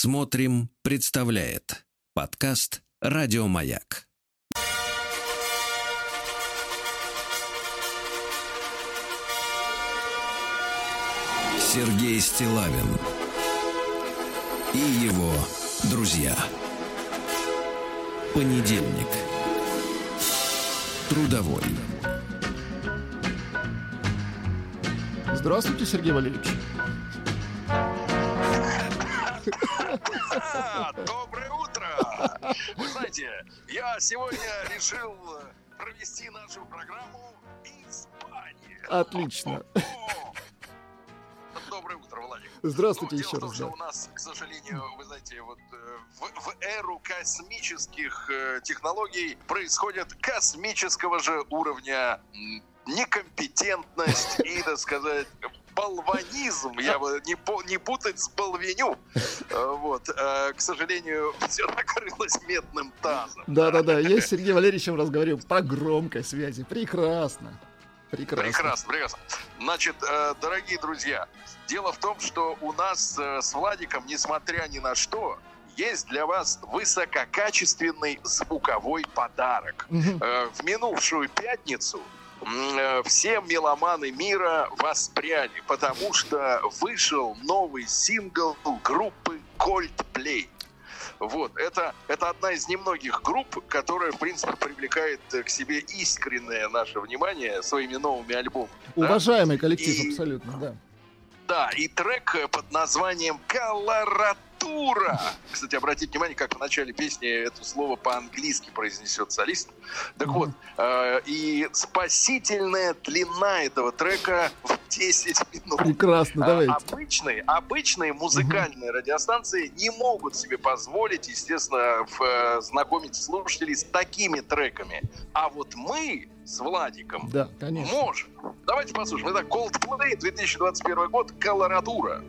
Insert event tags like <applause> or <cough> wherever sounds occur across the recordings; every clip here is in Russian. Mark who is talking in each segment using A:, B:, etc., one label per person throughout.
A: Смотрим, представляет подкаст Радиомаяк. Сергей Стилавин и его друзья. Понедельник. Трудовой.
B: Здравствуйте, Сергей Валерьевич.
C: Доброе утро! Вы знаете, я сегодня решил провести нашу программу из бани.
B: Отлично.
C: Доброе утро, Владик.
B: Здравствуйте
C: Ну,
B: еще
C: дело том,
B: раз.
C: что
B: да.
C: у нас, к сожалению, вы знаете, вот э, в, в эру космических э, технологий происходит космического же уровня некомпетентность и, так сказать, болванизм, я бы не, не путать с болвеню. Э, Вот, э, к сожалению, <laughs> все накрылось медным тазом.
B: Да-да-да, я с Сергеем Валерьевичем разговариваю по громкой связи. Прекрасно. Прекрасно.
C: Прекрасно, прекрасно. Значит, э, дорогие друзья, дело в том, что у нас с Владиком, несмотря ни на что, есть для вас высококачественный звуковой подарок. В минувшую пятницу все меломаны мира воспряли, потому что вышел новый сингл группы Coldplay. Вот, это, это одна из немногих групп, которая, в принципе, привлекает э, к себе искреннее наше внимание своими новыми альбомами. да?
B: Уважаемый коллектив,
C: И-
B: абсолютно, да.
C: Да, и трек э, под названием «Колоратура». Кстати, обратите внимание, как в начале песни это слово по-английски произнесет солист. Так вот, э, и спасительная длина этого трека в 10 минут.
B: Прекрасно,
C: А,
B: давайте.
C: Обычные, обычные музыкальные радиостанции не могут себе позволить, естественно, в, э, знакомить слушателей с такими треками. А вот мы с Владиком
B: Да, конечно.
C: можем. Давайте послушаем. Итак, Coldplay, 2021 год, Колорадура.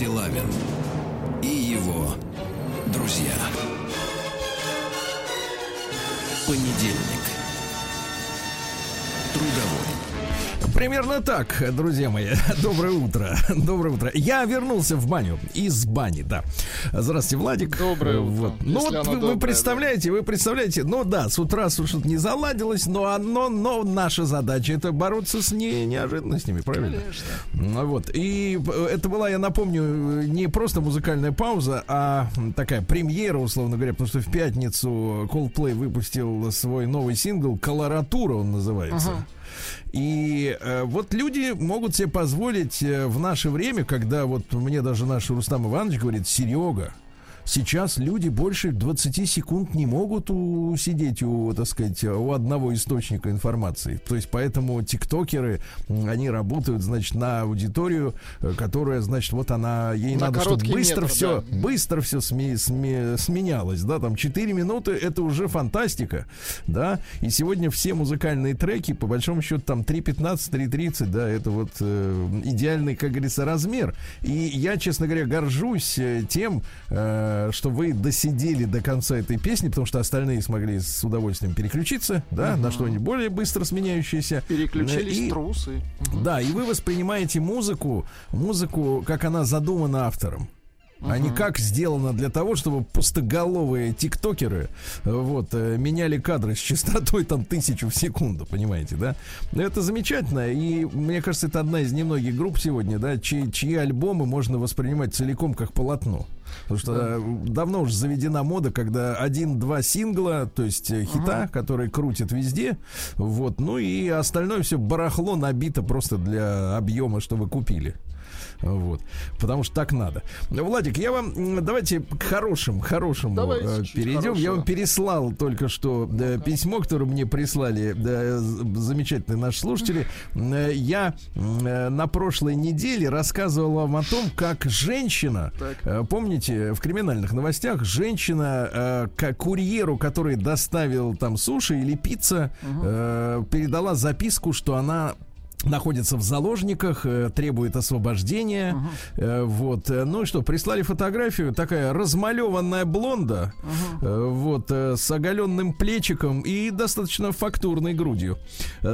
A: Сергей
C: Примерно так, друзья мои. <laughs> Доброе утро. Доброе утро. Я вернулся в баню. Из бани, да. Здравствуйте, Владик.
B: Доброе утро,
C: Вот. Ну вот вы, вы представляете, вы представляете, ну да, с утра что-то не заладилось, но, оно, но наша задача это бороться с не, неожиданностями, правильно?
B: Конечно.
C: Ну вот. И э, это была, я напомню, не просто музыкальная пауза, а такая премьера, условно говоря, потому что в пятницу Coldplay выпустил свой новый сингл «Колоратура» он называется.
B: Ага.
C: И э, вот люди могут себе позволить э, в наше время, когда вот мне даже наш Рустам Иванович говорит, Серега, сейчас люди больше 20 секунд не могут у- сидеть у, так сказать, у одного источника информации. То есть поэтому тиктокеры, они работают, значит, на аудиторию, э, которая, значит, вот она, ей
B: На
C: надо, чтобы быстро
B: метр,
C: все,
B: да.
C: быстро все сме- сме- сменялось, да, там 4 минуты это уже фантастика, да, и сегодня все музыкальные треки, по большому счету, там 3.15, 3.30, да, это вот э, идеальный, как говорится, размер. И я, честно говоря, горжусь э, тем, э, что вы досидели до конца этой песни, потому что остальные смогли с удовольствием переключиться, да, на что-нибудь более быстро сменяющееся.
B: Переключились
C: И-
B: трусы.
C: да, и вы воспринимаете музыку, музыку, как она задумана автором. А не как сделано для того, чтобы пустоголовые тиктокеры э, вот, э, меняли кадры с частотой там тысячу в секунду, понимаете, да? Это замечательно, и мне кажется, это одна из немногих групп сегодня, да, чьи, чьи альбомы можно воспринимать целиком как полотно. Потому что э, давно уже заведена мода, когда один-два сингла, то есть э, хита, которые крутят везде, вот, ну и остальное все барахло набито просто для объема, что вы купили. Вот. Потому что так надо. Владик, я вам давайте к хорошим, хорошему
B: Давайте
C: э, перейдем. Я
B: хорошего.
C: вам переслал только что да, письмо, которое мне прислали з- замечательные наши слушатели. Э, Я э, на прошлой неделе рассказывал вам о том, как женщина,
B: Так.
C: э, помните, в криминальных новостях женщина э, к курьеру, который доставил там суши или пицца, э, передала записку, что она находится в заложниках, э, требует освобождения. Э, вот. э, Ну и что, прислали фотографию, такая размалеванная блонда, э, вот, с оголенным плечиком и достаточно фактурной грудью.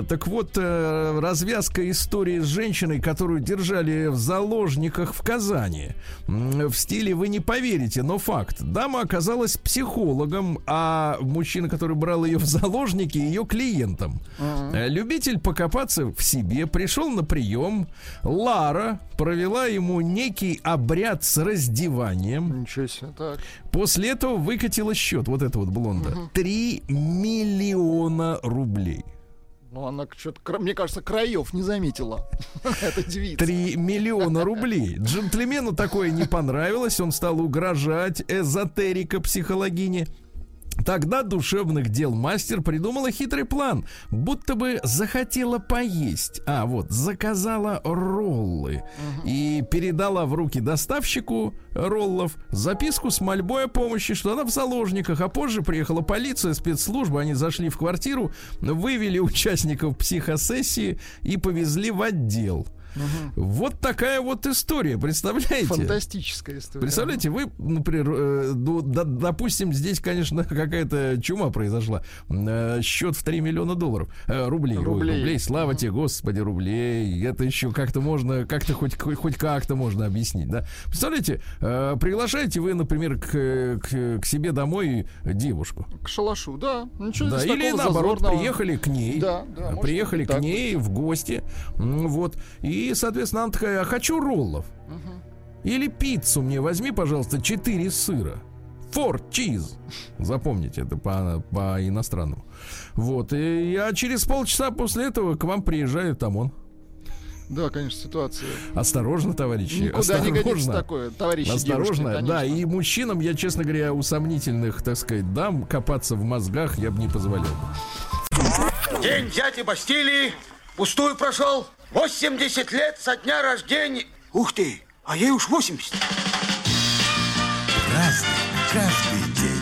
C: Так вот, развязка истории с женщиной, которую держали в заложниках в Казани. В стиле «Вы не поверите», но факт. Дама оказалась психологом, а мужчина, который брал ее в заложники, ее клиентом. Э, Любитель покопаться в себе пришел на прием. Лара провела ему некий обряд с раздеванием.
B: Ничего себе. Так.
C: После этого выкатила счет, вот эта вот блонда. Три миллиона рублей.
B: Ну, она что-то, мне кажется, краев не заметила. <laughs> Это девица.
C: 3 миллиона рублей. Джентльмену такое не понравилось, он стал угрожать эзотерика психологине. Тогда душевных дел мастер придумала хитрый план, будто бы захотела поесть. А вот заказала роллы и передала в руки доставщику роллов записку с мольбой о помощи, что она в заложниках. А позже приехала полиция, спецслужба, они зашли в квартиру, вывели участников психосессии и повезли в отдел. Вот такая вот история, представляете?
B: Фантастическая история.
C: Представляете, вы, например, э, ну, да- допустим, здесь, конечно, <laughs> какая-то чума произошла. Э, Счет в 3 миллиона долларов. Э, Рублей. ой,
B: Рублей.
C: рублей. Слава тебе, господи, рублей. Это еще как-то можно, как-то хоть, хоть как-то можно объяснить, да? Представляете, э, приглашаете вы, например, к, к, к себе домой девушку.
B: К шалашу, да. Ничего
C: Да, или наоборот,
B: зазорного.
C: приехали к ней.
B: Да, да,
C: приехали к ней в гости. Вот. И, соответственно, она такая, а хочу роллов. Или пиццу мне возьми, пожалуйста, 4 сыра. Four cheese. Запомните, это по, по иностранному. Вот. И я через полчаса после этого к вам приезжает там он.
B: Да, конечно, ситуация.
C: Осторожно, товарищи.
B: Никуда не годится
C: осторожно.
B: такое, товарищи
C: Осторожно,
B: девушки,
C: да, и мужчинам я, честно говоря, у сомнительных, так сказать, дам копаться в мозгах я бы не позволял.
D: День дяди Бастилии пустую прошел. 80 лет со дня рождения. Ух ты, а ей уж 80.
A: Разный, каждый день.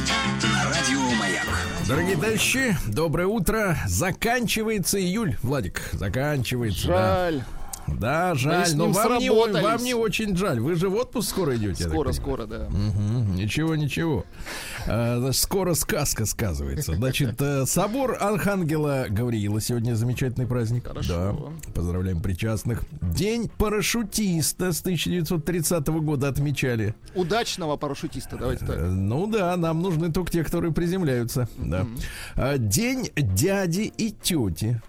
A: Радио Маяк.
C: Дорогие товарищи, доброе утро. Заканчивается июль, Владик, заканчивается.
B: Жаль.
C: Да, жаль,
B: с
C: но вам не, вам не очень жаль. Вы же в отпуск скоро идете.
B: Скоро, скоро, да.
C: Мгм, Ничего, ничего. Значит, скоро сказка сказывается. Значит, э, собор Архангела Гавриила сегодня замечательный праздник.
B: Хорошо.
C: Да. Поздравляем причастных. День парашютиста с 1930 года отмечали.
B: Удачного парашютиста, давайте
C: Э,
B: так.
C: Ну да, нам нужны только те, которые приземляются. Да. День дяди и тети.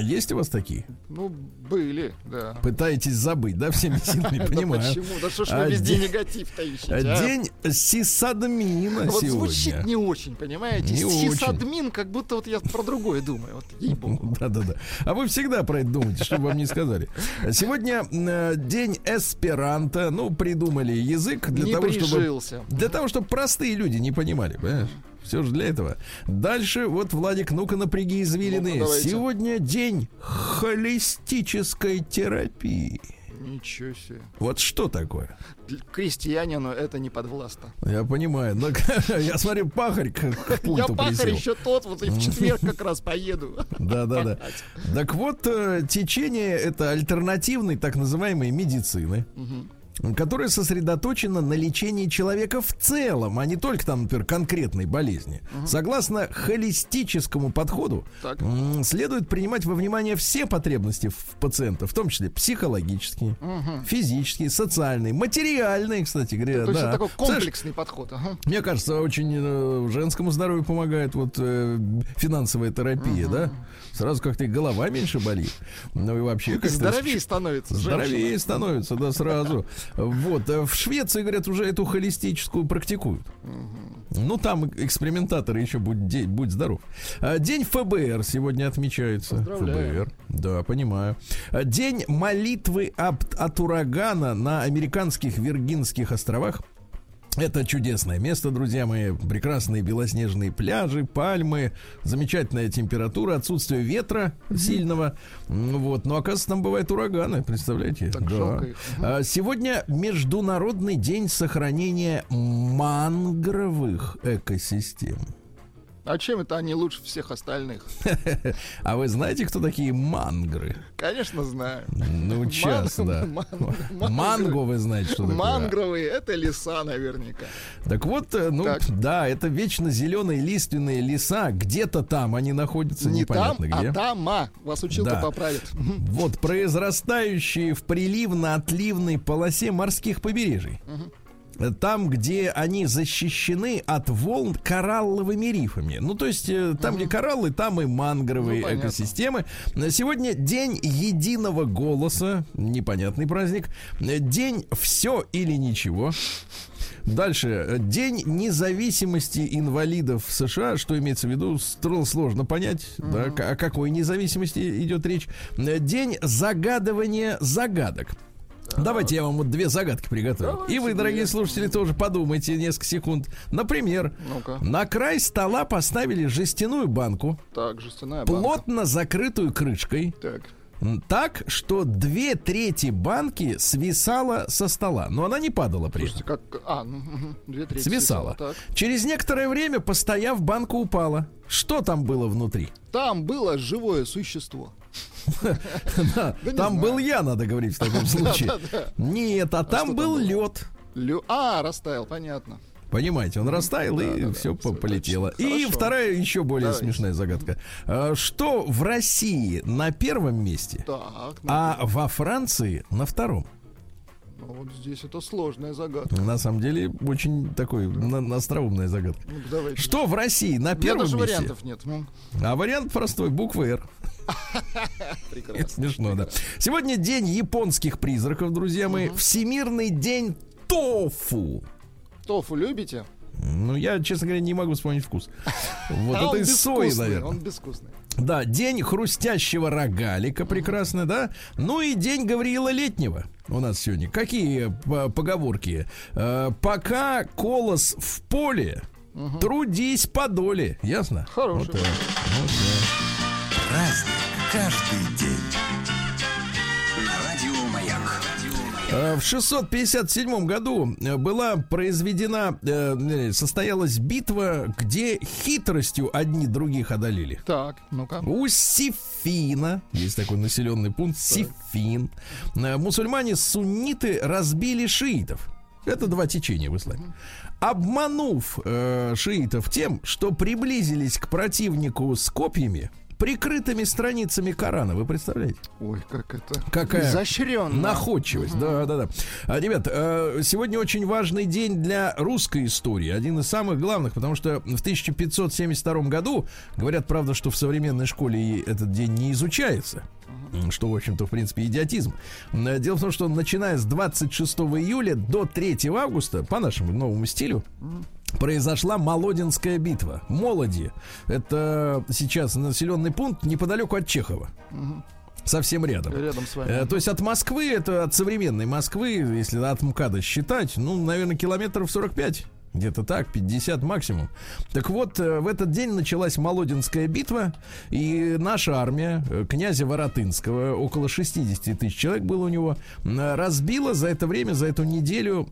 C: Есть у вас такие?
B: Ну, были, да.
C: Пытаетесь забыть, да, всеми силами, <laughs> понимаю.
B: почему? Да что ж
C: А
B: вы везде
C: день-
B: негатив-то ищете,
C: А,
B: а?
C: День сисадмина
B: Вот
C: сегодня.
B: звучит не очень, понимаете? Сисадмин, как будто вот я про другое думаю. Вот ей-богу. <laughs>
C: Да-да-да. А вы всегда про это думаете, чтобы вам не сказали. Сегодня э, день эсперанто. Ну, придумали язык для того, чтобы... Для того, чтобы простые люди не понимали, понимаешь? Все же для этого. Дальше, вот, Владик, ну-ка напряги извилины.
B: Давайте.
C: Сегодня день холистической терапии.
B: Ничего себе.
C: Вот что такое?
B: Крестьянину это не подвластно.
C: Я понимаю. но <laughs> я смотрю, пахарь к, к
B: Я пахарь еще тот, вот и в четверг как раз поеду.
C: Да, да, да. Так вот, э, течение это альтернативной так называемой медицины. Которая сосредоточена на лечении человека в целом, а не только там, например, конкретной болезни. Согласно холистическому подходу,
B: Так.
C: следует принимать во внимание все потребности в пациента, в том числе психологические, физические, социальные, материальные, кстати говоря.
B: То есть
C: да.
B: это такой комплексный подход. ага.
C: мне кажется, очень э, женскому здоровью помогает вот э, финансовая терапия, да? Сразу как-то и голова меньше болит. Ну и вообще как-то
B: Здоровее становится.
C: Здоровее
B: женщина.
C: становится, да, сразу. Вот. а В Швеции, говорят, уже эту холистическую практикуют. Ну, там экспериментаторы еще будь, де- будь здоров. А, День ФБР сегодня отмечается. ФБР. Да, понимаю. А, День молитвы об- от урагана на американских Виргинских островах. Это чудесное место, друзья мои. Прекрасные белоснежные пляжи, пальмы, замечательная температура, отсутствие ветра сильного. Вот. Но, оказывается, там бывают ураганы, представляете?
B: Так жалко их.
C: А, Сегодня Международный день сохранения мангровых экосистем.
B: А чем это они лучше всех остальных? <laughs>
C: А вы знаете, кто такие мангры?
B: Конечно, знаю.
C: Ну,
B: Ман-
C: да.
B: ман-
C: Манго вы знаете, что такое?
B: Мангровые это леса наверняка.
C: Так вот, э, ну, да, это вечно зеленые лиственные леса. Где-то там они находятся,
B: Не там,
C: непонятно где.
B: а тама. Вас учил-то
C: Да.
B: поправит. <laughs>
C: Вот произрастающие в приливно-отливной полосе морских побережий. Там, где они защищены от волн коралловыми рифами. Ну, то есть, э, там, где кораллы, там и мангровые
B: Ну, понятно.
C: экосистемы. Сегодня день единого голоса. Непонятный праздник. День все или ничего. Дальше. День независимости инвалидов в США. Что имеется в виду? Сложно понять. Да, к- о какой независимости идет речь. День загадывания загадок. Давайте я вам вот две загадки приготовил.
B: Давайте,
C: И вы, дорогие
B: две.
C: слушатели, тоже подумайте несколько секунд. Например,
B: Ну-ка.
C: на край стола поставили жестяную банку,
B: Так, жестяная банка.
C: плотно закрытую крышкой,
B: Так.
C: так, что две трети банки свисала со стола. Но она не падала при этом.
B: Как... А, ну, две трети
C: Свисала.
B: Так.
C: Через некоторое время, постояв, банка упала. Что там было внутри?
B: Там было живое существо. <laughs>
C: Да,
B: Да
C: там был я, надо говорить в таком <laughs> случае. Нет, а
B: что
C: там был лед.
B: А, растаял, понятно.
C: Понимаете, он растаял и все полетело.
B: точно.
C: И
B: Хорошо.
C: вторая еще более
B: Давайте.
C: смешная загадка. А, Что в России на первом месте,
B: Так, ну,
C: а во Франции на втором?
B: ну, вот здесь это сложная загадка.
C: На самом деле очень такой на- остроумная загадка.
B: Ну, давайте.
C: Что в России на первом
B: даже
C: месте?
B: вариантов нет. Ну,
C: А вариант простой, буква Р. <laughs>
B: прекрасно.
C: Смешно, да. Сегодня день японских призраков, друзья мои. Всемирный день тофу.
B: Тофу любите?
C: Ну, я, честно говоря, не могу вспомнить вкус. <laughs> Вот
B: А
C: это
B: он
C: из сои,
B: безвкусный,
C: наверное.
B: Он безвкусный.
C: Да, день хрустящего рогалика, прекрасно, да? Ну и день Гавриила Летнего у нас сегодня. Какие по- поговорки? Э, пока колос в поле, трудись по доле. Ясно?
B: Хороший.
C: Вот. Вот.
A: Праздник каждый день. На радио Маяк.
C: Э, В 657 году э, была произведена, э, состоялась битва, где хитростью одни других одолели.
B: Так, ну-ка.
C: У Сифина, есть такой населенный пункт, Сифин, э, мусульмане-сунниты разбили шиитов. Это два течения в исламе. Обманув э, шиитов тем, что приблизились к противнику с копьями, прикрытыми страницами Корана. Вы представляете?
B: Ой, как это...
C: Какая
B: Изощренно.
C: Находчивость, да, да, да. А, ребят, э, сегодня очень важный день для русской истории, один из самых главных, потому что в 1572 году, говорят, правда, что в современной школе этот день не изучается. Что, в общем-то, в принципе, идиотизм. Э, Дело в том, что начиная с 26 июля до 3 августа, по нашему новому стилю, произошла Молодинская битва. Молоди. Это сейчас населенный пункт неподалеку от Чехова. Совсем рядом.
B: Рядом с вами.
C: Э, То есть от Москвы, это от современной Москвы, если от МКАДа считать, ну, наверное, километров 45. Где-то так, 50 максимум. Так вот, э, в этот день началась Молодинская битва, и наша армия, э, князя Воротынского, около 60 тысяч человек было у него, разбила за это время, за эту неделю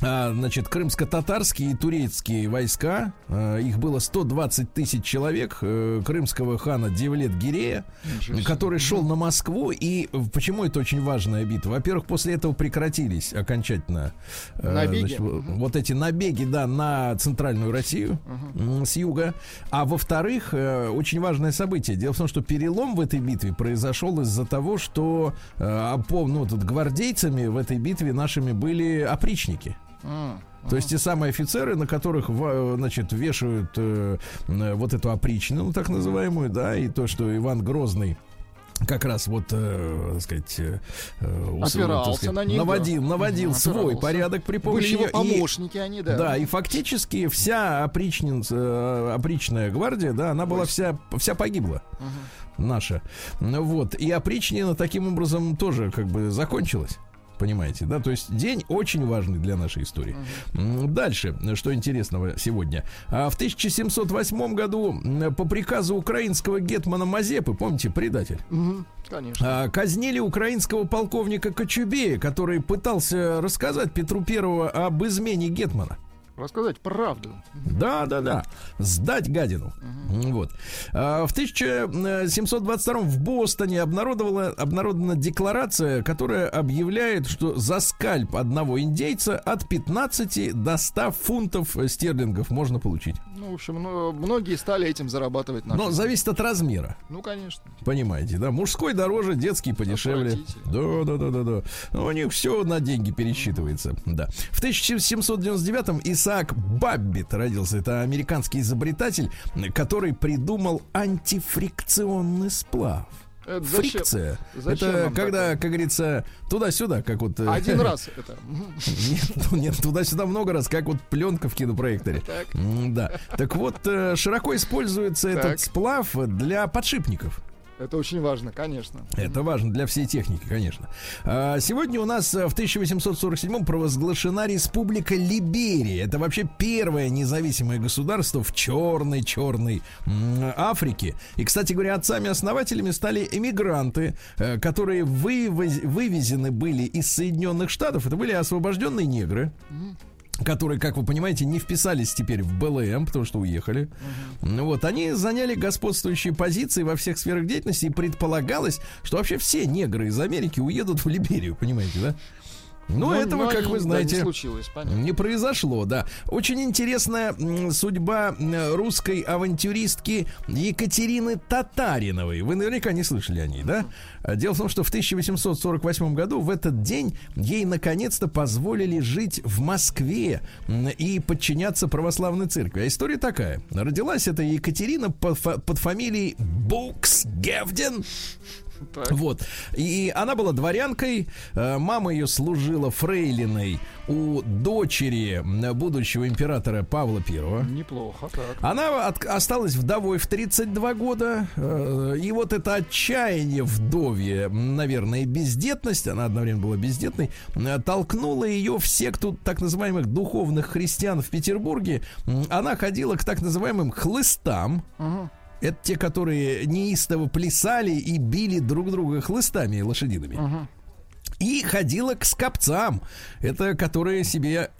C: значит, крымско-татарские и турецкие войска, а, их было 120 тысяч человек, э, крымского хана Девлет-Гирея, который шел на Москву, и почему это очень важная битва? Во-первых, после этого прекратились окончательно э,
B: Набеги.
C: значит, вот эти набеги, да, на центральную Россию м, с юга, а во-вторых, э, очень важное событие. Дело в том, что перелом в этой битве произошел из-за того, что опо- ну, тут гвардейцами в этой битве нашими были опричники. То есть те самые офицеры, на которых, значит, вешают э, э, вот эту опричнину, так называемую, да, и то, что Иван Грозный как раз вот, э, так сказать, э, э,
B: Опирался
C: так сказать,
B: на них, да.
C: наводил, наводил
B: Мгм,
C: свой
B: опирался.
C: порядок при
B: Были
C: помощи
B: его
C: её. И-
B: помощники они, да.
C: да, и фактически вся опричнин, э, опричная гвардия, да, она была вся, вся погибла. Наша. Ну Вот. И опричнина таким образом тоже как бы закончилась. Понимаете, да? То есть день очень важный для нашей истории. Дальше, что интересного сегодня. А В 1708 году по приказу украинского гетмана Мазепы, помните, предатель,
B: Конечно.
C: а, казнили украинского полковника Кочубея, который пытался рассказать Петру Первого об измене гетмана.
B: Рассказать правду.
C: Да, да, да. Сдать гадину. Вот. А, В 1722 в Бостоне обнародовала, обнародована декларация, которая объявляет, что за скальп одного индейца от 15 до 100 фунтов стерлингов можно получить.
B: Ну, в общем, ну, многие стали этим зарабатывать на
C: Но зависит от размера.
B: Ну, конечно.
C: Понимаете, да? Мужской дороже, детский подешевле. Да, да, да, да, да. Ну, У них все на деньги пересчитывается. Да. В 1799-м Исаак Баббит родился. Это американский изобретатель, который придумал антифрикционный сплав.
B: Это зачем?
C: Фрикция.
B: зачем
C: это когда,
B: такое?
C: как говорится, туда-сюда, как вот... э,
B: Один <laughs> раз это.
C: Нет, ну, нет, туда-сюда много раз, как вот пленка в кинопроекторе.
B: Так.
C: Да. Так вот, э, широко используется этот сплав для подшипников.
B: Это очень важно, конечно.
C: Это важно для всей техники, конечно. А, Сегодня у нас э, в 1847 провозглашена Республика Либерия. Это вообще первое независимое государство в черной, черной Африке. И, кстати говоря, отцами-основателями стали эмигранты, э, которые вывоз- вывезены были из Соединенных Штатов. Это были освобожденные негры которые, как вы понимаете, не вписались теперь в БЛМ, потому что уехали. Ну Вот, они заняли господствующие позиции во всех сферах деятельности, и предполагалось, что вообще все негры из Америки уедут в Либерию, понимаете, да? Но
B: Ну,
C: этого,
B: но
C: как
B: они-
C: вы
B: да,
C: знаете,
B: не случилось, понятно.
C: не произошло, да. Очень интересная судьба русской авантюристки Екатерины Татариновой. Вы наверняка не слышали о ней, да? Дело в том, что в 1848 году в этот день ей наконец-то позволили жить в Москве и подчиняться православной церкви. А история такая. Родилась эта Екатерина под фамилией Буксгевден.
B: Так.
C: Вот. И она была дворянкой. э, Мама ее служила фрейлиной у дочери м, будущего императора Павла Первого.
B: Неплохо, так.
C: Она от- осталась вдовой в 32 года. э, И вот это отчаяние вдовье, наверное, бездетность, она одновременно была бездетной, э, толкнула ее в секту так называемых духовных христиан в Петербурге. Она ходила к так называемым хлыстам. Это те, которые неистово плясали и били друг друга хлыстами лошадиными. И ходила к скопцам. Это которые себе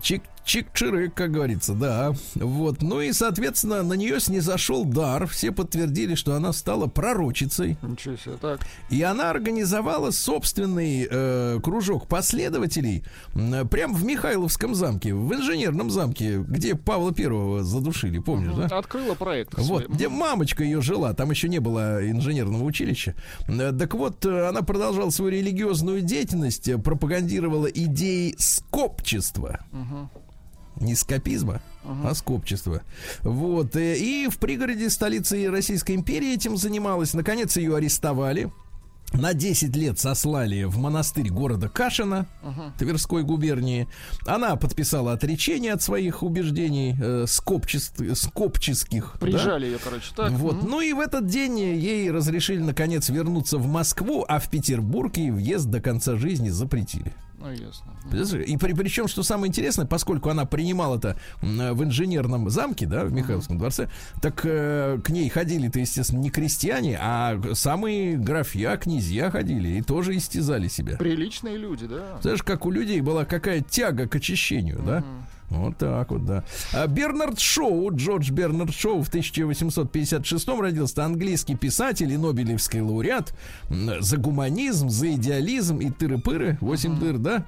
C: чик чик-чирык, как говорится, да. Вот. Ну и, соответственно, на нее снизошел дар. Все подтвердили, что она стала пророчицей.
B: Ничего себе, так.
C: И она организовала собственный э, кружок последователей м, прямо в Михайловском замке, в инженерном замке, где Павла Первого задушили, помнишь, да?
B: Открыла проект.
C: Вот, где мамочка ее жила, там еще не было инженерного училища. Э, Так вот, э, она продолжала свою религиозную деятельность, э, пропагандировала идеи скопчества. Не скопизма, а скопчества. Вот. э, И в пригороде столицы Российской империи этим занималась. Наконец ее арестовали. На 10 лет сослали в монастырь города Кашина, Тверской губернии. Она подписала отречение от своих убеждений э, скопчес- скопческих. да.
B: Прижали ее, короче, так.
C: Вот.
B: Мгм.
C: Ну и в этот день ей разрешили наконец вернуться в Москву, а в Петербург ей въезд до конца жизни запретили.
B: Ну, ясно.
C: И при, причем, что самое интересное, поскольку она принимала это в инженерном замке, да, в Михайловском дворце, так э, к ней ходили-то, естественно, не крестьяне, а самые графья, князья ходили и тоже истязали себя.
B: Приличные люди, да.
C: Знаешь, как у людей была какая тяга к очищению, да? Вот так вот, да. А Бернард Шоу, Джордж Бернард Шоу в 1856 родился, английский писатель и Нобелевский лауреат за гуманизм, за идеализм и тыры-пыры, 8 дыр, да?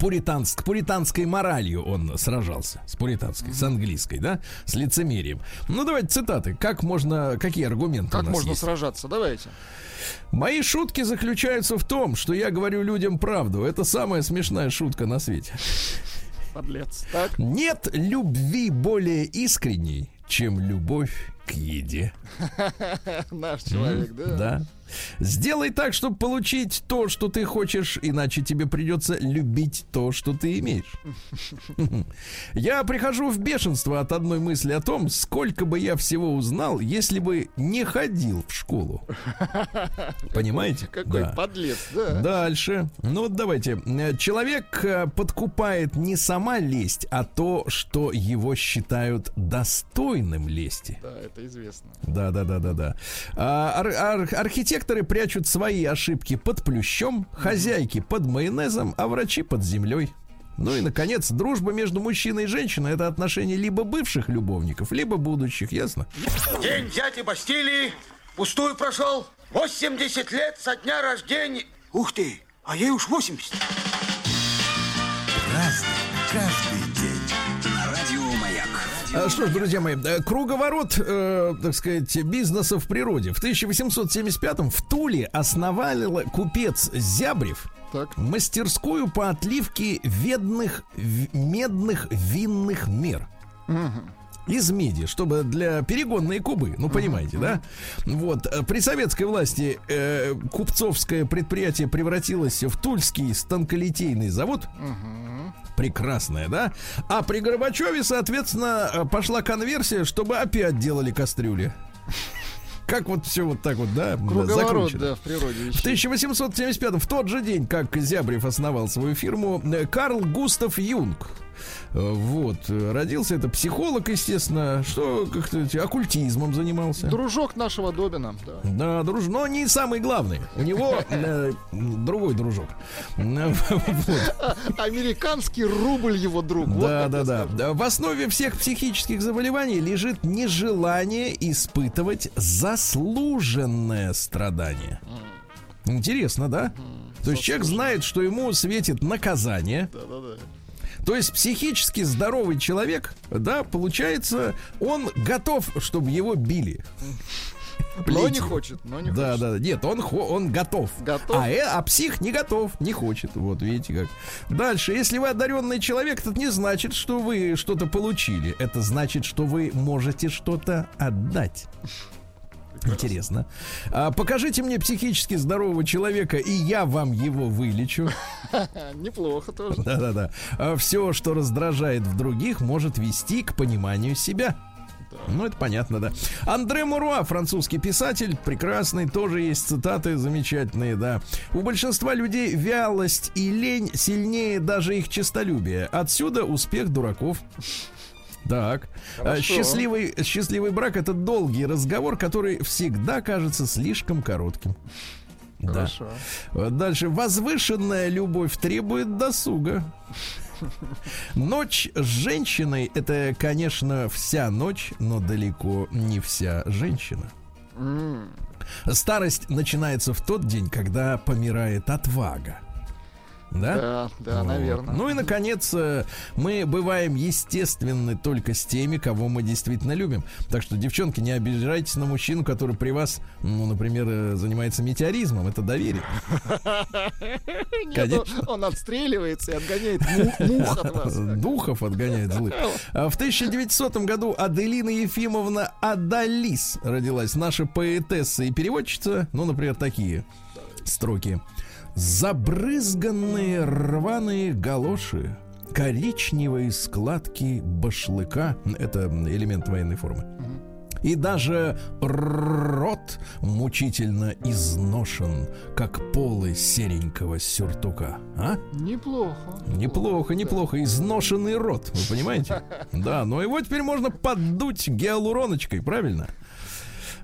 C: Пуританск, пуританской моралью он сражался. С пуританской, с английской, да? С лицемерием. Ну, давайте цитаты. Как можно, какие аргументы
B: Как можно
C: есть?
B: сражаться? Давайте.
C: Мои шутки заключаются в том, что я говорю людям правду. Это самая смешная шутка на свете.
B: Подлец. Так.
C: Нет любви более искренней, чем любовь к еде. <laughs>
B: Наш человек, да?
C: Да. Сделай так, чтобы получить то, что ты хочешь, иначе тебе придется любить то, что ты имеешь. <laughs> Я прихожу в бешенство от одной мысли о том, сколько бы я всего узнал, если бы не ходил в школу. <laughs> Понимаете?
B: Какой
C: Да.
B: подлец, да.
C: Дальше. Ну вот давайте. Э, Человек э, подкупает не сама лесть, а то, что его считают достойным лести.
B: Да, это известно.
C: Да, да, да, да, да. А, ар- ар- архитекторы прячут свои ошибки под плющом, хозяйки под майонезом, а врачи под землей. Ну и, наконец, дружба между мужчиной и женщиной это отношение либо бывших любовников, либо будущих, ясно?
D: День дяди Бастилии пустую прошел. 80 лет со дня рождения. Ух ты, а ей уж 80.
A: Разный, каждый
C: Что ж, друзья мои, э, круговорот, э, так сказать, бизнеса в природе. В 1875-м в Туле основал купец Зябрев
B: Так.
C: мастерскую по отливке ведных, медных винных мер. Из меди, чтобы для перегонные кубы, ну понимаете, да? Вот э, при советской власти э, купцовское предприятие превратилось в Тульский станколитейный завод. Прекрасная, да? А при Горбачеве, соответственно, э, пошла конверсия, чтобы опять делали кастрюли. Как вот все вот так вот, да,
B: Круговорот,
C: закручено.
B: да, в природе
C: В
B: вещей.
C: 1875 в тот же день, как Зябрев основал свою фирму, э, Карл Густав Юнг. Э, Вот, родился это психолог, естественно, что как-то эти, оккультизмом занимался.
B: Дружок нашего Добина, да.
C: Да, друж, но не самый главный. У него <laughs> э, другой дружок. Э, вот.
B: Американский рубль его друг.
C: Да,
B: как
C: да, да. Да, В основе всех психических заболеваний лежит нежелание испытывать заслуженное страдание. Интересно, да? То есть человек знает, что ему светит наказание.
B: Да-да-да.
C: То есть психически здоровый человек, да, получается, он готов, чтобы его били.
B: Но
C: Плетью.
B: не хочет, но не
C: Да,
B: хочет.
C: да, да. Нет, он, он готов.
B: Готов?
C: А, э, а псих не готов, не хочет. Вот видите как. Дальше, если вы одаренный человек, это не значит, что вы что-то получили. Это значит, что вы можете что-то отдать. Интересно. А, покажите мне психически здорового человека, и я вам его вылечу. <laughs>
B: Неплохо тоже.
C: Да-да-да. Все, что раздражает в других, может вести к пониманию себя. Ну, это понятно, да. Андре Муруа, французский писатель, прекрасный, тоже есть цитаты замечательные, да. У большинства людей вялость и лень сильнее даже их честолюбия. Отсюда успех дураков. Так.
B: Хорошо.
C: Счастливый, счастливый брак это долгий разговор, который всегда кажется слишком коротким.
B: Хорошо.
C: Дальше. Возвышенная любовь требует досуга. Ночь с женщиной это, конечно, вся ночь, но далеко не вся женщина. Старость начинается в тот день, когда помирает отвага. Да?
B: Да, да,
C: Вот.
B: наверное.
C: Ну и, наконец, э, мы бываем естественны только с теми, кого мы действительно любим. Так что, девчонки, не обижайтесь на мужчину, который при вас, ну, например, э, занимается метеоризмом. Это доверие. <laughs>
B: Нет, он, отстреливается и отгоняет му- мух от вас. <laughs>
C: Духов отгоняет злых. А В 1900 году Аделина Ефимовна Адалис родилась. Наша поэтесса и переводчица. Ну, например, такие строки. Забрызганные рваные галоши, коричневые складки башлыка. Это элемент военной формы. И даже рот мучительно изношен, как полы серенького сюртука. А?
B: Неплохо.
C: Неплохо, неплохо. Изношенный рот, вы понимаете? <laughs> Да, но его теперь можно поддуть гиалуроночкой, правильно?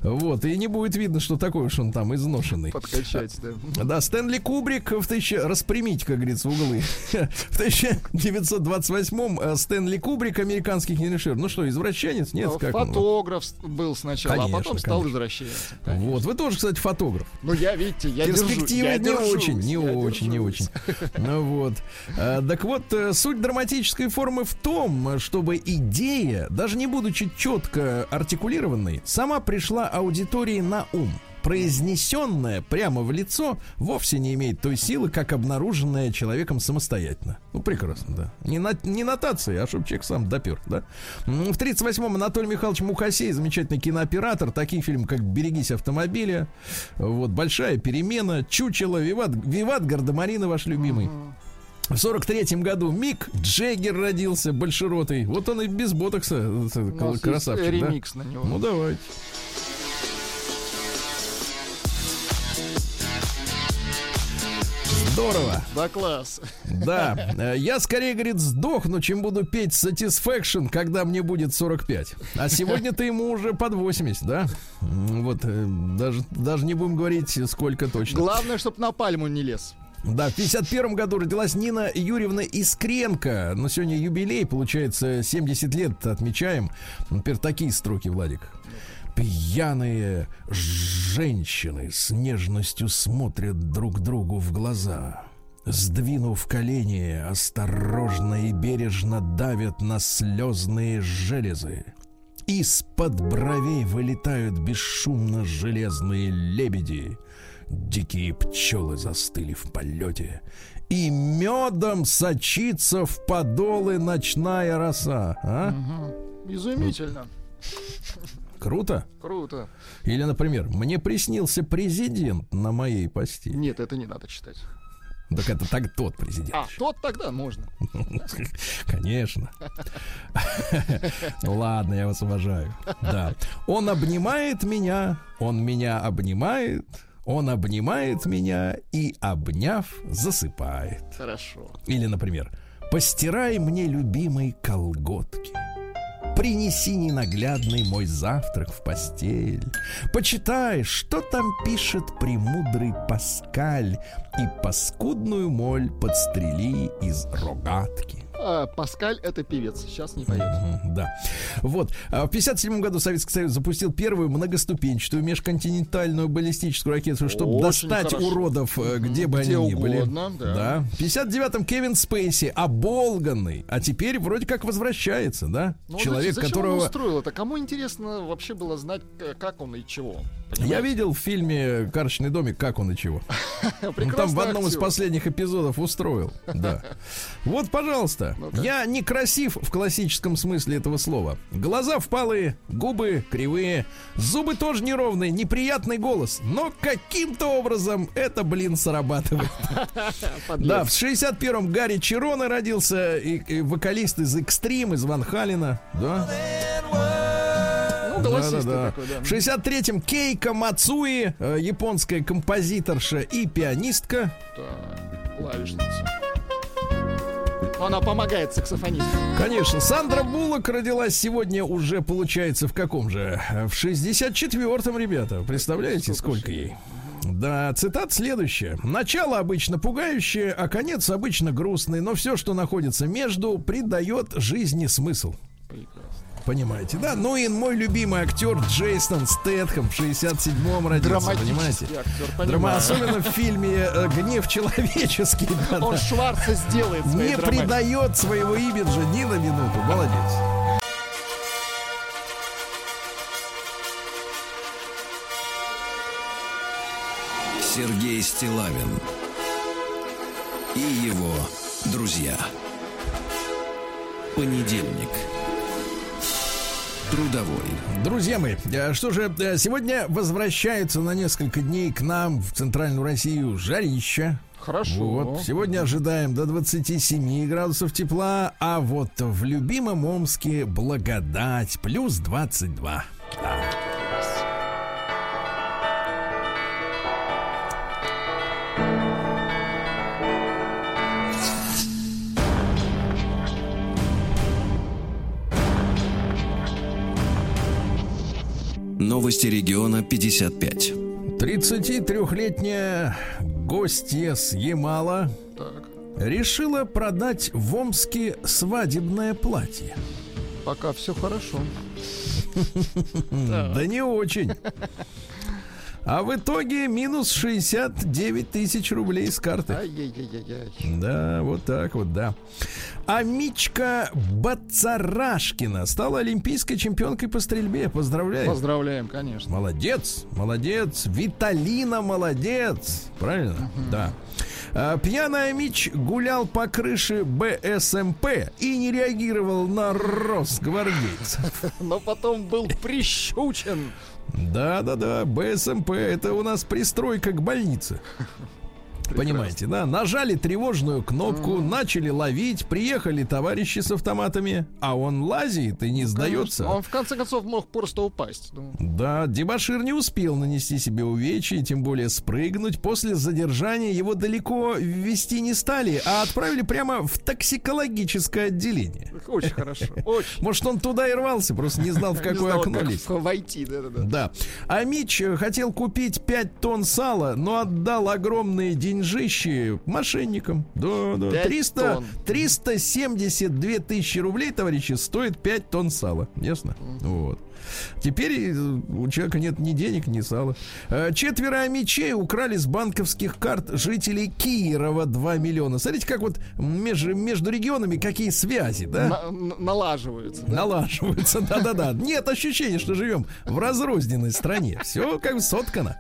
C: Вот, и не будет видно, что такой уж он там изношенный.
B: Подкачать, да.
C: Да, Стэнли Кубрик в тысяча... Распрямить, как говорится, углы. <laughs> В 1928-м э, Стэнли Кубрик, американский кинорежиссер. Ну что, извращенец? Нет,
B: Ну,
C: как?
B: Фотограф был сначала,
C: Конечно,
B: а потом стал
C: конечно.
B: извращенцем.
C: Вот, вы тоже, кстати, фотограф.
B: Ну, я, видите, я
C: Перспективы
B: я
C: не
B: держусь,
C: очень, не очень, не очень. Ну вот. А, Так вот, э, суть драматической формы в том, чтобы идея, даже не будучи четко артикулированной, сама пришла аудитории на ум. Произнесенная прямо в лицо вовсе не имеет той силы, как обнаруженная человеком самостоятельно. Ну, прекрасно, да. Не, на, не нотации, а чтобы человек сам допер, да. В 38-м Анатолий Михайлович Мухасей, замечательный кинооператор, такие фильмы, как «Берегись автомобиля», вот «Большая перемена», «Чучело», «Виват», «Виват Гардемарины» ваш любимый. В 43-м году Мик Джеггер родился, большеротый. Вот он и без ботокса, э, красавчик, да?
B: ремикс на него.
C: Ну, давайте. Здорово.
B: Да, класс.
C: Да, <laughs> Э, я скорее, говорит, сдохну, чем буду петь Satisfaction, когда мне будет 45. А сегодня-то ему уже под 80, да? Вот, э, даже, даже не будем говорить, сколько точно.
B: Главное, чтобы на пальму не лез.
C: Да, в 51 году родилась Нина Юрьевна Искренко. Но сегодня юбилей, получается, 70 лет отмечаем. Например, такие строки, Владик. Пьяные женщины с нежностью смотрят друг другу в глаза. Сдвинув колени, осторожно и бережно давят на слезные железы. Из-под бровей вылетают бесшумно железные лебеди. Дикие пчелы застыли в полете. И медом сочится в подолы ночная роса. А?
B: Мгм. Изумительно.
C: Круто?
B: Круто.
C: Или, например, мне приснился президент на моей постели.
B: Нет, это не надо читать.
C: Так это так тот президент.
B: А, тот тогда можно. <laughs>
C: Конечно. <laughs> Ладно, я вас уважаю. Да. Он обнимает меня, он меня обнимает, он обнимает меня и, обняв, засыпает.
B: Хорошо.
C: Или, например, постирай мне любимые колготки. Принеси ненаглядный мой завтрак в постель. Почитай, что там пишет премудрый Паскаль, и паскудную моль подстрели из рогатки.
B: А, Паскаль это певец. Сейчас не поет.
C: Да. Вот. А В 57 году Советский Союз запустил первую многоступенчатую межконтинентальную баллистическую ракету, чтобы
B: Очень
C: достать
B: хорошо.
C: уродов, э, где бы
B: Где
C: они ни были.
B: угодно, да.
C: В 59-м Кевин Спейси, оболганный, а теперь вроде как возвращается, да?
B: Ну,
C: Человек,
B: зачем
C: которого...
B: он устроил это? Кому интересно вообще было знать, к- как он и чего?
C: Я видел в фильме «Карточный домик», как он и чего. <laughs> Он там в одном из последних эпизодов устроил. Да. <laughs> Вот, пожалуйста.
B: Ну-ка.
C: Я не красив в классическом смысле этого слова. Глаза впалые, губы кривые, зубы тоже неровные, неприятный голос. Но каким-то образом это, блин, срабатывает. <laughs> Да, в 61-м Гарри Чирона родился, и, и вокалист из Экстрим, из Ван Халина. Да.
B: Ну, голосистый
C: Да-да-да.
B: такой, да.
C: В 63-м Кейка Мацуи, э, японская композиторша и пианистка.
B: Так, клавишница. Она помогает саксофонисту.
C: Конечно, Сандра Буллок родилась сегодня уже, получается, в каком же? В 64-м, ребята. Представляете, сколько ей? Да, цитат следующая. Начало обычно пугающее, а конец обычно грустный, но все, что находится между, придает жизни смысл.
B: Прекрасно.
C: Понимаете, да? Ну и мой любимый актер Джейсон Стэтхэм в 67-м родился, понимаете?
B: Актер,
C: Драма, особенно в фильме э, «Гнев человеческий». <laughs> да,
B: Он
C: да.
B: Шварца сделает
C: Не
B: драматикой.
C: предает своего имиджа ни на минуту. Молодец.
A: Сергей Стилавин и его друзья. Понедельник. Трудовой.
C: Друзья мои, э, что же, э, сегодня возвращается на несколько дней к нам в Центральную Россию жарища.
B: Хорошо.
C: Вот, сегодня ожидаем до 27 градусов тепла, а вот в любимом Омске благодать плюс 22.
A: Новости региона 55.
C: 33-летняя гостья с Ямала
B: Так,
C: решила продать в Омске свадебное платье.
B: пока все хорошо. <laughs>
C: Да не очень. <laughs> А в итоге минус 69 тысяч рублей с карты. Да, вот так вот, да. А Мичка Бацарашкина стала олимпийской чемпионкой по стрельбе. Поздравляю.
B: Поздравляем, конечно.
C: Молодец, молодец. Виталина молодец. Правильно? Да. А, Пьяный Мич гулял по крыше БСМП и не реагировал на росгвардейцев. <laughs>
B: Но потом был прищучен.
C: Да-да-да, БСМП это у нас пристройка к больнице. Понимаете, да? Нажали тревожную кнопку, начали ловить, приехали товарищи с автоматами, а он лазит и не сдается.
B: Конечно. Он в конце концов мог просто упасть. Ну,
C: Да, Дебашир не успел нанести себе увечья, тем более спрыгнуть. После задержания его далеко ввести не стали, а отправили прямо в токсикологическое отделение.
B: Очень хорошо. <laughs> Очень.
C: Может, он туда и рвался, просто не знал, в <laughs> какое окно
B: как
C: лезть.
B: войти, да-да-да.
C: Да. А Мич э, хотел купить 5 тонн сала, но отдал огромные деньжищи мошенникам. Да, да.
B: Пять
C: 300,
B: тонн.
C: 372 тысячи рублей, товарищи, стоит 5 тонн сала. Ясно? Вот. Теперь э, у человека нет ни денег, ни сала. Э, Четверо мечей украли с банковских карт жителей Кирова 2 миллиона. Смотрите, как вот между, между регионами какие связи, да?
B: На- налаживаются. да.
C: Налаживаются, <laughs> да-да-да. Нет ощущения, что живем в разрозненной стране. Все как бы соткано.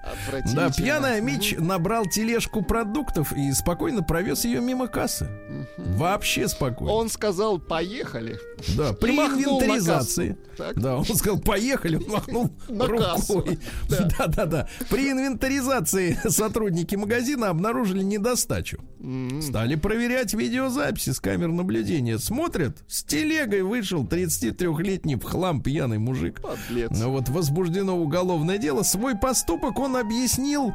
C: Да, пьяная Мич набрал тележку продуктов и спокойно провез ее мимо кассы. Вообще спокойно.
B: Он сказал, поехали.
C: Да, при инвентаризации. Да, он сказал, поехали, он махнул
B: На
C: рукой. Да, да, да. При инвентаризации <laughs> сотрудники магазина обнаружили недостачу. Стали проверять видеозаписи с камер наблюдения. Смотрят, с телегой вышел 33-летний в хлам пьяный мужик.
B: Подлец.
C: Ну вот возбуждено уголовное дело. Свой поступок он объяснил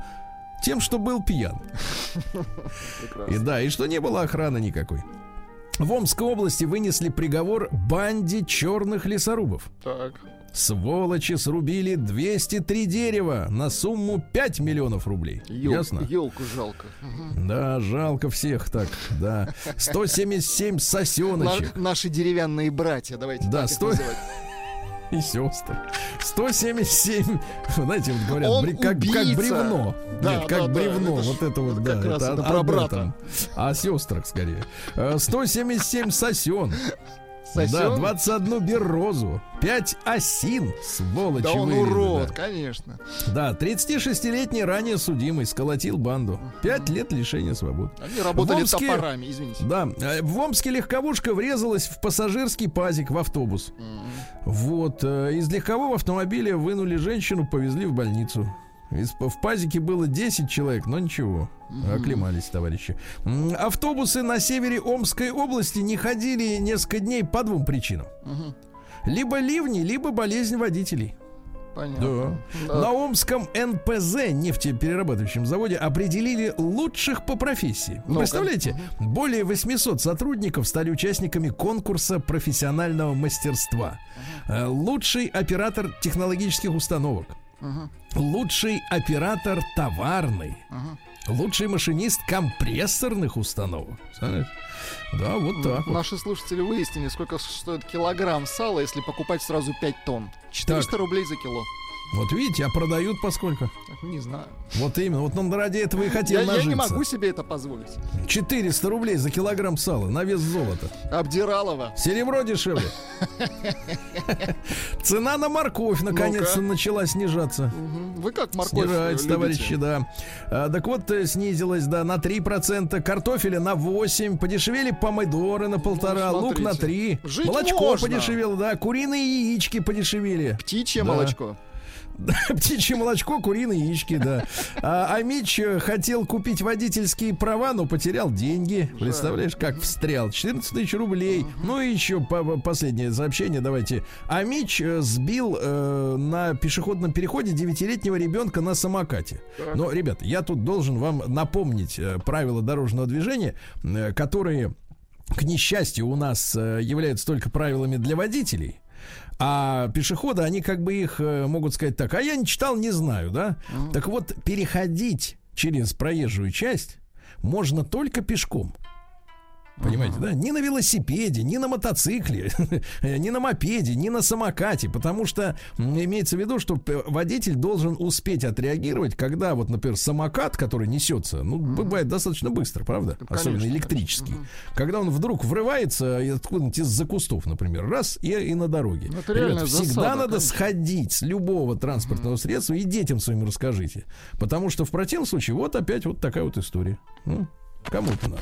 C: тем, что был пьян. И да, и что не было охраны никакой. В Омской области вынесли приговор банде черных лесорубов.
B: Так.
C: Сволочи срубили 203 дерева на сумму 5 миллионов рублей.
B: Ёл-
C: Ясно?
B: Елку жалко.
C: Да, жалко всех так, да. 177 сосеночек.
B: На- наши деревянные братья, давайте
C: Да,
B: так их
C: стой.
B: называть. <laughs>
C: и сестры. 177, <laughs> знаете, вот говорят,
B: Он
C: бри- как, как бревно.
B: Да,
C: Нет, как
B: да,
C: бревно.
B: это
C: вот это вот, да.
B: это
C: о-
B: про брата.
C: этом. О сестрах скорее. Э, 177 сосен.
B: Сосён?
C: Да, 21 берозу, 5 осин, сволочи
B: Да он
C: вырезали,
B: урод,
C: да.
B: конечно.
C: Да, 36-летний ранее судимый сколотил банду. 5 лет лишения свободы.
B: Они работали
C: В Омске-
B: топорами, извините.
C: Да, э, в Омске легковушка врезалась в пассажирский пазик в автобус. Вот, э, из легкового автомобиля вынули женщину, повезли в больницу. Из- в пазике было 10 человек, но ничего, оклемались товарищи. Автобусы на севере Омской области не ходили несколько дней по двум причинам. Либо ливни, либо болезнь водителей.
B: Понятно.
C: Да.
B: Да.
C: На Омском НПЗ, нефтеперерабатывающем заводе, определили лучших по профессии. Вы представляете? Более 800 сотрудников стали участниками конкурса профессионального мастерства. Э, Лучший оператор технологических установок. Лучший оператор товарный. Лучший машинист компрессорных установок. Представляете? Да, вот так. вот.
B: Наши слушатели выяснили, сколько стоит килограмм сала, если покупать сразу 5 тонн. 400
C: Так.
B: рублей за кило.
C: Вот видите, а продают по сколько?
B: Не знаю.
C: Вот именно. Вот он ради этого и хотел
B: Я, я
C: нажиться.
B: не могу себе это позволить.
C: 400 рублей за килограмм сала на вес золота.
B: Обдиралова.
C: Серебро дешевле. <laughs> Цена на морковь наконец-то начала снижаться.
B: Вы как морковь
C: Снижается, товарищи, да. А, так вот, э, снизилась, да, на 3%, картофеля на 8%, подешевели помидоры на полтора,
B: Ну,
C: лук на
B: смотрите.
C: 3,
B: Жить
C: молочко
B: можно.
C: подешевело, да, куриные яички подешевели.
B: Птичье молочко. <laughs>
C: Птичье молочко, куриные яички, да. А, а Мич э, хотел купить водительские права, но потерял деньги. Представляешь, как встрял? 14 тысяч рублей. Ну и еще по- по- последнее сообщение давайте. А Мич э, сбил э, на пешеходном переходе девятилетнего ребенка на самокате. Но, ребята, я тут должен вам напомнить э, правила дорожного движения, которые, к несчастью, у нас являются только правилами для водителей. А пешеходы, они как бы их э, могут сказать так, а я не читал, не знаю, да? Так вот, переходить через проезжую часть можно только пешком. Понимаете, да? Ни на велосипеде, ни на мотоцикле, <laughs> ни на мопеде, ни на самокате, потому что имеется в виду, что водитель должен успеть отреагировать, когда вот, например, самокат, который несется, ну, бывает достаточно быстро, правда? Особенно
B: конечно,
C: электрический. Когда он вдруг врывается откуда-нибудь из-за кустов, например, раз, и, и на дороге.
B: Ну, это
C: Ребята, всегда
B: засада,
C: надо
B: конечно.
C: сходить с любого транспортного средства и детям своим расскажите. Потому что в противном случае вот опять вот такая вот история. Ну, кому-то надо.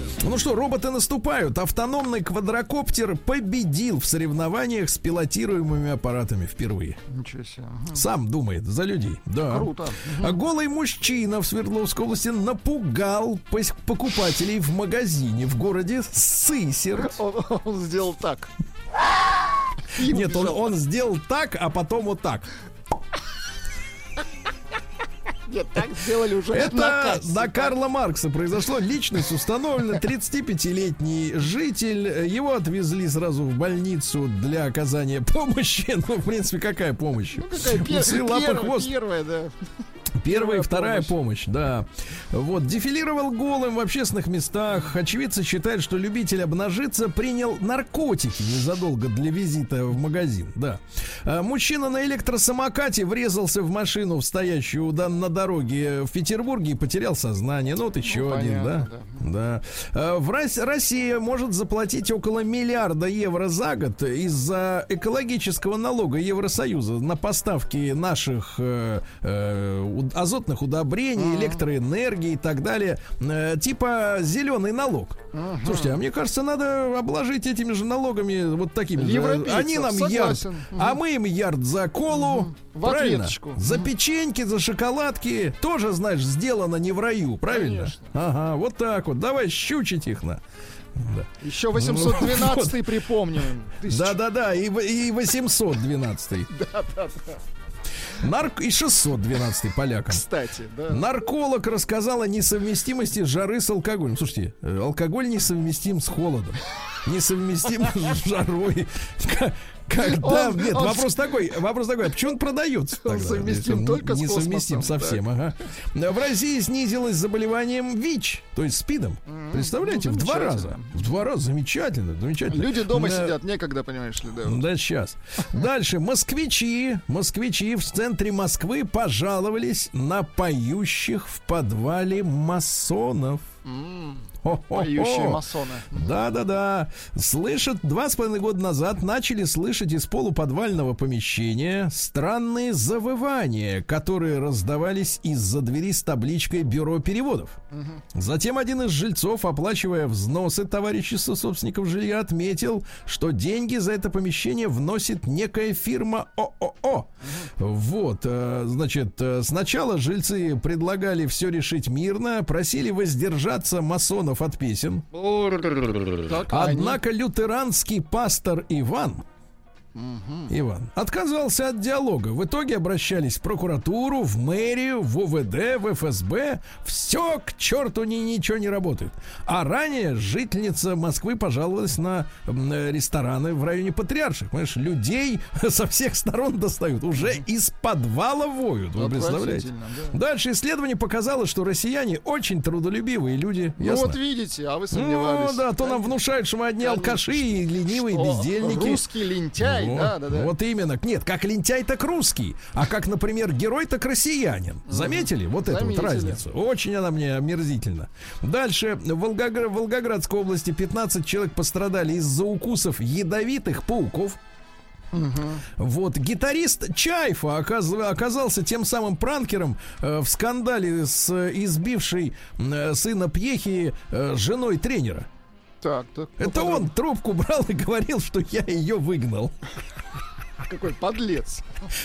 C: Ну что, роботы наступают. Автономный квадрокоптер победил в соревнованиях с пилотируемыми аппаратами впервые.
B: Ничего себе.
C: Сам думает за людей. Да.
B: Круто.
C: А голый мужчина в Свердловской области напугал покупателей в магазине в городе Сысер. <laughs>
B: Он, он сделал так.
C: Нет, он, он сделал так, а потом вот так.
B: Нет, так сделали уже
C: Это на Карла Маркса произошло. Личность установлена. 35-летний житель. Его отвезли сразу в больницу для оказания <laughs> помощи. Ну, в принципе, какая помощь?
B: Ну, какая пер-
C: Усы,
B: первая,
C: хвост.
B: первая, да.
C: Первая и вторая помощь. да. Вот, дефилировал голым в общественных местах. Очевидцы считают, что любитель обнажиться принял наркотики незадолго для визита в магазин, да. А, Мужчина на электросамокате врезался в машину, в стоящую да, на дороге в Петербурге и потерял сознание. Ну, вот еще
B: Ну,
C: один, да.
B: понятно,
C: Да. А, В Рос- Россия может заплатить около миллиарда евро за год из-за экологического налога Евросоюза на поставки наших э, э, азотных удобрений, электроэнергии и так далее. Э, типа зеленый налог. Слушайте, а мне кажется, надо обложить этими же налогами вот такими. же.
B: Европейцев,
C: Они нам ярд, а мы им ярд за колу. Правильно? За печеньки, за шоколадки. Тоже, знаешь, сделано не в раю, правильно? Ага, вот так вот. Давай щучить их на. Да.
B: Еще 812 припомним. Тысяч-
C: Да-да-да, и, и 812. <laughs> Нарк... И 612 полякам.
B: Кстати, да.
C: Нарколог рассказал о несовместимости жары с алкоголем. Слушайте, э, алкоголь несовместим с холодом. Несовместим с жарой. Когда...
B: Он-
C: Нет,
B: он-
C: вопрос такой, вопрос такой, а почему он продается
B: Он
C: тогда,
B: совместим
C: он
B: только с
C: Несовместим
B: космосом,
C: совсем, ага. В России снизилось заболеванием ВИЧ, то есть СПИДом. Представляете,
B: Ну,
C: в два раза. В два раза. Замечательно, замечательно.
B: Люди дома
C: Да.
B: сидят, некогда, понимаешь ли, да.
C: Да, сейчас. Дальше. Москвичи. Москвичи в центре Москвы пожаловались на поющих в подвале масонов.
B: Поющие масоны.
C: Да, да, да. Слышат, два с половиной года назад начали слышать из полуподвального помещения странные завывания, которые раздавались из-за двери с табличкой Бюро переводов. Затем один из жильцов, оплачивая взносы товарищества собственников жилья, отметил, что деньги за это помещение вносит некая фирма ООО. Вот, э, значит, э, сначала жильцы предлагали все решить мирно, просили воздержаться масонов от песен. Однако лютеранский пастор Иван Иван отказался от диалога. В итоге обращались в прокуратуру, в мэрию, в УВД, в ФСБ. Все к черту ни, ничего не работает. А ранее жительница Москвы пожаловалась на рестораны в районе Патриарших. Понимаешь, людей <laughs> со всех сторон достают. Уже из подвала воют. Вы представляете?
B: Да.
C: Дальше исследование показало, что россияне очень трудолюбивые люди.
B: Ну
C: Ясно?
B: вот видите, а вы
C: Ну
B: сомневались.
C: да, то нам внушают, что мы одни
B: Конечно.
C: алкаши и ленивые
B: Что?
C: бездельники.
B: Русский лентяй,
C: Вот,
B: да, да, да.
C: Вот именно. Нет, как лентяй, так русский. А как, например, герой, так россиянин. Заметили вот эту вот разницу? Очень она мне омерзительна. Дальше. В, Волгогр- Волгоградской области 15 человек пострадали из-за укусов ядовитых пауков. Вот гитарист Чайфа оказыв- оказался тем самым пранкером э, в скандале с избившей э, сына Пьехи э, женой тренера.
B: Так, так. ну,
C: Это он трубку брал и говорил, что я ее выгнал. <laughs>
B: Какой подлец.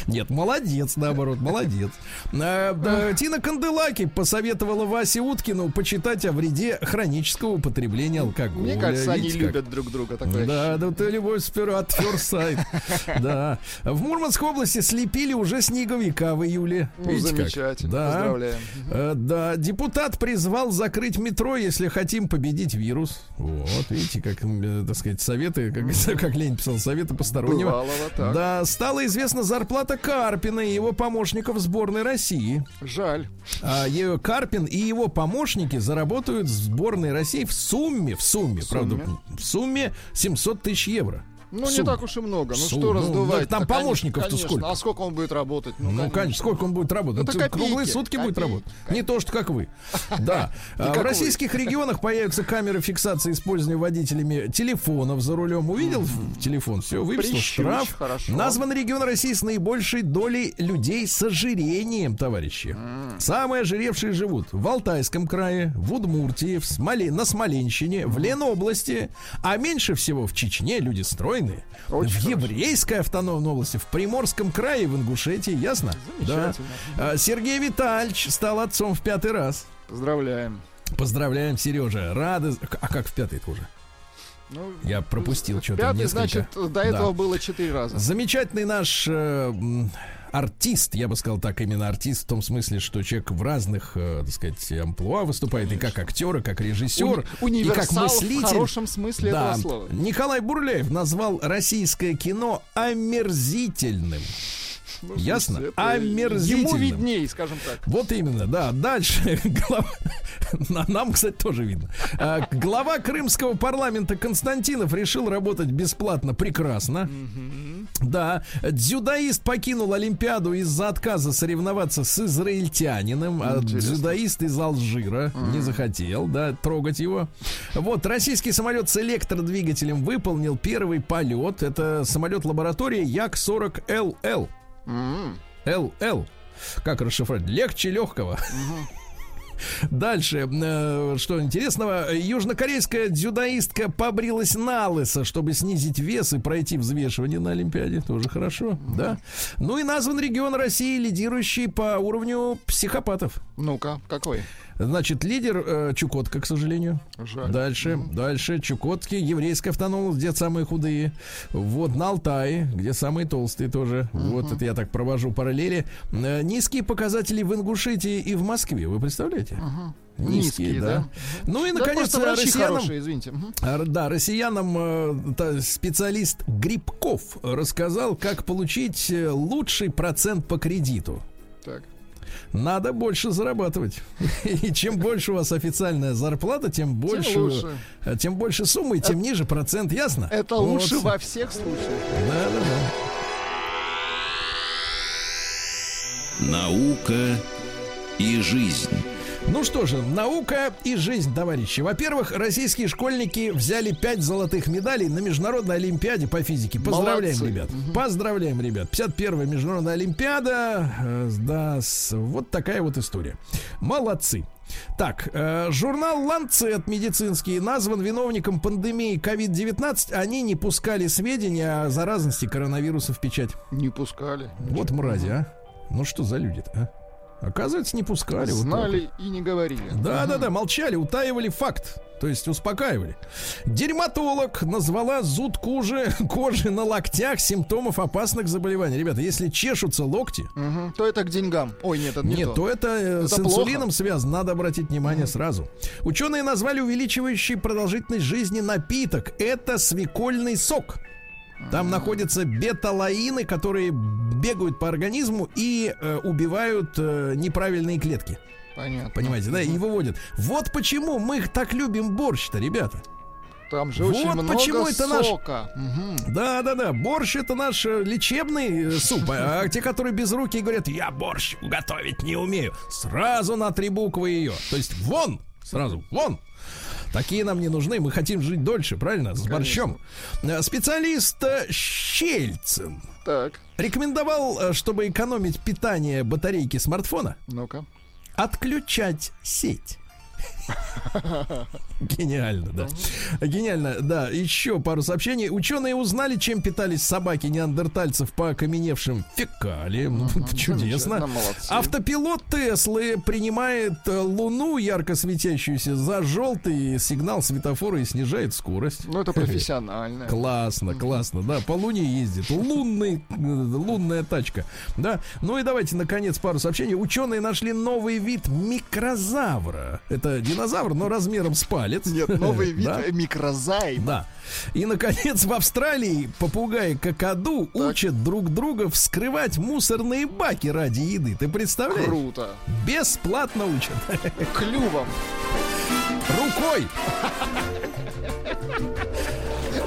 C: Нет, молодец, наоборот, молодец. А, Тина Канделаки посоветовала Васе Уткину почитать о вреде хронического употребления алкоголя.
B: Мне кажется, они любят друг друга.
C: Да, да, ты любовь сперва от. <laughs> Да. В Мурманской области слепили уже снеговика в июле.
B: Ну, замечательно.
C: Да.
B: Поздравляем.
C: Э, Да, депутат призвал закрыть метро, если хотим победить вирус. Вот, видите, как, э, так сказать, советы, как, <laughs> как Ленин писал, советы постороннего.
B: Бывалого, так.
C: Да, стала известна зарплата Карпина и его помощников в сборной России.
B: Жаль.
C: А, е- Карпин и его помощники заработают в сборной России в сумме, в сумме, правда, в сумме 700 тысяч евро.
B: Ну, не
C: Сумма.
B: так уж и много. Ну,
C: Сумма.
B: что
C: Ну,
B: раздувать?
C: там помощников-то сколько?
B: А сколько он будет работать?
C: Ну, конечно. сколько он будет работать?
B: Это
C: Ну,
B: копейки,
C: Круглые сутки будет
B: копейки,
C: работать. Не то, что как вы. <laughs> Да. А, В российских регионах появятся камеры фиксации использования водителями телефонов за рулем. Увидел телефон? Все, выписал штраф. Назван регион России с наибольшей долей людей с ожирением, товарищи. Самые ожиревшие живут в Алтайском крае, в Удмуртии, в Смоле, на Смоленщине, в Ленобласти, а меньше всего в Чечне люди стройные.
B: Очень
C: в Еврейской автономной области, в Приморском крае, в Ингушетии, ясно? Да. А, Сергей Витальевич стал отцом в пятый раз.
B: Поздравляем.
C: Поздравляем, Сережа. Рады. А как в пятый тоже?
B: Ну,
C: Я пропустил что-то
B: Пятый,
C: несколько.
B: значит, до
C: Да.
B: этого было четыре раза.
C: Замечательный наш э, артист, я бы сказал так, именно артист в том смысле, что человек в разных, э, так сказать, амплуа выступает и как актер, и как режиссер,
B: Уни-
C: и как
B: универсал в
C: мыслитель.
B: хорошем смысле
C: Да.
B: этого слова.
C: Николай Бурляев назвал российское кино омерзительным.
B: Ну,
C: Ясно?
B: это
C: Омерзительным.
B: Ему видней, скажем так.
C: Вот именно, да. Дальше. <laughs> Глава- На- Нам, кстати, тоже видно. А, Глава крымского парламента Константинов решил работать бесплатно. Прекрасно. Да. Дзюдоист покинул Олимпиаду из-за отказа соревноваться с израильтянином. А
B: Интересно.
C: дзюдоист из Алжира не захотел, да, трогать его. Вот, российский самолет с электродвигателем выполнил первый полет. Это самолет лаборатории Як-40ЛЛ.
B: М.
C: ЛЛ. Как расшифровать? Легче легкого. Дальше, э, что интересного, южнокорейская дзюдоистка побрилась на лысо, чтобы снизить вес и пройти взвешивание на Олимпиаде. Тоже хорошо, да? Ну и назван регион России, лидирующий по уровню психопатов.
B: Ну-ка, какой?
C: Значит, лидер э, Чукотка, к сожалению.
B: Жаль.
C: Дальше, дальше Чукотки, еврейская автономия, где самые худые. Вот на Алтае, где самые толстые тоже. Вот это я так провожу параллели. Э, низкие показатели в Ингушетии и в Москве. Вы представляете? Низкие,
B: Низкие,
C: да.
B: да.
C: Ну и
B: Да,
C: наконец россиянам.
B: хорошие, извините.
C: А, Да, россиянам э, специалист Грибков рассказал, как получить э, лучший процент по кредиту.
B: Так.
C: Надо больше зарабатывать. <laughs> И чем больше у вас официальная зарплата, тем больше,
B: лучше.
C: э, тем больше суммы, и тем ниже процент, ясно?
B: Это
C: Вот.
B: лучше во всех случаях.
C: Да, да, да.
A: Наука и жизнь.
C: Ну что же, наука и жизнь, товарищи. Во-первых, российские школьники взяли 5 золотых медалей на Международной Олимпиаде по физике. Поздравляем,
B: Молодцы.
C: ребят. Поздравляем, ребят. 51-я Международная Олимпиада. э, Да, с- вот такая вот история. Молодцы. Так, э, журнал Lancet медицинский назван виновником пандемии COVID-19. Они не пускали сведения о заразности коронавируса в печать.
B: Не пускали.
C: Вот мрази, а. Ну что за люди-то, а? Оказывается, не пускали. так вот.
B: Знали и не говорили.
C: Да, да, да, молчали, утаивали факт. То есть успокаивали. Дерматолог назвала зуд кожи, <laughs> кожи на локтях симптомов опасных заболеваний. Ребята, если чешутся локти,
B: Мгм. То это к деньгам. Ой, нет, это не
C: нет,
B: то.
C: то это, э,
B: Это
C: с
B: плохо.
C: инсулином связано, надо обратить внимание сразу. Ученые назвали увеличивающий продолжительность жизни напиток. Это свекольный сок. Там находятся беталоины, которые бегают по организму и э, убивают э, неправильные клетки.
B: Понятно.
C: Понимаете, да, и выводят. Вот почему мы так любим борщ-то, ребята.
B: Там же
C: Вот
B: очень много
C: почему это наш-
B: сока. Мгм.
C: Да, да, да. Борщ это наш э, лечебный э, суп. А <laughs> те, которые без руки говорят, я борщ готовить не умею. Сразу на три буквы ее. То есть вон, сразу вон. Такие нам не нужны, мы хотим жить дольше, правильно? С борщом. Э, Специалист э, Щельцин
B: Так,
C: рекомендовал, э, чтобы экономить питание батарейки смартфона,
B: ну-ка.
C: отключать сеть. <laughs> Гениально, да. Гениально, да. Еще пару сообщений. Ученые узнали, чем питались собаки неандертальцев по окаменевшим фекалиям. <laughs> Чудесно. Автопилот Теслы принимает э, Луну, ярко светящуюся, за желтый сигнал светофора и снижает скорость.
B: Ну, это профессионально. <laughs>
C: Классно, классно, да, по Луне ездит. Лунный, э, лунная тачка. Да. Ну и давайте, наконец, пару сообщений. Ученые нашли новый вид микрозавра. Это динозавр, но размером с палец.
B: Нет, новый <laughs> вид
C: Да.
B: микрозайм.
C: Да. И, наконец, в Австралии попугаи какаду учат друг друга вскрывать мусорные баки ради еды. Ты представляешь?
B: Круто.
C: Бесплатно учат. <laughs>
B: Клювом.
C: Рукой.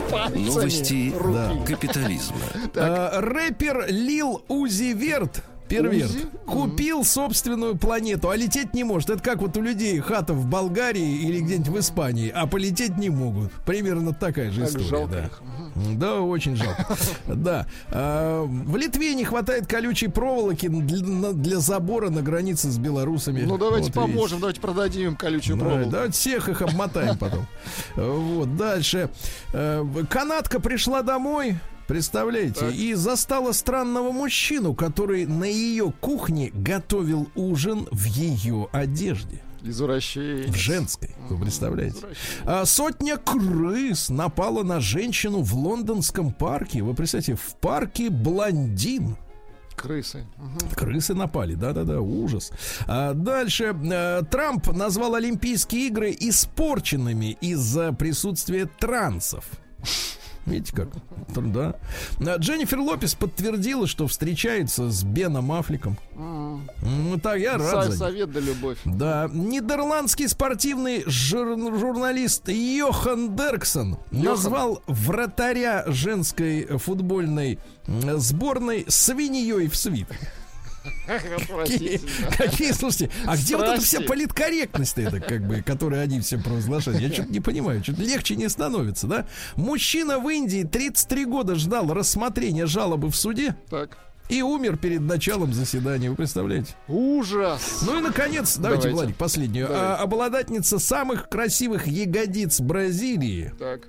B: Пальцами
A: Новости
B: руки.
A: капитализма.
C: А, рэпер Лил Узи Верт Перверт
B: Узи?
C: купил собственную планету, а лететь не может. Это как вот у людей хата в Болгарии или где-нибудь в Испании, а полететь не могут. Примерно такая же история.
B: жалко
C: да. Да, очень жалко. <laughs> Да. А, В Литве не хватает колючей проволоки для, забора на границе с белорусами.
B: Ну, давайте поможем, давайте продадим им колючую проволоку.
C: давайте всех их обмотаем потом. <laughs> Вот, дальше. Э, Канатка пришла домой, представляете,
B: Так.
C: и застала странного мужчину, который на ее кухне готовил ужин в ее одежде.
B: Извращение.
C: В женской, вы представляете? А сотня крыс напала на женщину в лондонском парке. Вы представляете, в парке блондин.
B: Крысы. Мгм.
C: Крысы напали, да-да-да, ужас. А дальше э, Трамп назвал Олимпийские игры испорченными из-за присутствия трансов. Видите как? Да. А Дженнифер Лопес подтвердила, что встречается с Беном Аффлеком.
B: М.
C: Ну так, я рад них.
B: Совет да любовь.
C: Да, нидерландский спортивный жур- журналист Йохан Дерксон назвал вратаря женской футбольной сборной свиньей в свит. Какие, слушайте, а где вот эта вся политкорректность это, как бы, которую они все провозглашают? Я что-то не понимаю, что-то легче не становится, да? Мужчина в Индии 33 года ждал рассмотрения жалобы в суде
B: Так.
C: и умер перед началом заседания, вы представляете?
B: Ужас.
C: Ну и, наконец, давайте,
B: Давайте.
C: Владик, последнюю.
B: Давайте.
C: А, обладательница самых красивых ягодиц Бразилии,
B: Так.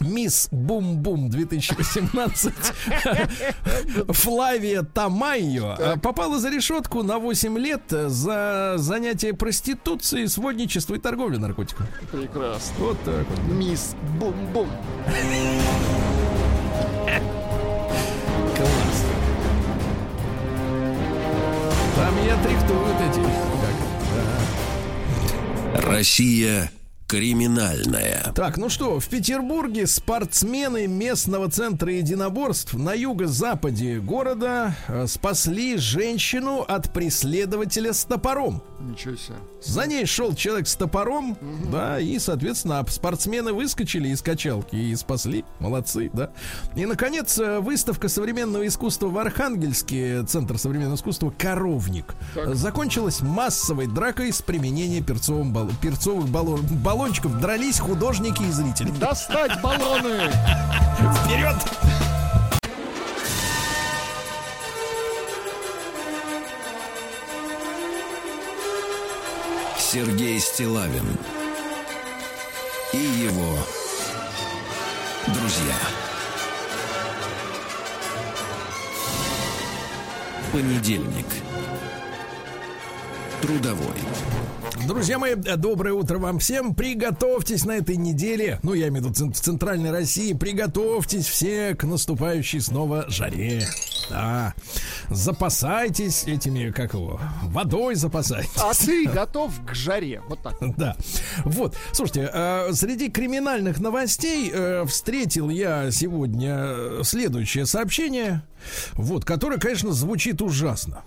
C: Мисс Бум-Бум 2018, <laughs> Флавия Тамайо, а, попала за решетку на 8 лет за занятие проституцией, сводничество и торговлю наркотиками.
B: Прекрасно.
C: Вот так вот.
B: Мисс Бум-Бум.
C: Класс. Там я трихтуют эти.
A: Россия Криминальная.
C: Так, ну что, в Петербурге спортсмены местного центра единоборств на юго-западе города э, спасли женщину от преследователя с топором.
B: Ничего себе.
C: За ней шел человек с топором, да, и, соответственно, спортсмены выскочили из качалки и спасли. Молодцы, да. И, наконец, э, выставка современного искусства в Архангельске, Центр современного искусства «Коровник»,
B: Так.
C: закончилась массовой дракой с применением перцовых баллон- баллончиков. Дрались художники и зрители.
B: Достать баллоны!
C: Вперед!
A: Сергей Стилавин и его друзья. Понедельник. Трудовой.
C: Друзья мои, э, доброе утро вам всем. Приготовьтесь на этой неделе, ну, я имею в виду в центральной России, приготовьтесь все к наступающей снова жаре. Да. Запасайтесь этими, как его, водой запасайтесь.
B: А ты готов к жаре. Вот так. <laughs>
C: Да. Вот. Слушайте, э, среди криминальных новостей э, встретил я сегодня следующее сообщение, вот, которое, конечно, звучит ужасно.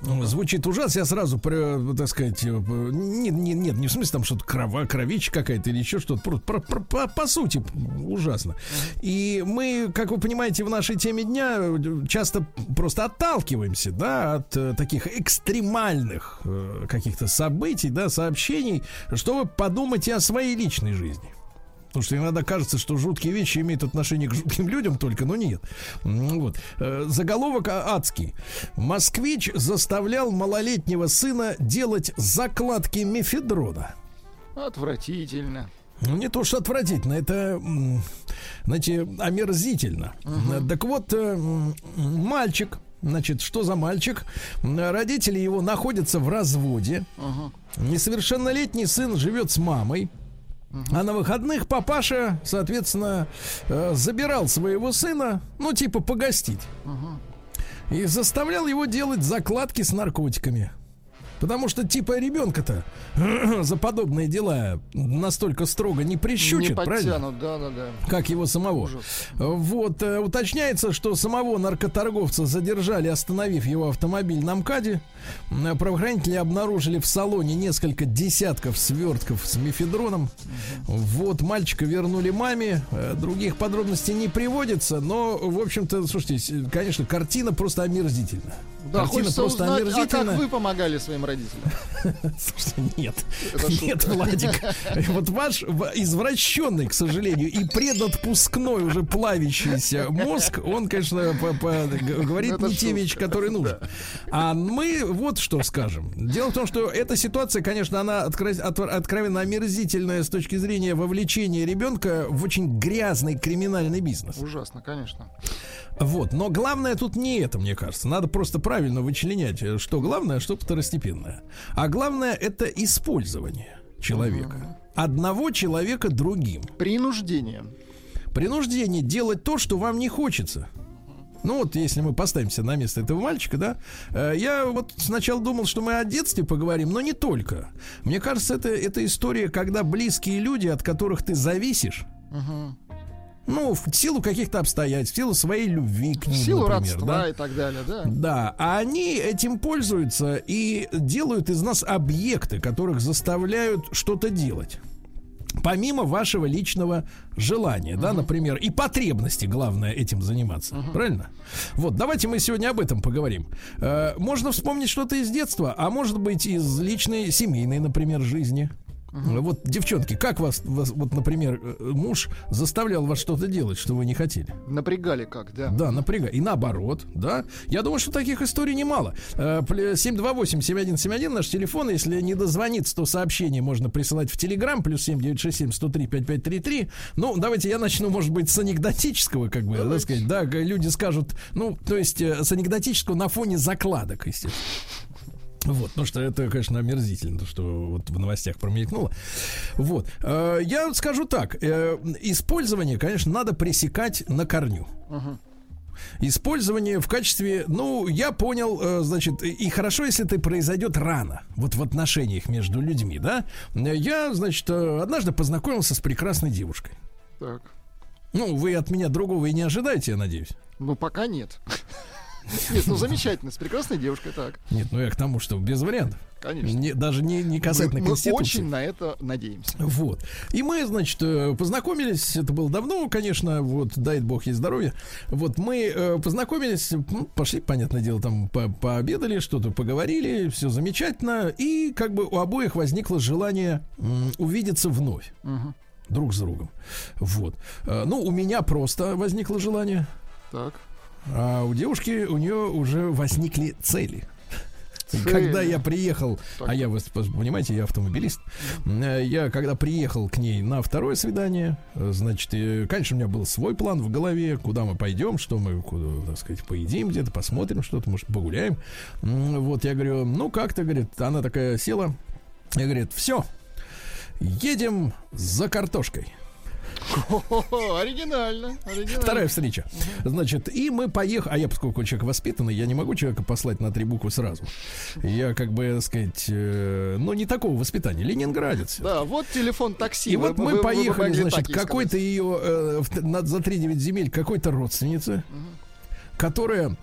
C: Ну, Звучит ужасно, я сразу, так сказать, э, нет, нет, нет, не в смысле там что-то крова, кровичка какая-то или еще что-то, просто про- про- по, по сути ужасно. И мы, как вы понимаете, в нашей теме дня э, часто просто отталкиваемся, да, от э, таких экстремальных каких-то событий, да, сообщений, чтобы подумать и о своей личной жизни. Потому что иногда кажется, что жуткие вещи имеют отношение к жутким людям только, но нет. Вот. Э, Заголовок а- адский. Москвич заставлял малолетнего сына делать закладки мефедрона.
B: Отвратительно.
C: Ну, не то, что отвратительно, это, знаете, омерзительно. Э, Так вот, э, мальчик, значит, что за мальчик? Родители его находятся в разводе. Несовершеннолетний сын живет с мамой. А на выходных папаша, соответственно, э, забирал своего сына, ну, типа, погостить. И заставлял его делать закладки с наркотиками. Потому что, типа, ребенка-то <clears throat> за подобные дела настолько строго не прищучат,
B: Не
C: правильно?
B: подтянут, да-да-да.
C: Как его самого.
B: Ужас.
C: Вот, э, уточняется, что самого наркоторговца задержали, остановив его автомобиль на МКАДе. М, Правоохранители обнаружили в салоне несколько десятков свертков с мефедроном. Вот, мальчика вернули маме. Э, Других подробностей не приводится, но, в общем-то, слушайте, конечно, картина просто омерзительна.
B: Да,
C: картина
B: хочется
C: просто
B: узнать, а
C: омерзительна.
B: как вы помогали своим родителям? <laughs>
C: Слушайте, нет. Нет. Владик. Вот ваш извращенный, к сожалению, и предотпускной уже плавящийся мозг, он, конечно, говорит
B: Это
C: не те вещи, которые нужны. А мы вот что скажем. Дело в том, что эта ситуация, конечно, она откро- отвор- откровенно омерзительная с точки зрения вовлечения ребенка в очень грязный криминальный бизнес.
B: Ужасно, конечно.
C: Вот. Но главное тут не это, мне кажется. Надо просто правильно вычленять, э, что главное, а что второстепенное. А главное это использование человека. Одного человека другим.
B: Принуждение.
C: Принуждение делать то, что вам не хочется. Ну вот, если мы поставимся на место этого мальчика, да, э, я вот сначала думал, что мы о детстве поговорим, но не только. Мне кажется, это, это история, когда близкие люди, от которых ты зависишь, ну, в силу каких-то обстоятельств, в силу своей любви к
B: В
C: ним,
B: силу
C: например,
B: родства
C: да.
B: и так далее, да?
C: Да, а они этим пользуются и делают из нас объекты, которых заставляют что-то делать. Помимо вашего личного желания, да, например, и потребности, главное, этим заниматься. Правильно? Вот, давайте мы сегодня об этом поговорим. Э, можно вспомнить что-то из детства, а может быть, из личной, семейной, например, жизни. Вот, девчонки, как вас, вас, вот, например, э, муж заставлял вас что-то делать, что вы не хотели?
B: Напрягали как, да.
C: Да, напрягай. И наоборот, да. Я думаю, что таких историй немало. Э, пле- 728-7171 наш телефон. Если не дозвониться, то сообщение можно присылать в Телеграм. Плюс 7967-103-5533. Ну, давайте я начну, может быть, с анекдотического, как бы, да, сказать. Да, люди скажут, ну, то есть э, с анекдотического на фоне закладок, естественно. Вот, потому что это, конечно, омерзительно, то, что вот в новостях промелькнуло. Вот. Э, Я скажу так. э, Использование, конечно, надо пресекать на корню. Использование в качестве, ну, я понял, э, значит, и хорошо, если это произойдет рано, вот в отношениях между людьми, да. Я, значит, однажды познакомился с прекрасной девушкой.
B: Так.
C: Ну, вы от меня другого и не ожидаете, я надеюсь.
B: Ну, пока нет. <laughs> Нет, ну замечательно, с прекрасной девушкой, так.
C: Нет, ну я к тому, что без вариантов.
B: Конечно.
C: Не- даже не, не касательно
B: мы, мы
C: Конституции.
B: очень на это надеемся.
C: Вот. И мы, значит, э, познакомились, это было давно, конечно, вот, дай бог ей здоровья. Вот, мы э, познакомились, ну, пошли, понятное дело, там по- пообедали, что-то поговорили, все замечательно. И как бы у обоих возникло желание увидеться вновь.
B: Мгм.
C: Друг с другом. Вот. Э, Ну, у меня просто возникло желание,
B: Так.
C: А у девушки, у нее уже возникли цели.
B: Цели.
C: Когда я приехал,
B: Так.
C: а я, вы понимаете, я автомобилист, э, я когда приехал к ней на второе свидание, э, значит, конечно, у меня был свой план в голове, куда мы пойдем, что мы, куда, так сказать, поедим где-то, посмотрим что-то, может, погуляем. Вот, я говорю, ну, как-то, говорит, она такая села, и говорит, все, едем за картошкой.
B: О, оригинально, оригинально.
C: Вторая встреча. Значит, и мы поехали. А я, поскольку человек воспитанный, я не могу человека послать на три буквы сразу. Я, как бы, так сказать, э, ну, не такого воспитания. Ленинградец.
B: Да, вот телефон такси.
C: И
B: Вы-
C: вот мы
B: вы-
C: поехали, значит, какой-то ее э, за 3-9 земель какой-то родственницы, которая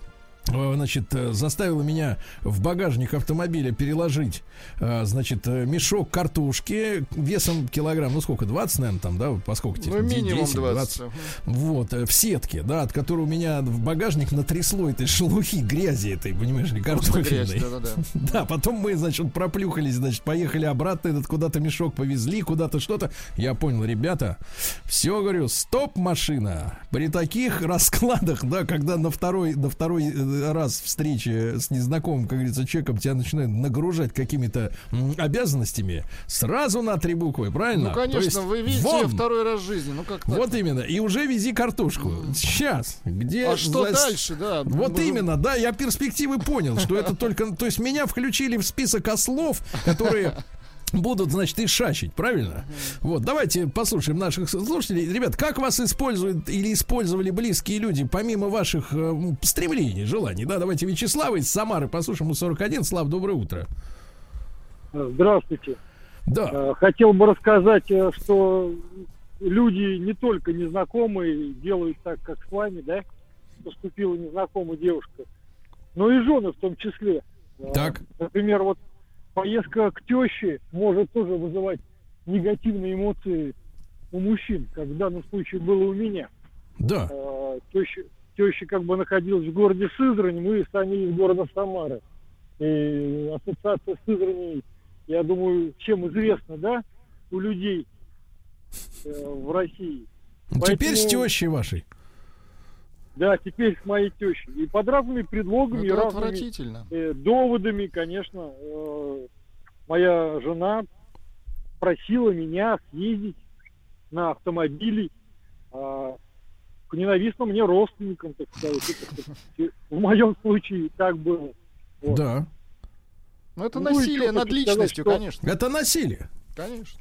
C: значит, э, заставила меня в багажник автомобиля переложить, э, значит, э, мешок картошки весом килограмм, ну сколько, 20, наверное, там, да, поскольку
B: Ну, минимум 20. Мгм.
C: вот, э, в сетке, да, от которой у меня в багажник натрясло этой шелухи, грязи этой, понимаешь ли, картофельной.
B: грязь, да-да-да. <laughs>
C: Да, потом мы, значит, проплюхались, значит, поехали обратно, этот куда-то мешок повезли, куда-то что-то. Я понял, ребята, все, говорю, стоп, машина. При таких раскладах, да, когда на второй, на второй э, раз встречи с незнакомым, как говорится, человеком тебя начинают нагружать какими-то обязанностями, сразу на три буквы, правильно?
B: Ну, конечно,
C: есть
B: вы видите
C: вон.
B: второй раз в жизни. Ну, как так?
C: Вот именно. И уже вези картошку. Сейчас. Где
B: А что
C: за-
B: дальше, да?
C: Вот
B: Мы же-
C: именно, да, я перспективы понял, что это только, то есть меня включили в список ослов, которые будут, значит, и шачить, правильно? Вот, давайте послушаем наших слушателей. Ребят, как вас используют или использовали близкие люди, помимо ваших э, стремлений, желаний? Да, давайте Вячеслава из Самары послушаем, у 41. Слав, доброе утро.
E: Здравствуйте.
C: Да,
E: Э, Хотел бы рассказать, э, что люди не только незнакомые делают так, как с вами, да, поступила незнакомая девушка, но и жены в том числе. Э,
C: Так.
E: Например, вот поездка к теще может тоже вызывать негативные эмоции у мужчин, как в данном случае было у меня.
C: да.
E: Теща, теща как бы находилась в городе Сызрань, мы сами из города Самары. И ассоциация с Сызраней, я думаю, чем известна, да, у людей э, в России.
C: Теперь с
E: поэтому-
C: тещей вашей.
E: Да, теперь с моей тещей. И под разными предлогами, и
B: Это
E: разными э, доводами, конечно, э, моя жена просила меня съездить на автомобиле а, к ненавистным мне родственникам, так сказать. <laughs> В моем случае так было. Вот.
C: Да.
B: Ну, это
E: Ну,
B: насилие над
E: хочу сказать,
B: личностью,
E: что-
B: конечно.
C: Это насилие.
B: Конечно.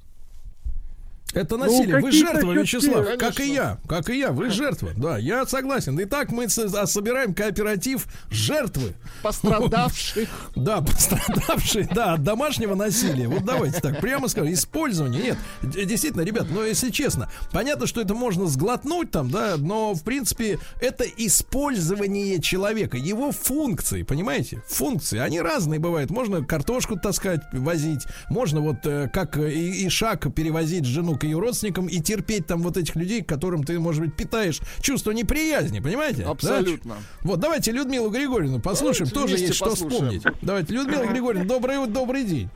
C: Это
E: Ну,
C: насилие. Вы
E: какие-то
C: жертва, Вячеслав, как
B: Конечно.
C: и я. Как и я, вы жертва. Да, я согласен. Итак, мы а, собираем кооператив жертвы.
B: Пострадавших. <laughs>
C: Да, пострадавшие, да, от домашнего насилия. Вот давайте так, прямо скажем, использование. Нет, действительно, ребят, но если честно, понятно, что это можно сглотнуть там, да, но в принципе это использование человека, его функции, понимаете? Функции, они разные бывают. Можно картошку таскать, возить, можно вот э, как э, и, и шаг перевозить жену к ее родственникам и терпеть там вот этих людей, к которым ты, может быть, питаешь чувство неприязни, понимаете? Да?
B: Абсолютно.
C: Вот, давайте Людмилу Григорьевну послушаем,
B: Давайте
C: тоже есть что
B: послушаем.
C: вспомнить. Давайте, Людмила Григорьевна, добрый, добрый день.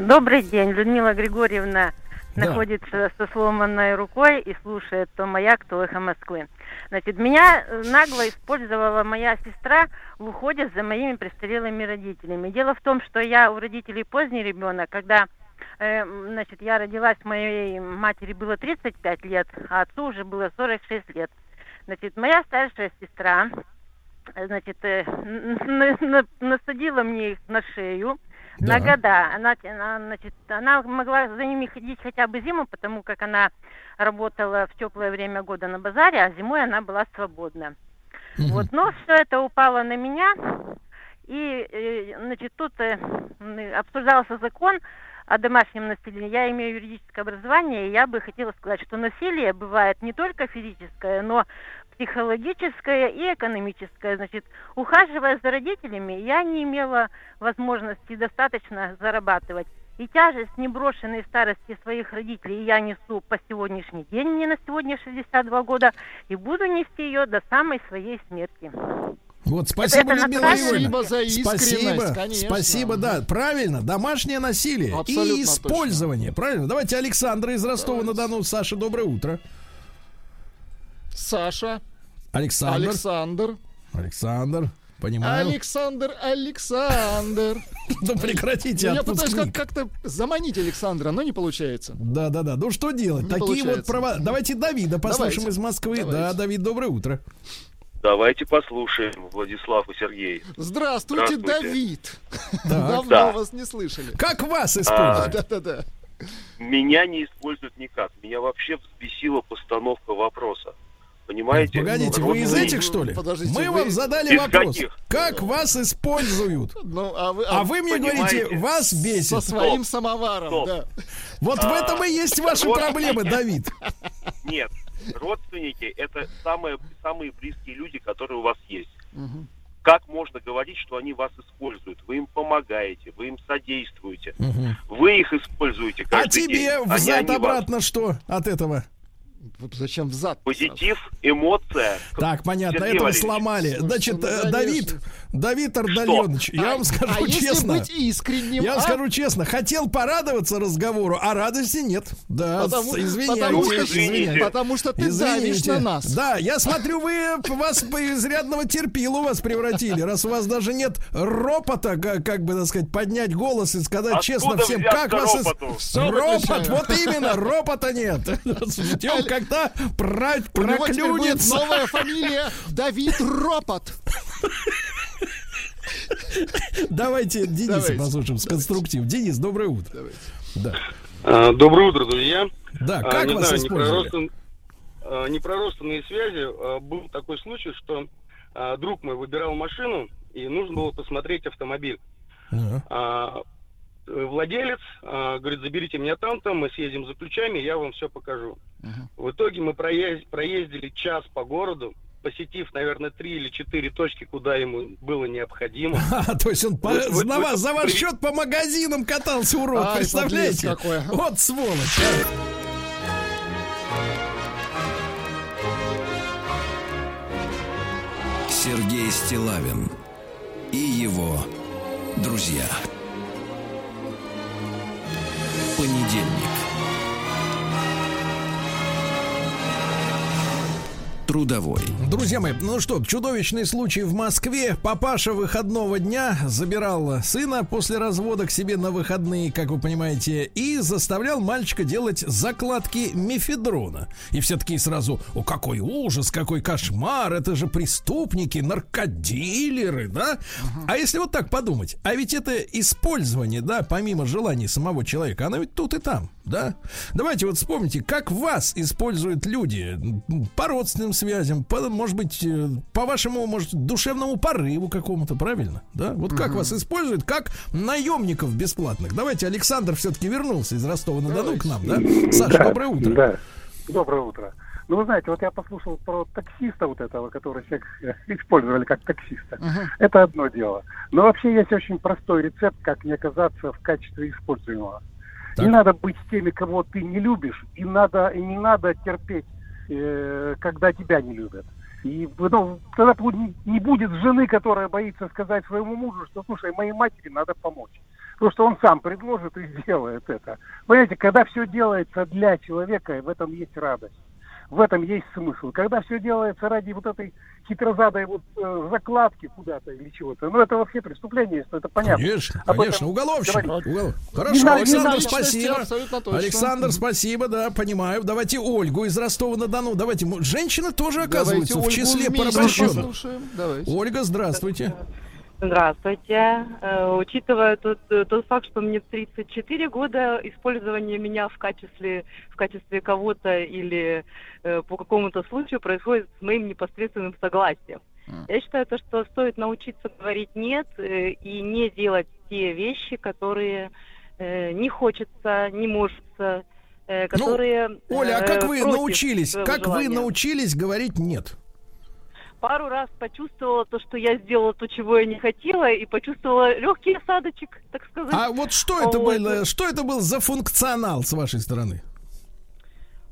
F: Добрый день, Людмила Григорьевна
C: Да.
F: находится со сломанной рукой и слушает то маяк, то эхо Москвы. Значит, меня э, нагло использовала моя сестра в уходе за моими престарелыми родителями. Дело в том, что я у родителей поздний ребенок, когда значит, я родилась, моей матери было 35 лет, а отцу уже было 46 лет. Значит, моя старшая сестра, э, значит, э, насадила мне их на шею,
C: Да.
F: на года. Она, она, значит, она могла за ними ходить хотя бы зиму, потому как она работала в теплое время года на базаре, а зимой она была свободна. Вот, но все это упало на меня, и, э, значит, тут обсуждался закон о домашнем насилии. Я имею юридическое образование, и я бы хотела сказать, что насилие бывает не только физическое, но психологическое и экономическое. Значит, ухаживая за родителями, я не имела возможности достаточно зарабатывать. И тяжесть неброшенной старости своих родителей я несу по сегодняшний день, мне на сегодня 62 года, и буду нести ее до самой своей смерти.
C: Вот, спасибо,
F: это
C: Людмила.
B: Спасибо за искренность,
C: Спасибо,
B: конечно.
C: спасибо, да, правильно, домашнее насилие
B: Абсолютно
C: и использование, правильно. Давайте Александра из Ростова-на-Дону. Саша, доброе утро.
B: Саша,
C: Александр.
B: Александр,
C: Александр, понимаю.
B: Александр, Александр. <laughs>
C: Ну прекратите,
B: Я пытаюсь как-то заманить Александра, но не получается.
C: Да, да, да. Ну что делать? Такие вот права. Давайте Давида послушаем из Москвы. Да. Давид, доброе утро.
G: Давайте послушаем Владислав и Сергей.
B: Здравствуйте,
G: Здравствуйте.
B: Давид.
C: Так.
B: Давно
G: Да.
B: вас не слышали.
C: Как вас
G: А,
C: используют?
B: Да-да-да.
G: Меня не используют никак. Меня вообще взбесила постановка вопроса. Понимаете?
C: Погодите, вы из этих, что ли?
B: Подождите,
C: Мы
B: вы-
C: вам задали
G: Из
C: вопрос.
G: каких?
C: Как вас используют?
B: Ну, а вы,
C: А вы мне
G: понимаете,
C: говорите, вас
B: со
C: бесит.
B: своим самоваром,
G: Стоп.
B: да.
C: Вот в
G: А,
C: этом и есть ваши
G: вот.
C: проблемы, Давид.
G: Нет. Родственники — это самые, самые близкие люди, которые у вас есть.
B: Мгм.
G: Как можно говорить, что они вас используют? Вы им помогаете, вы им содействуете. Вы их используете
C: А
G: день.
C: тебе
G: не
C: взад
G: они вас.
C: обратно что от этого?
B: Зачем взад?
G: Позитив, эмоция.
C: Так, понятно,
G: Сергей
C: этого
G: Валерьевич,
C: сломали. Значит,
B: ну.
C: Давид, Давид Ардальонович, я вам скажу
B: а если
C: честно.
B: быть искренним,
C: Я вам
B: а?
C: скажу честно, хотел порадоваться разговору, а радости нет. Да,
B: Потому-
C: извиняйте,
B: потому что-
C: извиняйте.
B: Потому что ты давишь
C: Извините.
B: на нас.
C: Да, я смотрю, вы вас по изрядного терпила вас превратили, раз у вас даже нет ропота, как, как бы, так сказать, поднять голос и сказать
G: Откуда
C: честно всем, как вас... Ропот, вот именно, ропота нет. <laughs> Ждем, когда про-
B: У него теперь будет
C: проклюнется.
B: новая фамилия Давид Ропот.
C: Давайте Дениса
B: Давайте.
C: послушаем с конструктив. Денис, доброе утро. Да.
H: А, Доброе утро, друзья.
C: Да,
H: А,
C: как
H: не
C: вас
H: знаю,
C: использовали?
H: непроростан- а, Непроростанные связи. Был такой случай, что друг мой выбирал машину, и нужно было посмотреть автомобиль. А, э, Владелец а, говорит, заберите меня там-то, мы съездим за ключами, я вам все покажу. В итоге мы проез- проездили час по городу, посетив, наверное, три или четыре точки, куда ему было необходимо. <laughs>
C: А, то есть он по-
H: Вы- вы-
C: за, вас- за ваш
H: вы-
C: счет по магазинам катался, урод,
B: Ай,
C: представляете?
B: какой, а.
C: Вот сволочь. а.
A: Сергей Стилавин и его друзья. Понедельник. Трудовой.
C: Друзья мои, ну что, чудовищный случай в Москве. Папаша выходного дня забирал сына после развода к себе на выходные, как вы понимаете, и заставлял мальчика делать закладки мефедрона. И все такие сразу, о, какой ужас, какой кошмар, это же преступники, наркодилеры, да? А если вот так подумать, а ведь это использование, да, помимо желаний самого человека, оно ведь тут и там, да? Давайте вот вспомните, как вас используют люди по родственным связям, по, может быть, э, по вашему, может, душевному порыву какому-то, правильно? Да? Вот как вас используют, как наемников бесплатных. Давайте, Александр все-таки вернулся из Ростова-на-Дону к нам, да? Саша, доброе утро.
E: Да, доброе утро. Ну, вы знаете, вот я послушал про таксиста вот этого, который всех <laughs> использовали как таксиста. Это одно дело. Но вообще есть очень простой рецепт, как не оказаться в качестве используемого.
C: Так.
E: Не надо быть с теми, кого ты не любишь, и надо и не надо терпеть, э, когда тебя не любят. И ну, тогда не будет жены, которая боится сказать своему мужу, что слушай, моей матери надо помочь. Потому что он сам предложит и сделает это. Понимаете, когда все делается для человека, в этом есть радость. В этом есть смысл. Когда все делается ради вот этой хитрозадой вот э, закладки куда-то или чего-то, ну это вообще преступление, что это понятно.
C: Конечно,
E: Об
C: конечно, уголовщик.
E: Не
C: Хорошо,
E: не
C: Александр,
E: надо
C: спасибо. Александр, спасибо, да, понимаю. Давайте Ольгу из Ростова-на-Дону. Давайте, женщины тоже
B: Давайте
C: оказываются в числе порабощенных.
B: Давайте.
C: Ольга, здравствуйте.
I: Здравствуйте. Э, Учитывая тот, э, тот факт, что мне 34 года, использование меня в качестве, в качестве кого-то или э, по какому-то случаю происходит с моим непосредственным согласием. Я считаю, то, что стоит научиться говорить нет и не делать те вещи, которые не хочется, не может, э, которые...
C: Оля, а как вы научились? Как вы
I: желания.
C: научились говорить нет?
I: Пару раз почувствовала то, что я сделала то, чего я не хотела, и почувствовала легкий осадочек, так сказать.
C: А вот что это
I: Вот.
C: было? Что это был за функционал с вашей стороны?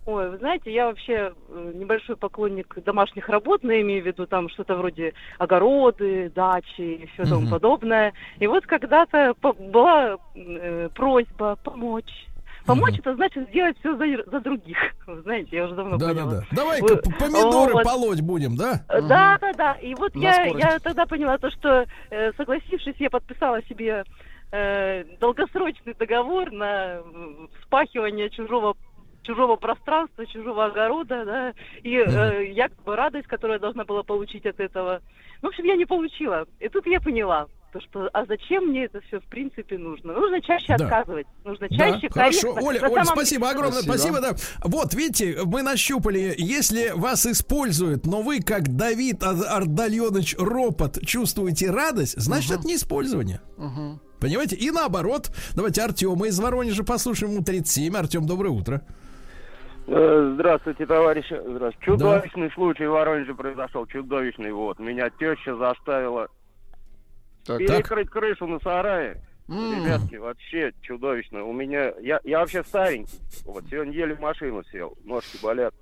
I: Ой, вы знаете, я вообще э, небольшой поклонник домашних работ, но я имею в виду там что-то вроде огороды, дачи и все тому
J: Мгм.
I: подобное. И вот когда-то была э, просьба помочь. Помочь это значит сделать все за, за других. <laughs> Вы знаете, я уже давно
C: Да, да,
I: поняла.
C: да. Давай-ка
I: Вы-
C: п- помидоры
I: вот.
C: полоть будем, да?
I: Да, да, да. И вот
C: На
I: я,
C: скорость.
I: я тогда поняла то, что э, согласившись, я подписала себе э, долгосрочный договор на м, вспахивание чужого чужого пространства, чужого огорода, да, и э, якобы радость, которую я должна была получить от этого. В общем, я не получила. И тут я поняла, то, что, а зачем мне это все в принципе нужно? Нужно чаще
C: Да.
I: отказывать, нужно
C: Да,
I: чаще
C: хорошо.
I: корректно.
C: Оля,
I: На
C: Оля,
I: самом-
C: спасибо огромное, спасибо. да. Вот, видите, мы нащупали, если вас используют, но вы, как Давид Ар- Ардальонович Ропот, чувствуете радость, значит, это не использование. Понимаете? И наоборот. Давайте Артема из Воронежа послушаем. Ему 37. Артем, доброе утро.
K: Э, Здравствуйте, товарищи. Здравствуйте. Чудовищный случай в Воронеже произошел. Чудовищный. Вот. Меня теща заставила перекрыть крышу на сарае. Ребятки, вообще чудовищно. У меня... Я, я вообще старенький. Вот. Сегодня еле в машину сел. Ножки болят.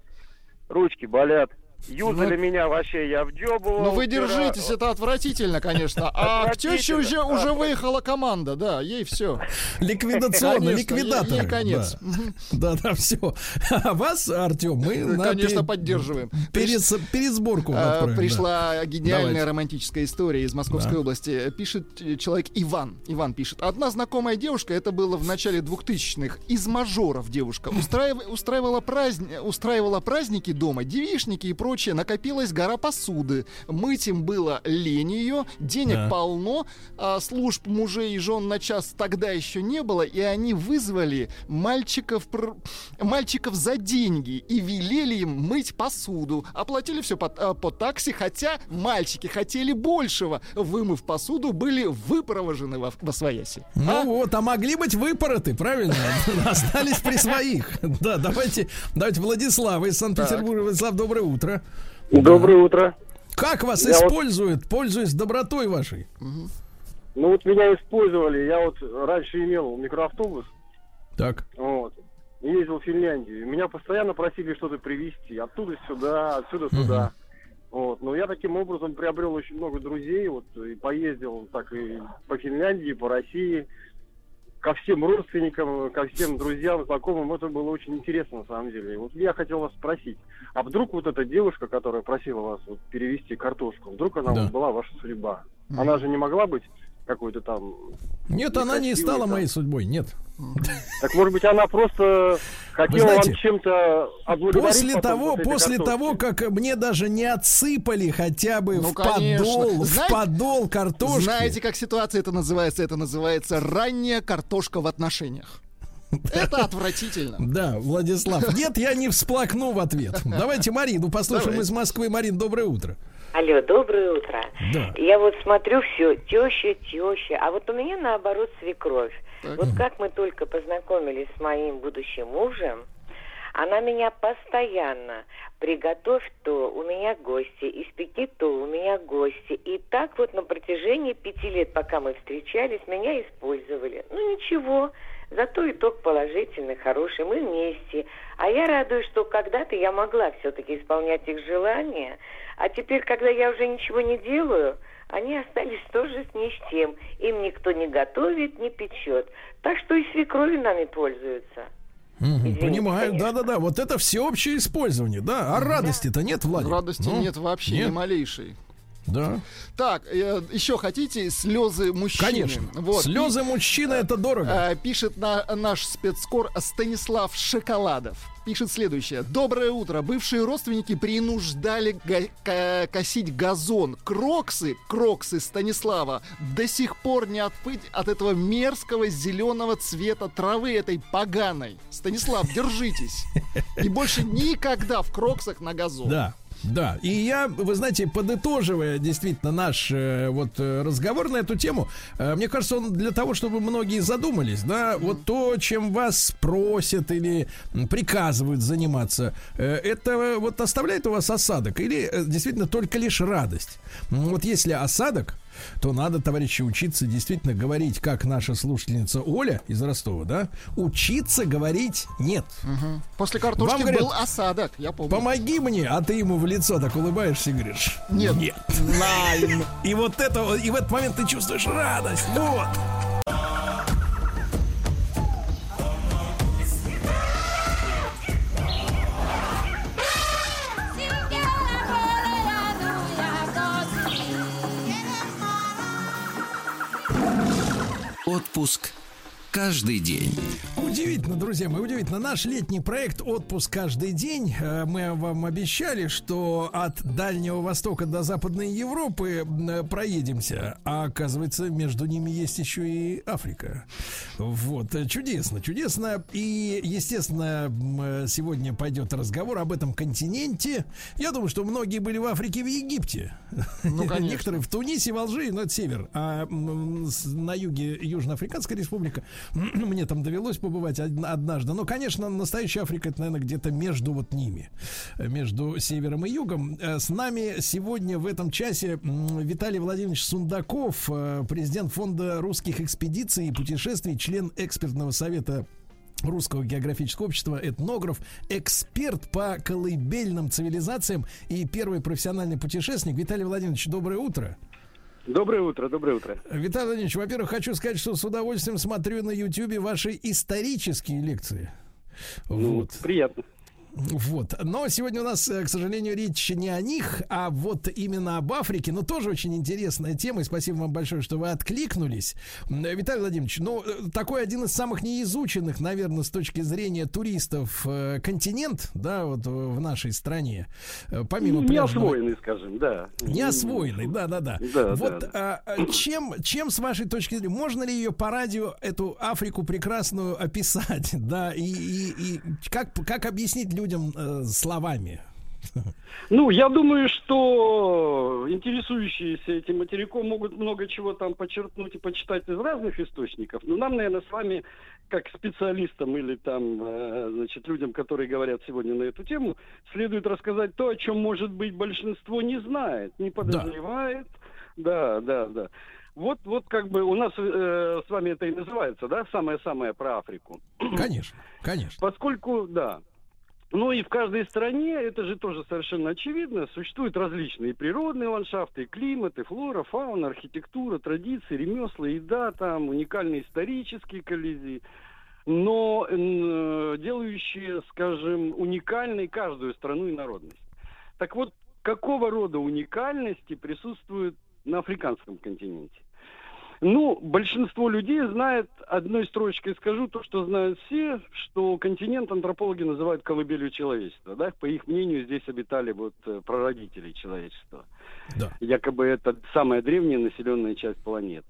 K: Ручки болят. Юзали
B: Ну,
K: меня вообще. Я вджебывал.
B: Ну вы
K: вчера.
B: держитесь, это отвратительно, конечно. А к теще уже, уже
K: да.
B: выехала команда, да, ей все.
C: Ликвидационно, ликвидатор.
B: Ей конец.
C: Да, да, все. А вас, Артем, мы на
B: конечно,
C: перед-
B: поддерживаем.
C: Перед, пересборку
B: А,
C: отправим, да.
B: Пришла гениальная
C: Давайте.
B: романтическая история из Московской
C: Да.
B: области. Пишет э, человек Иван. Иван пишет. Одна знакомая девушка, это было в начале 2000-х, из мажоров девушка, устраив- устраивала, праздни- устраивала праздники дома, девишники и прочее. Накопилась гора посуды. Мыть им было лень ее, денег
J: Да.
B: полно, а служб мужей и жен на час тогда еще не было, и они вызвали мальчиков, пр- мальчиков за деньги и велели им мыть посуду. Оплатили все по, а, по такси, хотя мальчики хотели большего. Вымыв посуду, были выпровожены во, во свояси.
C: Ну вот, а могли быть выпороты, правильно? <laughs> Остались при своих. Да, давайте, давайте Владислава из Санкт-Петербурга. Владислав, доброе утро.
H: Доброе утро.
C: Как вас
H: Я вот-
C: используют, пользуясь добротой вашей?
H: Ну вот меня использовали. Я вот раньше имел микроавтобус.
C: Так.
H: Вот. И Ездил в Финляндию. Меня постоянно просили что-то привезти. Оттуда сюда, отсюда сюда. Вот. Но я таким образом приобрел очень много друзей. Вот, и поездил так и по Финляндии, по России. Ко всем родственникам, ко всем друзьям, знакомым. Это было очень интересно на самом деле. Вот я хотел вас спросить. А вдруг вот эта девушка, которая просила вас вот, перевести картошку, вдруг она
C: Да.
H: вот была ваша судьба? Она же не могла быть какой-то там
C: Нет, она не стала
H: там.
C: моей судьбой, нет.
H: Так может быть она просто хотела
C: знаете,
H: вам чем-то отблагодарить
C: После того, после
H: картошки?
C: того, как мне даже не отсыпали хотя бы
B: Ну,
C: в
B: конечно.
C: подол,
B: Знаете-
C: в подол картошки.
B: Знаете, как ситуация это называется? Это называется ранняя картошка в отношениях. Это отвратительно. <laughs>
C: Да, Владислав. Нет, я не всплакну в ответ. <laughs> Давайте Марину послушаем
B: Давайте.
C: из Москвы. Марин, доброе утро.
L: Алло, доброе утро.
C: Да.
L: Я вот смотрю все, теща, теща, а вот у меня наоборот свекровь. Вот как мы только познакомились с моим будущим мужем, она меня постоянно приготовь то, у меня гости, испеки то, у меня гости. И так вот на протяжении пяти лет, пока мы встречались, меня использовали. Ну ничего, зато итог положительный, хороший, мы вместе. А я радуюсь, что когда-то я могла все-таки исполнять их желания, а теперь, когда я уже ничего не делаю, они остались тоже с ни с чем. Им никто не готовит, не печет. Так что и свекрови нами пользуются.
C: Мгм, Понимаю, да-да-да. Вот это всеобщее использование, да. А радости-то нет, Владик?
B: Радости
C: Ну,
B: нет вообще
C: нет.
B: ни малейшей.
C: Да.
B: Так, э, еще хотите слезы мужчины?
C: Конечно. Слезы мужчины это дорого.
B: Э, пишет на, наш спецкор Станислав Шоколадов. Пишет следующее. Доброе утро. Бывшие родственники принуждали га- косить газон. Кроксы, кроксы Станислава до сих пор не отпыть от этого мерзкого зеленого цвета травы этой поганой. Станислав, держитесь. И больше никогда в кроксах на газон.
C: Да. Да, и я, вы знаете, подытоживая действительно наш э, вот э, разговор на эту тему, э, мне кажется, он для того, чтобы многие задумались, да, вот то, чем вас просят или приказывают заниматься, э, это вот оставляет у вас осадок или э, действительно только лишь радость? Вот если осадок, то надо, товарищи, учиться действительно говорить, как наша слушательница Оля из Ростова, да, учиться говорить нет.
B: После картошки
C: Вам говорят,
B: был осадок, я помню.
C: Помоги мне, а ты ему в лицо так улыбаешься и говоришь.
B: Нет.
C: Нет.
B: Найн.
C: И вот это, и в этот момент ты чувствуешь радость. Вот.
A: Отпуск каждый день.
C: Удивительно, друзья мои, удивительно. Наш летний проект «Отпуск каждый день». э, Мы вам обещали, что от Дальнего Востока до Западной Европы э, проедемся. А оказывается, между ними есть еще и Африка. Вот. э, Чудесно, чудесно. И, естественно, сегодня пойдет разговор об этом континенте. Я думаю, что многие были в Африке в Египте.
B: Ну, <laughs> конечно.
C: Некоторые в Тунисе, в Алжире, но это север. А на юге Южноафриканская республика. <clears throat> Мне там довелось побывать од- однажды. Но, конечно, настоящая Африка это, наверное, где-то между вот ними, между севером и югом. Э, С нами сегодня в этом часе Виталий Владимирович Сундаков, э, президент фонда русских экспедиций и путешествий, член экспертного совета Русского географического общества, этнограф, эксперт по колыбельным цивилизациям и первый профессиональный путешественник. Виталий Владимирович, доброе утро.
J: Доброе утро, доброе утро.
C: Виталий Владимирович, во-первых, хочу сказать, что с удовольствием смотрю на Ютьюбе ваши исторические лекции.
J: Ну,
C: Вот.
J: приятно.
C: Вот. Но сегодня у нас, э, к сожалению, речь не о них, а вот именно об Африке. Но тоже очень интересная тема. И спасибо вам большое, что вы откликнулись. Э, Виталий Владимирович, ну, э, такой один из самых неизученных, наверное, с точки зрения туристов континент, да, вот в нашей стране. Помимо
J: не
C: пляжного-
J: освоенный, скажем, да.
C: не освоенный, да, да, да.
J: Да,
C: вот
J: да,
C: а, а, чем, чем с вашей точки зрения, можно ли ее по радио эту Африку прекрасную описать, <laughs> да, и, и, и как, как объяснить людям э, словами?
J: Ну, я думаю, что интересующиеся этим материком могут много чего там почерпнуть и почитать из разных источников. Но нам, наверное, с вами, как специалистам или там, э, значит, людям, которые говорят сегодня на эту тему, следует рассказать то, о чем, может быть, большинство не знает, не подозревает. Да, да, да. Вот, вот как бы у нас э, с вами это и называется, да, самое-самое про Африку.
C: Конечно, конечно.
J: Поскольку, да. Ну и в каждой стране, это же тоже совершенно очевидно, существуют различные природные ландшафты, и климат, и флора, фауна, архитектура, традиции, ремесла, еда, там уникальные исторические коллизии, но э, делающие, скажем, уникальной каждую страну и народность. Так вот, какого рода уникальности присутствуют на африканском континенте? Ну, большинство людей знает, одной строчкой скажу то, что знают все, что континент антропологи называют колыбелью человечества. Да? По их мнению, здесь обитали вот э, прародители человечества.
C: Да.
J: Якобы это самая древняя населенная часть планеты.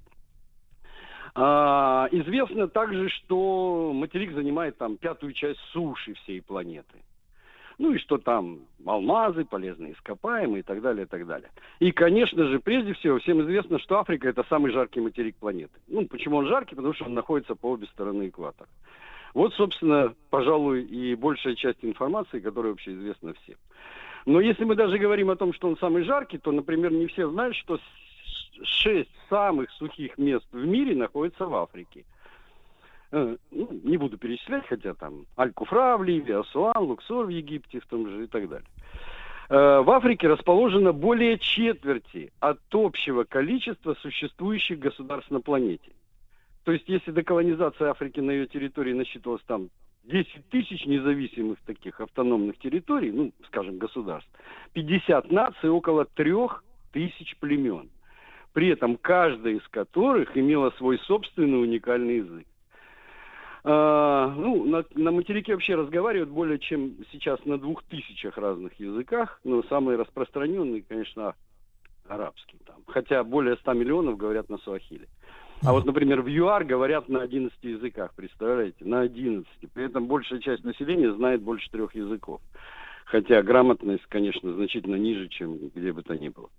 J: А, известно также, что материк занимает там пятую часть суши всей планеты. Ну и что там алмазы, полезные ископаемые и так далее, и так далее. И, конечно же, прежде всего, всем известно, что Африка это самый жаркий материк планеты. Ну, почему он жаркий? Потому что он находится по обе стороны экватора. Вот, собственно, пожалуй, и большая часть информации, которая вообще известна всем. Но если мы даже говорим о том, что он самый жаркий, то, например, не все знают, что шесть самых сухих мест в мире находятся в Африке. Э, ну, не буду перечислять, хотя там Аль-Куфра в Ливии, Асуан, Луксор в Египте в том же и так далее. Э, В Африке расположено более четверти от общего количества существующих государств на планете. То есть, если до колонизации Африки на ее территории насчитывалось там 10 тысяч независимых таких автономных территорий, ну, скажем, государств, 50 наций, около 3 тысяч племен. При этом каждая из которых имела свой собственный уникальный язык. А, ну, на, на материке вообще разговаривают более чем сейчас на двух тысячах разных языках, но самый распространенный, конечно, арабский. Там. Хотя более 100 миллионов говорят на суахиле. А вот, например, в ЮАР говорят на 11 языках, представляете? На 11. При этом большая часть населения знает больше трех языков. Хотя грамотность, конечно, значительно ниже, чем где бы то ни было.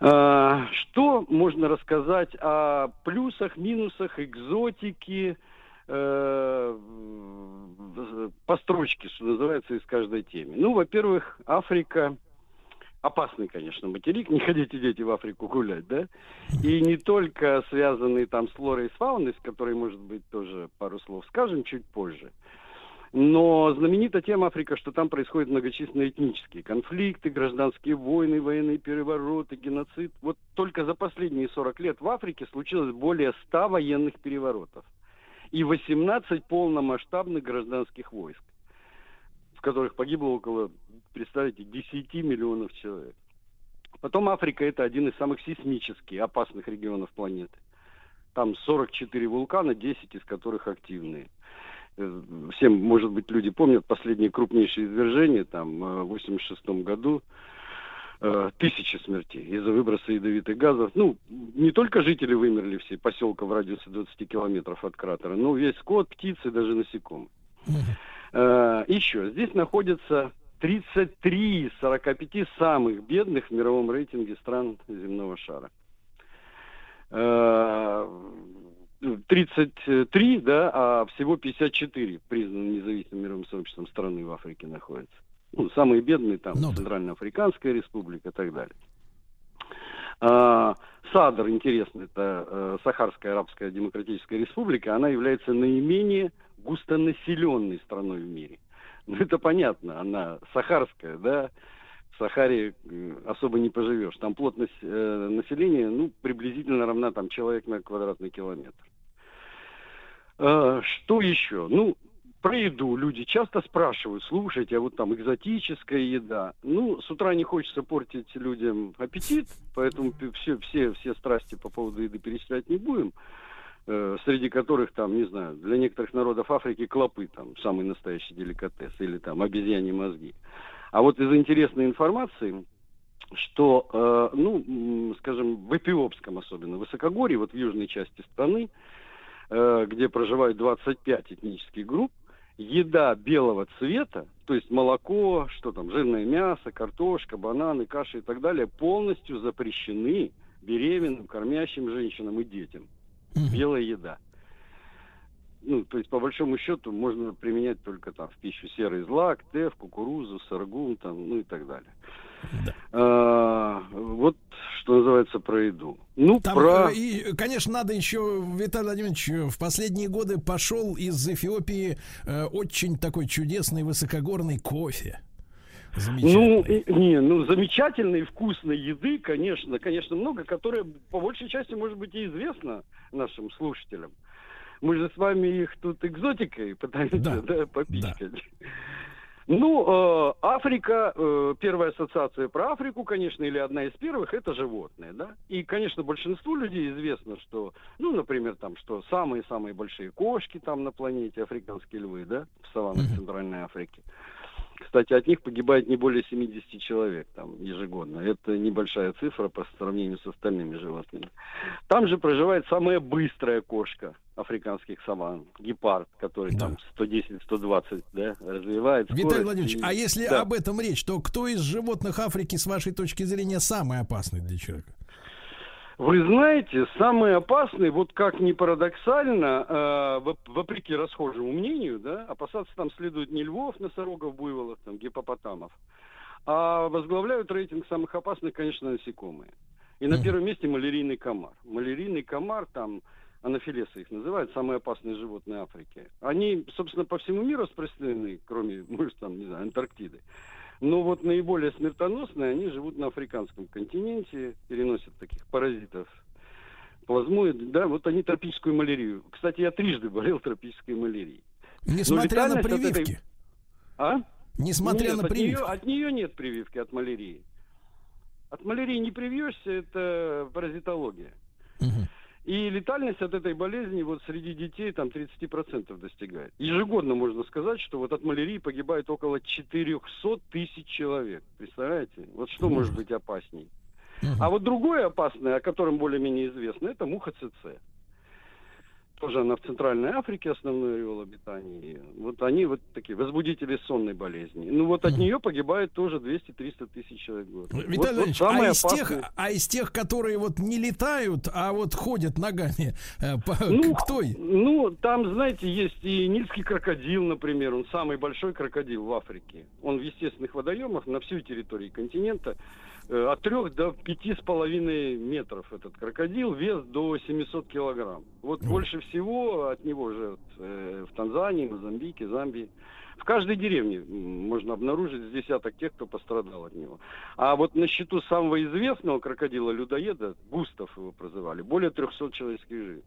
J: А, что можно рассказать о плюсах, минусах, экзотике, по строчке, что называется, из каждой темы? Ну, во-первых, Африка опасный, конечно, материк, не ходите, дети, в Африку гулять, да? И не только связанный там с флорой и с фауной, с которой, может быть, тоже пару слов скажем чуть позже. Но знаменита тема Африка, что там происходят многочисленные этнические конфликты, гражданские войны, военные перевороты, геноцид. Вот только за последние 40 лет в Африке случилось более 100 военных переворотов и 18 полномасштабных гражданских войск, в которых погибло около, представьте, 10 миллионов человек. Потом Африка это один из самых сейсмических, опасных регионов планеты. Там 44 вулкана, 10 из которых активные. Э, всем, может быть, люди помнят последние крупнейшие извержения, там, э, в 86 году, э, тысячи смертей из-за выброса ядовитых газов. Ну, не только жители вымерли все поселка в радиусе 20 километров от кратера, но весь скот, птицы, даже насекомые. Еще, здесь находятся 33 из 45 самых бедных в мировом рейтинге стран земного шара. 33, да, а всего 54 признаны независимым мировым сообществом страны в Африке находятся. Ну, самые бедные там ну, Центральноафриканская республика и так далее. А, Садр, интересно, это э, Сахарская Арабская Демократическая Республика, она является наименее густонаселенной страной в мире. <laughs> Ну, это понятно, она сахарская, да, в Сахаре э, особо не поживешь. Там плотность э, населения, ну, приблизительно равна там человек на квадратный километр. А, что еще? Ну, про еду люди часто спрашивают, слушайте, а вот там экзотическая еда. Ну, с утра не хочется портить людям аппетит, поэтому все, все, все страсти по поводу еды перечислять не будем. Э, среди которых там, не знаю, для некоторых народов Африки клопы там самый настоящий деликатес или там обезьяне мозги. А вот из интересной информации, что, э, ну, скажем, в Эфиопском особенно высокогорье, вот в южной части страны, Э, где проживают 25 этнических групп, еда белого цвета, то есть молоко, что там, жирное мясо, картошка, бананы, каши и так далее, полностью запрещены беременным, кормящим женщинам и детям. Белая еда. Ну, то есть, по большому счету, можно применять только там в пищу серый злак, теф, кукурузу, саргун, там, ну и так далее. Да. А, вот что называется про еду. Ну,
C: Там,
J: про...
C: Э, и, конечно, надо еще, Виталий Владимирович, в последние годы пошел из Эфиопии э, очень такой чудесный высокогорный кофе.
J: Ну, не, ну, замечательной, вкусной еды, конечно, конечно, много, которая по большей части, может быть, и известна нашим слушателям. Мы же с вами их тут экзотикой пытаемся да. Да, попичкать. Да. Ну, э, Африка, э, первая ассоциация про Африку, конечно, или одна из первых, это животные, да. И, конечно, большинству людей известно, что, ну, например, там, что самые-самые большие кошки там на планете, африканские львы, да, в саваннах Центральной Африки. Кстати, от них погибает не более 70 человек там ежегодно. Это небольшая цифра по сравнению с остальными животными. Там же проживает самая быстрая кошка африканских саван, гепард, который да. там 110-120 да, развивает.
C: Виталий Владимирович, и... а если да. об этом речь, то кто из животных Африки, с вашей точки зрения, самый опасный для человека?
J: Вы знаете, самый опасный, вот как ни парадоксально, э, вопреки расхожему мнению, да, опасаться там следует не львов, носорогов, буйволов, там, гипопотамов, а возглавляют рейтинг самых опасных, конечно, насекомые. И на первом месте малярийный комар. Малярийный комар там, анафилесы их называют, самые опасные животные Африки. Они, собственно, по всему миру распространены, кроме, может, там, не знаю, Антарктиды. Но вот наиболее смертоносные, они живут на африканском континенте, переносят таких паразитов плазмоид, да, вот они тропическую малярию. Кстати, я трижды болел тропической малярией.
C: Несмотря на прививки? Этой...
J: А?
C: Несмотря
J: нет,
C: на прививки?
J: От нее, от нее нет прививки от малярии. От малярии не привьешься, это паразитология. Угу. И летальность от этой болезни вот среди детей там 30% достигает. Ежегодно можно сказать, что вот от малярии погибает около 400 тысяч человек. Представляете? Вот что может быть опасней? А вот другое опасное, о котором более-менее известно, это муха ЦЦ. Тоже она в Центральной Африке основной ареал обитания. Вот они вот такие возбудители сонной болезни. Ну вот от нее погибает тоже 200-300 тысяч человек в год.
C: Виталий
J: вот,
C: Владимирович,
J: вот
C: а, из тех, а из тех, которые вот не летают, а вот ходят ногами, э, по-
J: Ну,
C: кто?
J: Ну, там, знаете, есть и нильский крокодил, например. Он самый большой крокодил в Африке. Он в естественных водоемах на всей территории континента. Э, От трех до пяти с половиной метров этот крокодил, вес до 700 килограмм. Вот больше всего от него жертв э, в Танзании, Мозамбике, Замбии. В каждой деревне можно обнаружить с десяток тех, кто пострадал от него. А вот на счету самого известного крокодила-людоеда, Густав его прозывали, более 300 человеческих жизней.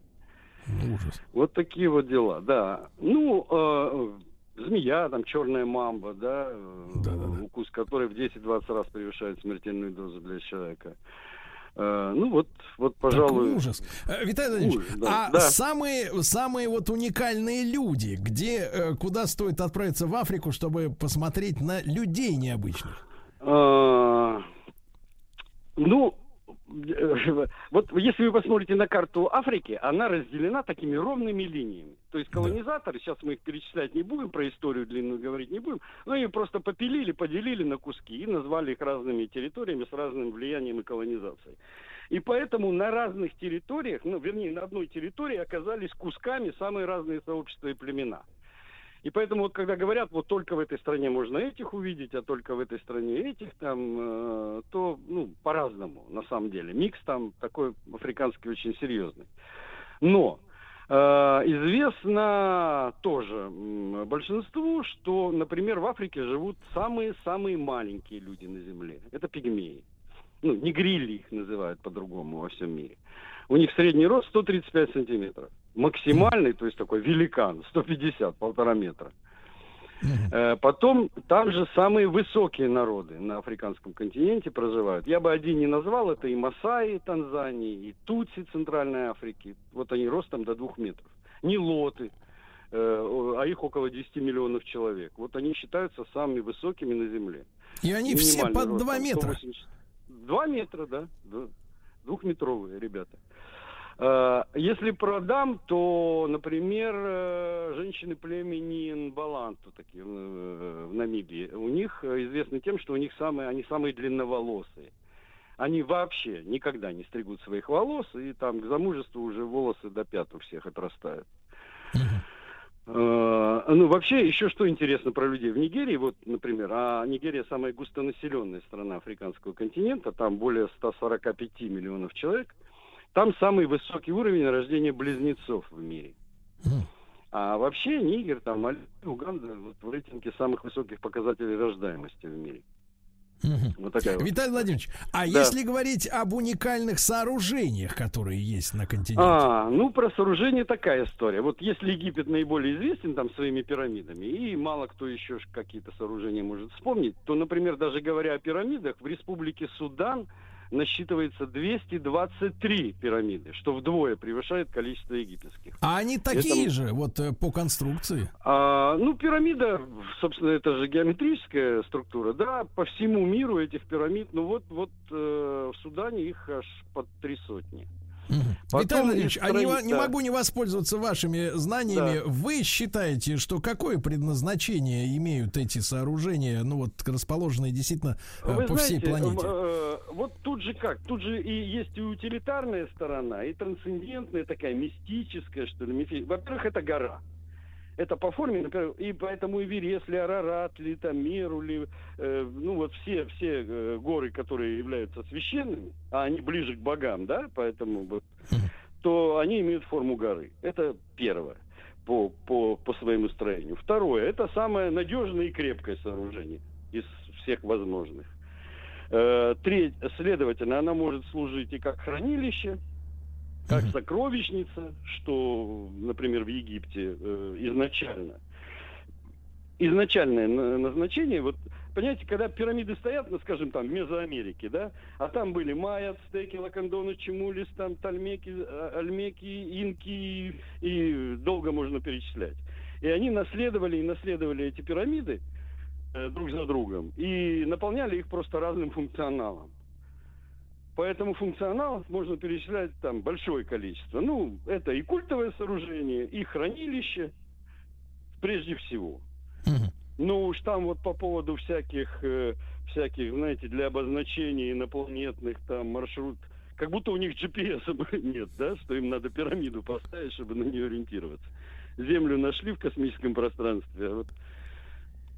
C: Ужас.
J: Вот такие вот дела, да. Ну, э, змея, там, черная мамба, да, э, укус которой в 10-20 раз превышает смертельную дозу для человека. Э, ну, вот, вот, пожалуй...
C: Так ужас. Э, Виталий Владимирович,
J: Ужас, да,
C: а
J: да.
C: самые, самые вот уникальные люди, где, э, куда стоит отправиться в Африку, чтобы посмотреть на людей необычных?
J: А, Ну, вот если вы посмотрите на карту Африки, она разделена такими ровными линиями. То есть колонизаторы, сейчас мы их перечислять не будем, про историю длинную говорить не будем, но ее просто попилили, поделили на куски и назвали их разными территориями с разным влиянием и колонизацией. И поэтому на разных территориях, ну, вернее, на одной территории оказались кусками самые разные сообщества и племена. И поэтому вот когда говорят, вот только в этой стране можно этих увидеть, а только в этой стране этих, там, э, то, ну, по-разному, на самом деле. Микс там такой африканский очень серьезный. Но э, известно тоже большинству, что, например, в Африке живут самые-самые маленькие люди на Земле. Это пигмеи. Ну, негрили их называют по-другому во всем мире. У них средний рост 135 сантиметров. Максимальный, то есть такой великан, 150, полтора метра. Э, Потом там же самые высокие народы на африканском континенте проживают. Я бы один не назвал, это и Масаи Танзании, и Тутси Центральной Африки. Вот они ростом до двух метров. Нилоты, э, о- а их около 10 миллионов человек. Вот они считаются самыми высокими на Земле.
C: И они все под
J: рост,
C: два
J: там,
C: метра.
J: 180. Два метра, да. да. Двухметровые ребята. Э, Если про дам, то, например, э, женщины племени Нбаланту, такие э, в Намибии, у них э, известны тем, что у них самые, они самые длинноволосые. Они вообще никогда не стригут своих волос, и там к замужеству уже волосы до пят у всех отрастают. Э, Ну, вообще, еще что интересно про людей. В Нигерии, вот, например, а Нигерия самая густонаселенная страна африканского континента, там более 145 миллионов человек, там самый высокий уровень рождения близнецов в мире. А вообще Нигер, там, Мали, Уганда вот в рейтинге самых высоких показателей рождаемости в мире. Вот такая вот.
C: Виталий Владимирович, а
J: Да.
C: если говорить об уникальных сооружениях, которые есть на континенте?
J: А, ну про сооружение такая история. Вот если Египет наиболее известен там своими пирамидами, и мало кто еще какие-то сооружения может вспомнить, то, например, даже говоря о пирамидах, в республике Судан насчитывается 223 пирамиды, что вдвое превышает количество египетских.
C: А они такие
J: Это-
C: же, вот э, по конструкции.
J: А, ну, пирамида, собственно, это же геометрическая структура, да, по всему миру этих пирамид, ну вот, вот э, в Судане их аж под три сотни. Потом
C: Виталий Владимирович, а не, не могу не воспользоваться вашими знаниями.
J: Да.
C: Вы считаете, что какое предназначение имеют эти сооружения, ну вот расположенные действительно э,
J: Вы
C: по всей
J: знаете,
C: планете?
J: э, вот тут же как? Тут же и есть и утилитарная сторона, и трансцендентная такая, мистическая, что ли. Во-первых, это гора. Это по форме, например, и поэтому и Верес, ли Арарат, ли там Меру, ли, э, ну вот все, все э, горы, которые являются священными, а они ближе к богам, да, поэтому вот, то они имеют форму горы. Это первое по, по, по своему строению. Второе, это самое надежное и крепкое сооружение из всех возможных. Э, треть- следовательно, она может служить и как хранилище, как сокровищница, что, например, в Египте э, изначально. Изначальное на- назначение, вот, понимаете, когда пирамиды стоят, ну, скажем, там, в Мезоамерике, да, а там были майя, ацтеки, лакандоны, чемулис, там, тальмеки, а- альмеки, инки, и, и долго можно перечислять. И они наследовали и наследовали эти пирамиды э, друг за другом и наполняли их просто разным функционалом. Поэтому функционал можно перечислять там большое количество. Ну, это и культовое сооружение, и хранилище, прежде всего. Ну уж там вот по поводу всяких, э, всяких, знаете, для обозначения инопланетных там маршрут, как будто у них GPS <laughs> нет, да, что им надо пирамиду поставить, чтобы на нее ориентироваться. Землю нашли в космическом пространстве, а вот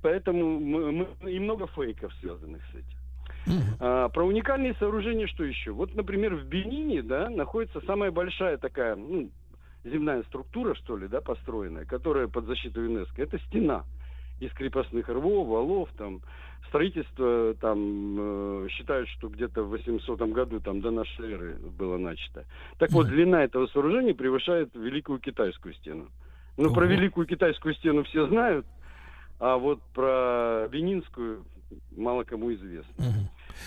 J: поэтому мы, мы- и много фейков связанных с этим. А, про уникальные сооружения что еще? Вот, например, в Бенине, да, находится самая большая такая, ну, земная структура, что ли, да, построенная, которая под защитой ЮНЕСКО. Это стена из крепостных рвов, валов, там, строительство, там, э, считают, что где-то в 800 году, там, до нашей эры было начато. Так вот, длина этого сооружения превышает Великую Китайскую стену. Ну, про. Великую Китайскую стену все знают, а вот про Бенинскую мало кому известно.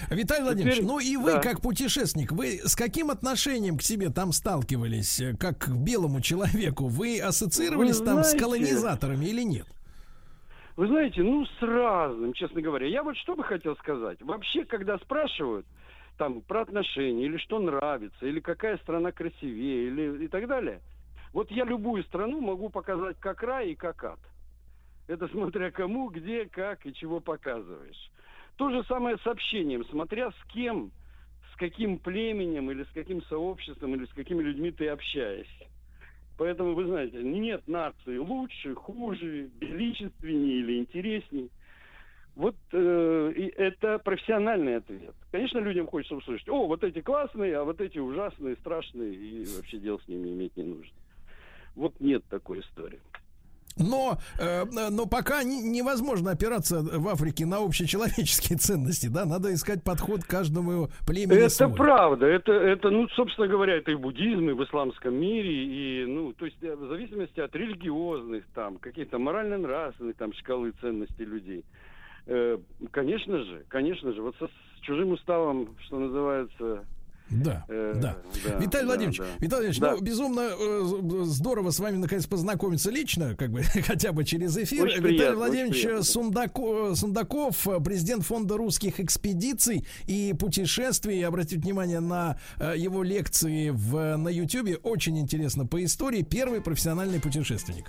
C: Виталий Владимирович,
J: Теперь-
C: ну и вы,
J: да.
C: как путешественник, вы с каким отношением к себе там сталкивались, э, как к белому человеку? Вы ассоциировались
J: Вы
C: там с
J: знаете-
C: колонизаторами или нет?
J: Вы знаете, ну, с разным, честно говоря. Я вот что бы хотел сказать. Вообще, когда спрашивают там про отношения, или что нравится, или какая страна красивее, или и так далее, вот я любую страну могу показать как рай и как ад. Это смотря кому, где, как и чего показываешь. То же самое с общением, смотря с кем, с каким племенем, или с каким сообществом, или с какими людьми ты общаешься. Поэтому, вы знаете, нет нации лучше, хуже, величественнее или интересней. Вот э, это профессиональный ответ. Конечно, людям хочется услышать, о, вот эти классные, а вот эти ужасные, страшные, и вообще дел с ними иметь не нужно. Вот нет такой истории.
C: Но, э, но пока не- невозможно опираться в Африке на общечеловеческие <laughs> ценности, да, надо искать подход к каждому племени
J: Это
C: свой.
J: правда, это, это, ну, собственно говоря, это и в буддизме, и в исламском мире, и, ну, то есть э, в зависимости от религиозных, там, каких-то морально-нравственных, там, шкалы ценностей людей. Э, конечно же, конечно же, вот со, с чужим уставом, что называется...
C: Да,
J: э,
C: да.
J: да,
C: Виталий
J: да,
C: Владимирович,
J: да.
C: Виталий Владимирович,
J: Да.
C: ну, безумно э, здорово с вами наконец познакомиться лично, как бы <laughs> хотя бы через эфир.
J: Очень
C: Виталий
J: приятно,
C: Владимирович
J: очень приятно.
C: Сундако- Сундаков, э, президент фонда русских экспедиций и путешествий. Обратите внимание на э, его лекции в, на Ютьюбе. Очень интересно по истории. Первый профессиональный путешественник.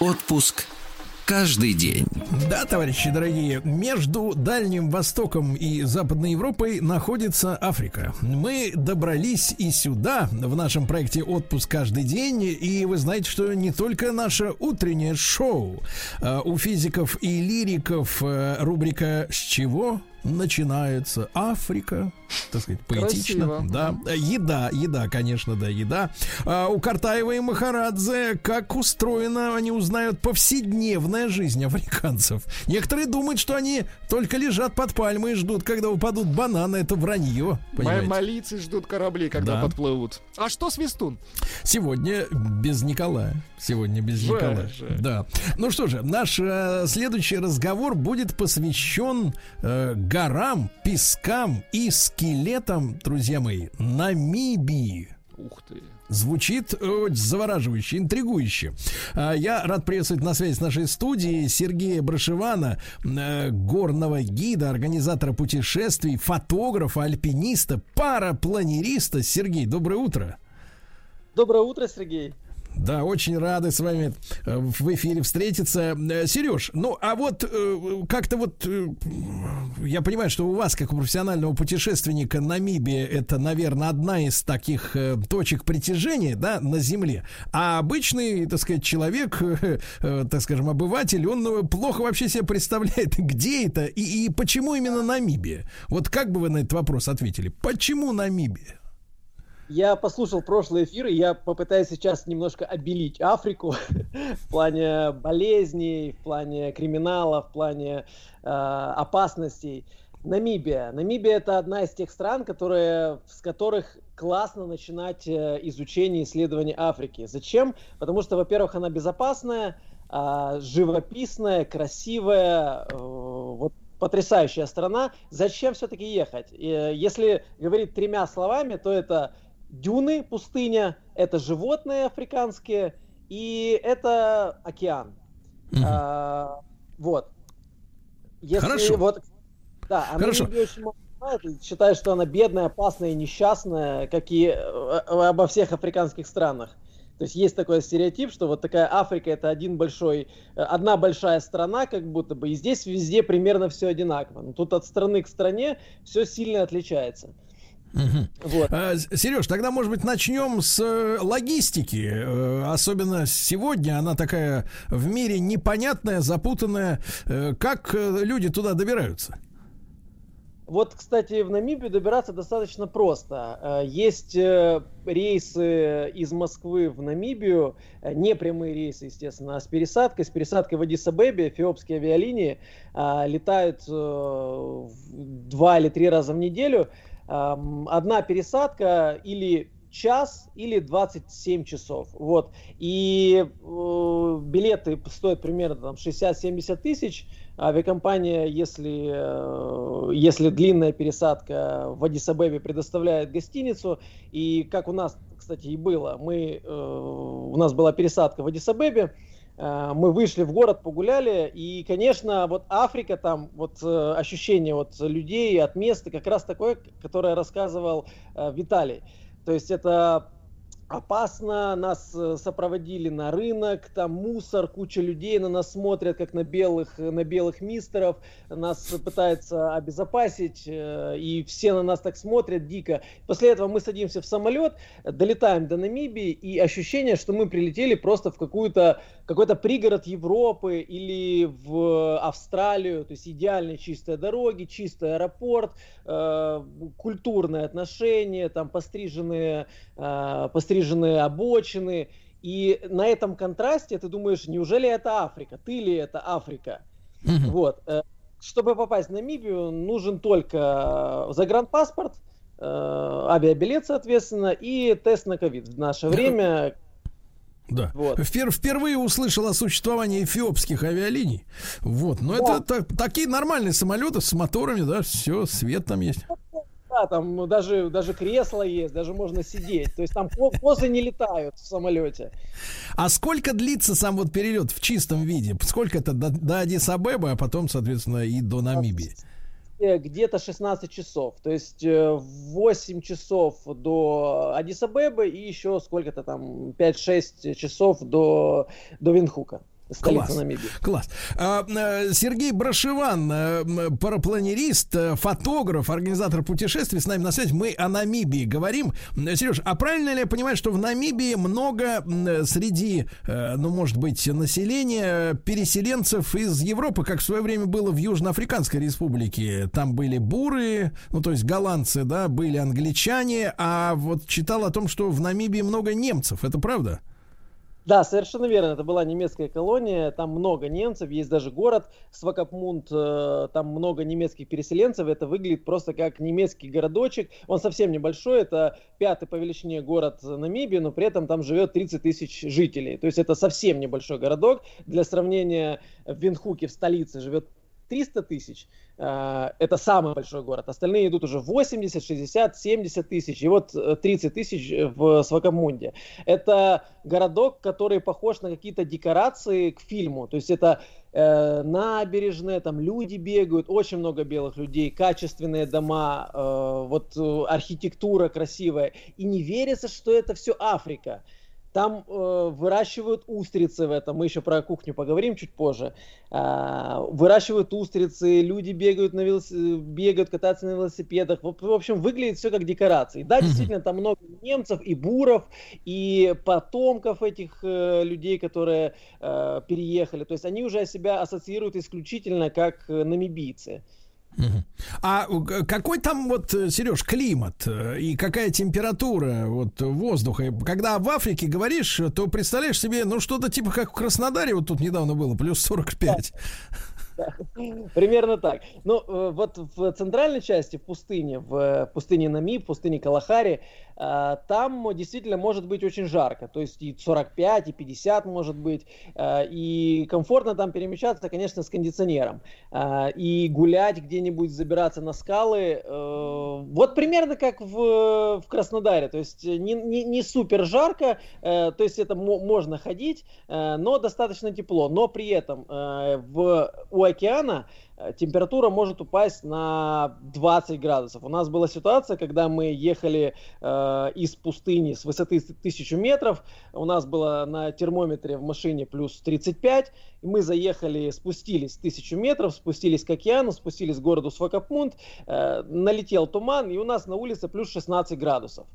A: Отпуск каждый день.
C: Да, товарищи дорогие, между Дальним Востоком и Западной Европой находится Африка. Мы добрались и сюда в нашем проекте «Отпуск каждый день». И вы знаете, что не только наше утреннее шоу. А У физиков и лириков э, рубрика «С чего?» Начинается Африка, так сказать, поэтично.
B: Красиво.
C: Да, еда, еда, конечно, да, еда. А у Картаева и Махарадзе, как устроена, они узнают повседневная жизнь африканцев. Некоторые думают, что они только лежат под пальмой и ждут, когда упадут бананы. Это вранье, понимаете?
B: Малийцы ждут корабли, когда
C: Да.
B: подплывут. А что Свистун?
C: Сегодня без Николая. Сегодня без
B: Жаль,
C: Николая.
B: жаль.
C: Да. Ну что же, наш э, следующий разговор будет посвящен э, горам, пескам и скелетам, друзья мои, Намибии.
B: Ух ты.
C: Звучит э, завораживающе, интригующе. А, Я рад приветствовать на связи с нашей студией Сергея Брашевана, э, горного гида, организатора путешествий, фотографа, альпиниста, парапланериста. Сергей, доброе утро.
M: Доброе утро, Сергей.
C: Да, очень рады с вами э, в эфире встретиться. Э, Сереж, ну а вот э, как-то вот я понимаю, что у вас, как у профессионального путешественника, Намибия это, наверное, одна из таких точек притяжения, да, на Земле. А обычный, так сказать, человек, <laughs> так скажем, обыватель, он плохо вообще себе представляет, <laughs> где это и, и почему именно Намибия. Вот как бы вы на этот вопрос ответили? Почему Намибия?
M: Я послушал прошлый эфир, и я попытаюсь сейчас немножко обелить Африку <laughs> в плане болезней, в плане криминала, в плане э, опасностей. Намибия. Намибия это одна из тех стран, которые, с которых классно начинать э, изучение исследования Африки. Зачем? Потому что, во-первых, она безопасная, а, живописная, красивая. э, вот потрясающая страна. Зачем все-таки ехать? Э, если говорить тремя словами, то это дюны, пустыня, это животные африканские и это океан. Mm-hmm. А, вот.
C: Если Хорошо.
M: Вот, да, она
C: Хорошо.
M: не очень знает, считает, что она бедная, опасная несчастная, как и э, обо всех африканских странах. То есть есть такой стереотип, что вот такая Африка это один большой, э, одна большая страна, как будто бы, и здесь везде примерно все одинаково. Но тут от страны к стране все сильно отличается.
C: Угу. Вот. А, Сереж, тогда, может быть, начнем с э, логистики. Э, особенно сегодня она такая в мире непонятная, запутанная. Как люди туда добираются?
M: Вот, кстати, в Намибию добираться достаточно просто. Э, есть э, рейсы из Москвы в Намибию, э, не прямые рейсы, естественно, а с пересадкой. С пересадкой в Адис-Абебе эфиопские авиалинии летают два или три раза в неделю. Одна пересадка или час или 27 часов. Вот. И э, билеты стоят примерно там, 60-70 тысяч. Авиакомпания, если, э, если длинная пересадка в Адисабебе предоставляет гостиницу, и как у нас, кстати, и было, мы, э, у нас была пересадка в Адисабебе, э, мы вышли в город, погуляли, и, конечно, вот Африка, там вот э, ощущение вот людей от места как раз такое, которое рассказывал э, Виталий. То есть это опасно, нас э, сопроводили на рынок, там мусор, куча людей на нас смотрят, как на белых, на белых мистеров, нас пытаются обезопасить, э, и все на нас так смотрят дико. После этого мы садимся в самолет, долетаем до Намибии, и ощущение, что мы прилетели просто в какую-то какой-то пригород Европы или в Австралию, то есть идеальные чистые дороги, чистый аэропорт, э, культурные отношения, там постриженные, э, постриженные обочины. И на этом контрасте ты думаешь, неужели это Африка? Ты ли это Африка? Mm-hmm. Вот. Э, чтобы попасть в Намибию, нужен только загранпаспорт, э, авиабилет, соответственно, и тест на ковид. В наше время
C: да. Вот. Впер, впервые услышал о существовании эфиопских авиалиний. Вот. Но да. это так, такие нормальные самолеты с моторами, да, все, свет там есть.
M: Да, там даже, даже кресло есть, даже можно сидеть. То есть там козы не летают в самолете.
C: А сколько длится сам вот перелет в чистом виде? Сколько это до, до Адис-Абеба, а потом, соответственно, и до Намибии?
M: где-то 16 часов. То есть 8 э, часов до Адисабебы и еще сколько-то там 5-6 часов до, до Винхука
C: столица Класс. Намибии. Класс. А, э, Сергей Брашеван, э, парапланерист, э, фотограф, организатор путешествий, с нами на связи. Мы о Намибии говорим. Сереж, а правильно ли я понимаю, что в Намибии много среди, ну, может быть, населения переселенцев из Европы, как в свое время было в Южноафриканской республике? Там были буры, ну, то есть голландцы, да, были англичане, а вот читал о том, что в Намибии много немцев. Это правда?
M: Да, совершенно верно. Это была немецкая колония, там много немцев, есть даже город Свакапмунд, э, там много немецких переселенцев. Это выглядит просто как немецкий городочек. Он совсем небольшой, это пятый по величине город Намибии, но при этом там живет 30 тысяч жителей. То есть это совсем небольшой городок. Для сравнения, в Винхуке, в столице, живет 300 тысяч, э, это самый большой город. Остальные идут уже 80, 60, 70 тысяч. И вот 30 э, тысяч в Свакамунде. Это городок, который похож на какие-то декорации к фильму. То есть это э, набережная, там люди бегают, очень много белых людей, качественные дома, э, вот э, архитектура красивая. И не верится, что это все Африка. Там э, выращивают устрицы в этом. Мы еще про кухню поговорим чуть позже. Э, выращивают устрицы, люди бегают, на велос... бегают, катаются на велосипедах. В, в общем, выглядит все как декорации. Да, действительно, там много немцев и буров, и потомков этих э, людей, которые э, переехали. То есть они уже себя ассоциируют исключительно как э, намибийцы.
C: А какой там вот, э, Сереж, климат э, и какая температура вот воздуха? Когда в Африке говоришь, то представляешь себе, ну что-то типа как в Краснодаре вот тут недавно было, плюс 45. <laughs>
M: Примерно так. Ну, э, вот в центральной части, в пустыне, в пустыне Намиб, в пустыне Калахари, э, там действительно может быть очень жарко. То есть и 45, и 50 может быть. Э, и комфортно там перемещаться, конечно, с кондиционером. И гулять где-нибудь, забираться на скалы. Вот примерно как в, в Краснодаре. То есть не, не, не супер жарко, то есть это можно ходить, но достаточно тепло. Но при этом в, у океана э, температура может упасть на 20 градусов. У нас была ситуация, когда мы ехали э, из пустыни с высоты 1000 метров, у нас было на термометре в машине плюс 35, и мы заехали, спустились 1000 метров, спустились к океану, спустились к городу Свакопмунд, э, налетел туман, и у нас на улице плюс 16 градусов.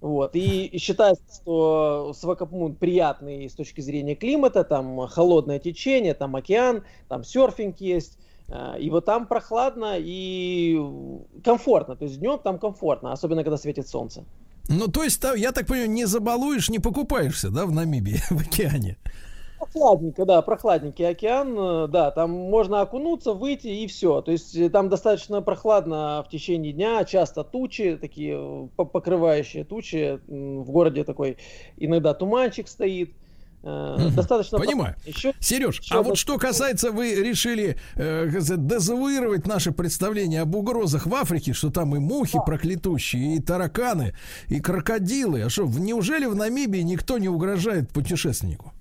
M: Вот. И считается, что Свакопмунд приятный с точки зрения климата, там холодное течение, там океан, там серфинг есть. Э, и вот там прохладно и комфортно. То есть днем там комфортно, особенно когда светит солнце.
C: Ну, то есть, я так понимаю, не забалуешь, не покупаешься, да, в Намибии, <laughs> в океане?
M: Прохладненько, да, прохладненький океан, э, да, там можно окунуться, выйти и все. То есть э, там достаточно прохладно в течение дня, часто тучи, такие э, покрывающие тучи. В городе такой иногда туманчик стоит.
C: Угу. Достаточно. Понимаю. Еще, Сереж, еще а вот что касается, вы решили э, дезавуировать наше представление об угрозах в Африке, что там и мухи да. проклятущие, и тараканы, и крокодилы. А что, неужели в Намибии никто не угрожает путешественнику?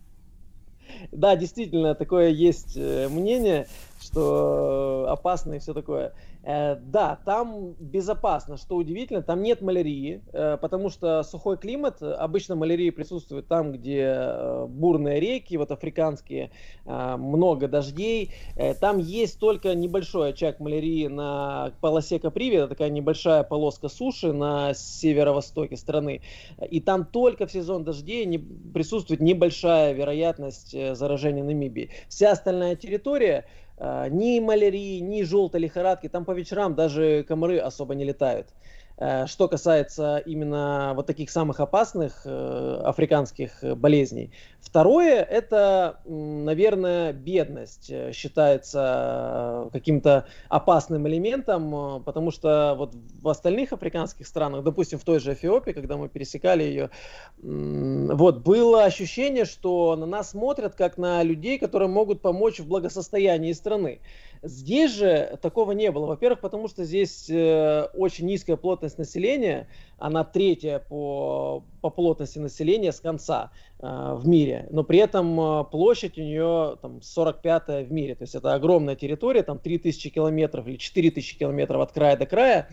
M: Да, действительно, такое есть э, мнение, что опасно и все такое. Э, да, там безопасно, что удивительно, там нет малярии, э, потому что сухой климат, обычно малярия присутствует там, где э, бурные реки, вот африканские, много дождей. Там есть только небольшой очаг малярии на полосе Каприви, это такая небольшая полоска суши на северо-востоке страны. И там только в сезон дождей присутствует небольшая вероятность заражения Намибии. Вся остальная территория ни малярии, ни желтой лихорадки, там по вечерам даже комары особо не летают. Э, что касается именно вот таких самых опасных э, африканских э, болезней. Второе, это, наверное, бедность считается каким-то опасным элементом, потому что вот в остальных африканских странах, допустим, в той же Эфиопии, когда мы пересекали ее, вот было ощущение, что на нас смотрят как на людей, которые могут помочь в благосостоянии страны. Здесь же такого не было. Во-первых, потому что здесь э, очень низкая плотность населения, она третья по, по плотности населения с конца э, в мире, но при этом э, площадь у нее там 45 в мире, то есть это огромная территория, там 3000 километров или 4000 километров от края до края,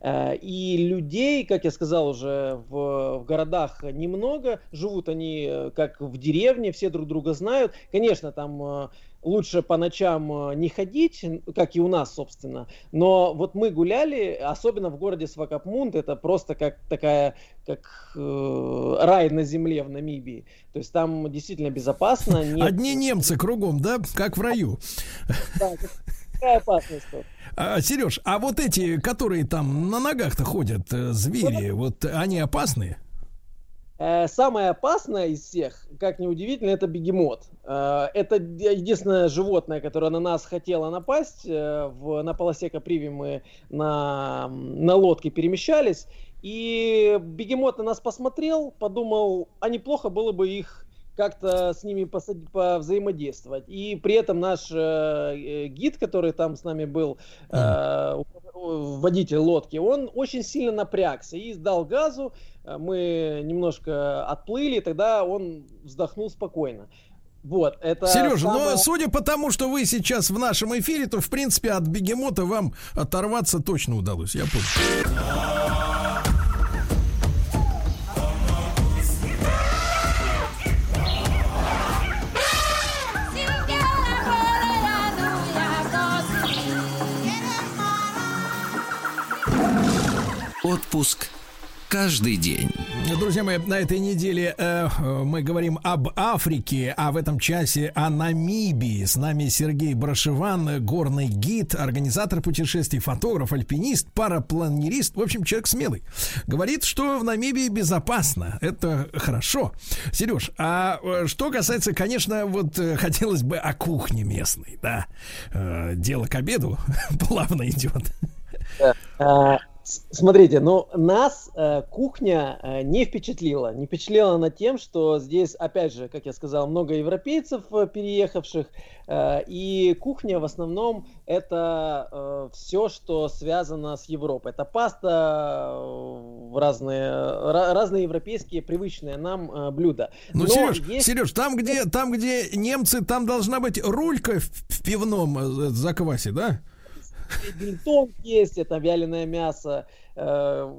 M: э, и людей, как я сказал уже, в, в городах немного, живут они э, как в деревне, все друг друга знают, конечно, там э, лучше по ночам э, не ходить, как и у нас, собственно. Но вот мы гуляли, особенно в городе Свакапмунд, это просто как такая, как э, рай на земле в Намибии. То есть там действительно безопасно.
C: Нет... <laughs> Одни немцы кругом, да, как в раю. Да, какая опасность. А, Сереж, а вот эти, которые там на ногах-то ходят, э, звери, вот они опасные?
M: Э, самое опасное из всех, как ни удивительно, это бегемот. Э, это единственное животное, которое на нас хотело напасть. Э, в, на полосе Каприви мы на, на лодке перемещались. И бегемот на нас посмотрел, подумал, а неплохо было бы их как-то с ними посади, взаимодействовать. И при этом наш э, гид, который там с нами был, э, водитель лодки, он очень сильно напрягся и сдал газу. Э, мы немножко отплыли, тогда он вздохнул спокойно. Вот, это
C: Сережа, самое... но судя по тому, что вы сейчас в нашем эфире, то, в принципе, от бегемота вам оторваться точно удалось, я понял.
A: Отпуск каждый день.
C: Друзья мои, на этой неделе э, мы говорим об Африке, а в этом часе о Намибии. С нами Сергей Брашеван, горный гид, организатор путешествий, фотограф, альпинист, парапланерист, в общем, человек смелый. Говорит, что в Намибии безопасно. Это хорошо. Сереж, а э, что касается, конечно, вот э, хотелось бы о кухне местной, да. Э, дело к обеду <laughs> плавно идет.
M: Смотрите, ну нас э, кухня э, не впечатлила. Не впечатлила она тем, что здесь, опять же, как я сказал, много европейцев э, переехавших, э, и кухня в основном это э, все, что связано с Европой. Это паста, э, разные, ra- разные европейские привычные нам э, блюда.
C: Ну,
M: Но
C: Сереж,
M: есть-
C: Сереж, там где, там, где немцы, там должна быть рулька в, в пивном э, заквасе, да?
M: Бильтон есть, это вяленое мясо, э,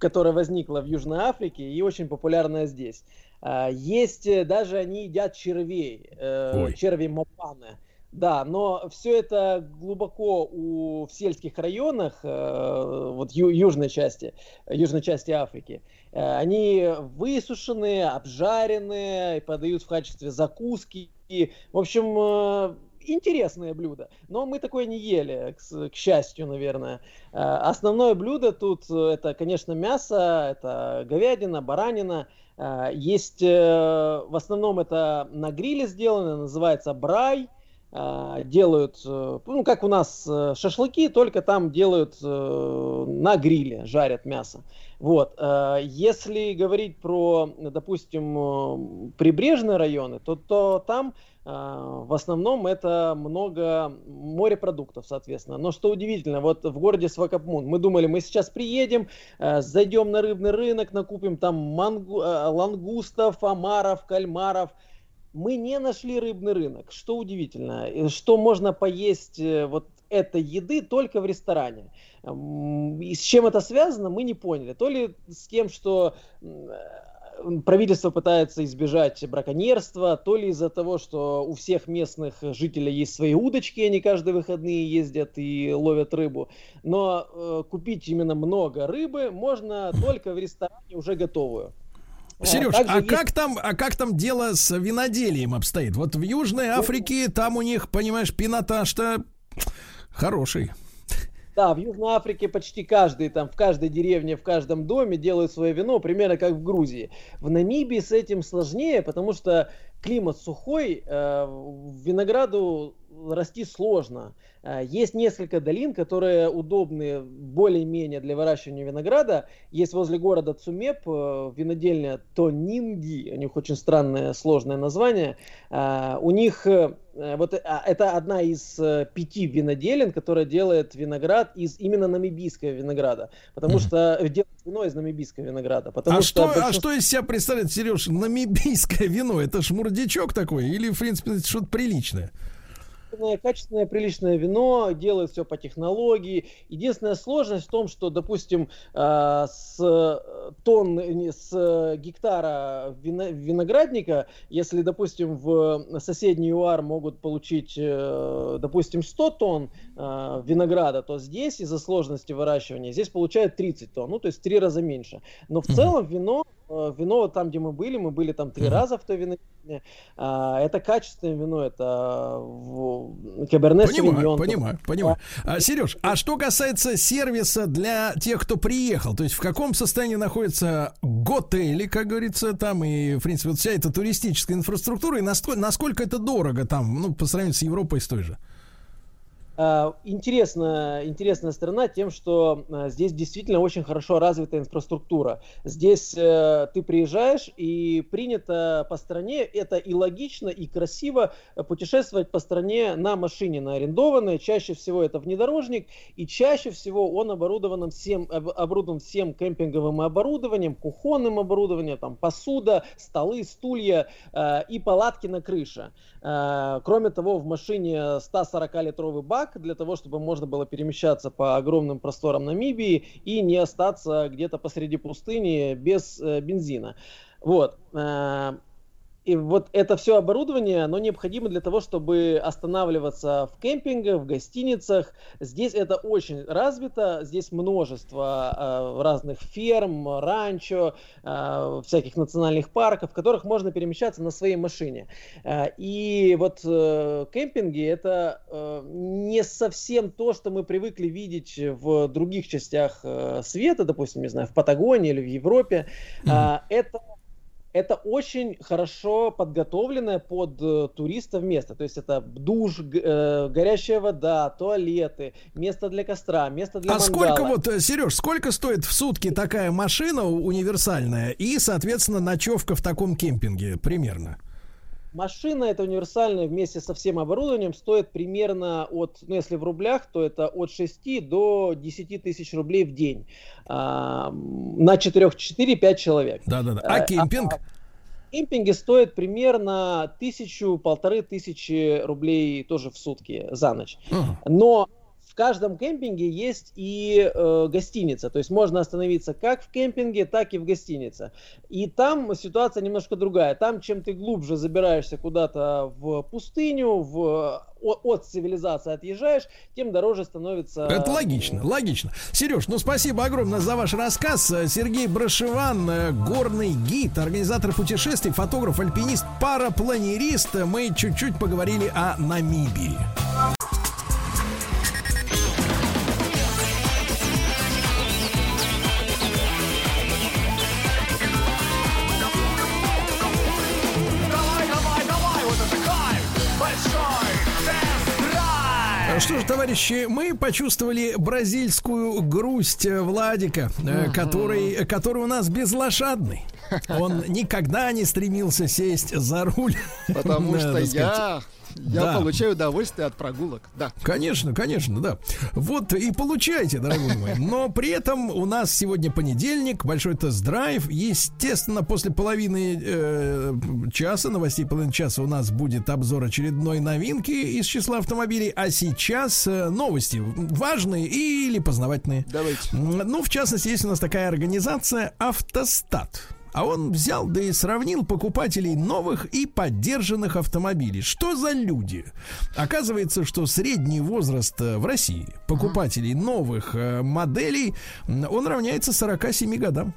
M: которое возникло в Южной Африке и очень популярное здесь. А, Есть э, даже они едят червей, э,
C: Ой.
M: черви мопаны. Да, но все это глубоко у, в сельских районах, э, вот ю- южной части, южной части Африки. Э, они высушенные, обжаренные, подают в качестве закуски. И, в общем, э, интересное блюдо. Но мы такое не ели, к, к счастью, наверное. Э, Основное блюдо тут э, это, конечно, мясо, это говядина, баранина. Э, Есть, в основном это на гриле сделано, называется брай. Делают, ну, как у нас шашлыки, только там делают на гриле, жарят мясо. Вот. э, Если говорить про, допустим, э, прибрежные районы, то, то там э, в основном это много морепродуктов, соответственно. Но что удивительно, вот в городе Свакопмун мы думали, мы сейчас приедем, зайдем на рыбный рынок, накупим там мангу- лангустов, омаров, кальмаров. Мы не нашли рыбный рынок. Что удивительно, что можно поесть вот этой еды только в ресторане. И с чем это связано, мы не поняли. То ли с тем, что э, правительство пытается избежать браконьерства, то ли из-за того, что у всех местных жителей есть свои удочки, они каждые выходные ездят и ловят рыбу. Но э, купить именно много рыбы можно только в ресторане уже готовую.
C: Сереж,
M: также
C: а
M: есть-
C: как там, а как там дело с виноделием обстоит? Вот в Южной Африке там у них, понимаешь, пинотаж-то хороший.
M: Да, в Южной Африке почти каждый, там, в каждой деревне, в каждом доме делают свое вино, примерно как в Грузии. В Намибии с этим сложнее, потому что климат сухой, э, винограду расти сложно. Э, Есть несколько долин, которые удобны более-менее для выращивания винограда. Есть возле города Цумеп э, винодельня Тонинги, у них очень странное сложное название. Э, У них вот а, это одна из пяти виноделин, которая делает виноград из именно намибийского винограда, потому что делает вино из намибийского винограда. Потому
C: А что, а
M: большинство-
C: что из себя представляет, Сереж, намибийское вино? Это ж мурдячок такой или, в принципе, что-то приличное?
M: Качественное, качественное, приличное вино, делают все по технологии. Единственная сложность в том, что, допустим, э, с э, тонн, не, с э, гектара вино- виноградника, если, допустим, в соседний ЮАР могут получить, э, допустим, 100 тонн э, винограда, то здесь из-за сложности выращивания, здесь получают 30 тонн, ну, то есть в три раза меньше. Но в целом вино, вино вот там, где мы были, мы были там три раза в той винодельне, а, это качественное вино, это в- Каберне
C: Понимаю,
M: Савиньон.
C: понимаю, понимаю. А, Сереж, а что касается сервиса для тех, кто приехал, то есть в каком состоянии находятся готели, как говорится, там и, в принципе, вот вся эта туристическая инфраструктура, и насколько, насколько это дорого там, ну, по сравнению с Европой с той же?
M: А, Интересно, интересная сторона тем, что а, здесь действительно очень хорошо развита инфраструктура. Здесь э, ты приезжаешь и принято по стране, это и логично, и красиво э, путешествовать по стране на машине, на арендованной. Чаще всего это внедорожник, и чаще всего он оборудован всем, об- оборудован всем кемпинговым оборудованием, кухонным оборудованием, там посуда, столы, стулья э, и палатки на крыше. Э, Кроме того, в машине 140-литровый бак для того, чтобы можно было перемещаться по огромным просторам Намибии и не остаться где-то посреди пустыни без э, бензина. Вот. И вот это все оборудование, оно необходимо для того, чтобы останавливаться в кемпингах, в гостиницах. Здесь это очень развито, здесь множество э, разных ферм, ранчо, э, всяких национальных парков, в которых можно перемещаться на своей машине. Э, и вот э, кемпинги это э, не совсем то, что мы привыкли видеть в других частях э, света, допустим, не знаю, в Патагонии или в Европе. Mm-hmm. Это это очень хорошо подготовленное под э, туристов место. То есть это душ, э, горячая вода, туалеты, место для костра, место для
C: а
M: мангала.
C: сколько вот, э, Сереж, сколько стоит в сутки такая машина универсальная и, соответственно, ночевка в таком кемпинге примерно?
M: Машина эта универсальная вместе со всем оборудованием стоит примерно от, ну если в рублях, то это от 6 до 10 тысяч рублей в день а, на 4-5 человек.
C: Да-да-да. А кемпинг? А,
M: кемпинги стоят примерно тысячу, полторы тысячи рублей тоже в сутки за ночь. Но каждом кемпинге есть и э, гостиница. То есть можно остановиться как в кемпинге, так и в гостинице. И там ситуация немножко другая. Там, чем ты глубже забираешься куда-то в пустыню, в от цивилизации отъезжаешь, тем дороже становится.
C: Это логично, логично. Сереж, ну спасибо огромное за ваш рассказ. Сергей Брашеван, э, горный гид, организатор путешествий, фотограф, альпинист, парапланерист. Мы чуть-чуть поговорили о Намибии. Что ж, товарищи, мы почувствовали бразильскую грусть Владика, uh который, который у нас безлошадный. <laughs> Он никогда не стремился сесть за руль.
B: Потому <laughs> что я я да. получаю удовольствие от прогулок, да.
C: Конечно, конечно, да. Вот и получайте, дорогой мой. Но при этом у нас сегодня понедельник, большой тест-драйв. Естественно, после половины э, часа, новостей половины часа у нас будет обзор очередной новинки из числа автомобилей. А сейчас э, новости важные или познавательные.
B: Давайте.
C: Ну, в частности, есть у нас такая организация «Автостат». А он взял, да и сравнил покупателей новых и поддержанных автомобилей. Что за люди? Оказывается, что средний возраст э, в России покупателей новых э, моделей, он равняется 47 годам.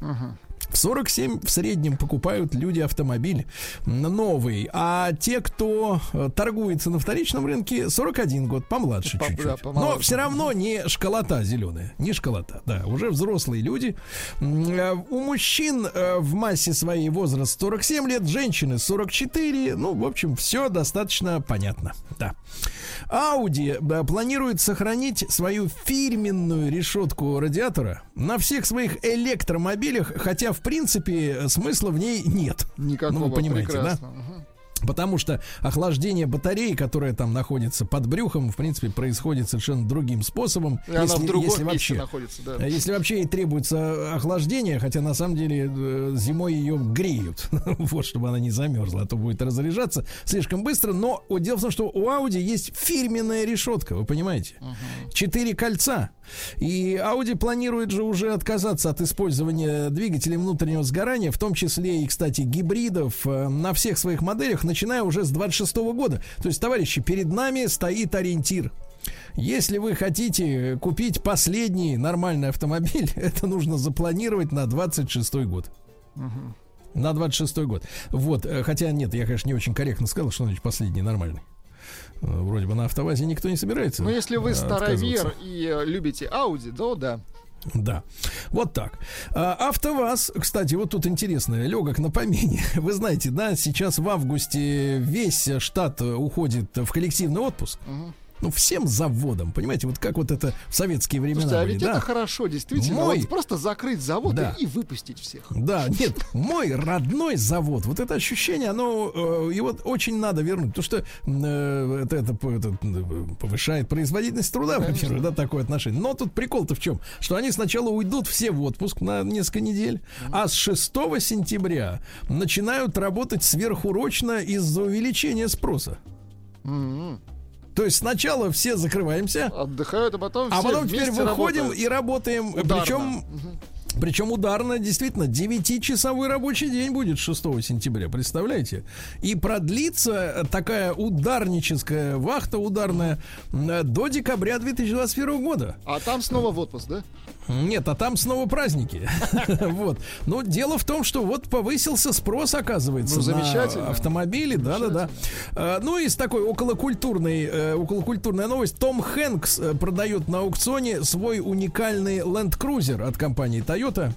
C: Uh-huh. В 47 в среднем покупают люди автомобиль новый, а те, кто э, торгуется на вторичном рынке, 41 год, помладше По, чуть-чуть. Да, помладше. Но все равно не школота зеленая, не школота, да, уже взрослые люди. Э, у мужчин э, в массе своей возраст 47 лет, женщины 44, ну, в общем, все достаточно понятно, да. Audi планирует сохранить свою фирменную решетку радиатора на всех своих электромобилях, хотя в принципе смысла в ней нет.
B: Никакого.
C: Ну, вы понимаете,
B: прекрасно.
C: да? Потому что охлаждение батареи, которая там находится под брюхом, в принципе, происходит совершенно другим способом.
B: И если, она в другом если вообще, находится, да.
C: Если вообще ей требуется охлаждение, хотя на самом деле э, зимой ее греют, <laughs> вот, чтобы она не замерзла, а то будет разряжаться слишком быстро. Но вот, дело в том, что у Audi есть фирменная решетка, вы понимаете? Четыре кольца. И Audi планирует же уже отказаться от использования двигателей внутреннего сгорания, в том числе и, кстати, гибридов э, на всех своих моделях, начиная уже с 26 года. То есть, товарищи, перед нами стоит ориентир. Если вы хотите купить последний нормальный автомобиль, <laughs> это нужно запланировать на 26 год. Угу. На 26 год. Вот, э, хотя нет, я, конечно, не очень корректно сказал, что значит последний нормальный. Э, вроде бы на автовазе никто не собирается.
B: Ну, если вы старовер и э, любите Audi, то да.
C: Да, вот так. А, АвтоВАЗ, кстати, вот тут интересно, легок на помине. <laughs> Вы знаете, да, сейчас в августе весь штат уходит в коллективный отпуск. Угу ну, всем заводам, понимаете, вот как вот это в советские времена.
B: Слушайте, а ведь да? это хорошо, действительно. Мой... Вот просто закрыть завод да. и выпустить всех.
C: Да, нет, мой родной завод, вот это ощущение, оно, э, его очень надо вернуть, потому что э, это, это, это повышает производительность труда, ну, во-первых, да, такое отношение. Но тут прикол-то в чем? Что они сначала уйдут все в отпуск на несколько недель, mm-hmm. а с 6 сентября начинают работать сверхурочно из-за увеличения спроса. Mm-hmm. То есть сначала все закрываемся,
B: отдыхают, а потом
C: а потом теперь выходим работают. и работаем. Ударно. Причем Причем ударно, действительно, 9-часовой рабочий день будет 6 сентября, представляете? И продлится такая ударническая вахта ударная до декабря 2021 года.
B: А там снова в отпуск, да?
C: Нет, а там снова праздники. <laughs> Вот. Но дело в том, что вот повысился спрос, оказывается,
B: Ну, замечательно.
C: на автомобили. Да, да, да. А, Ну, из такой околокультурной, э, околокультурная новость. Том Хэнкс э, продает на аукционе свой уникальный Land Cruiser от компании Toyota.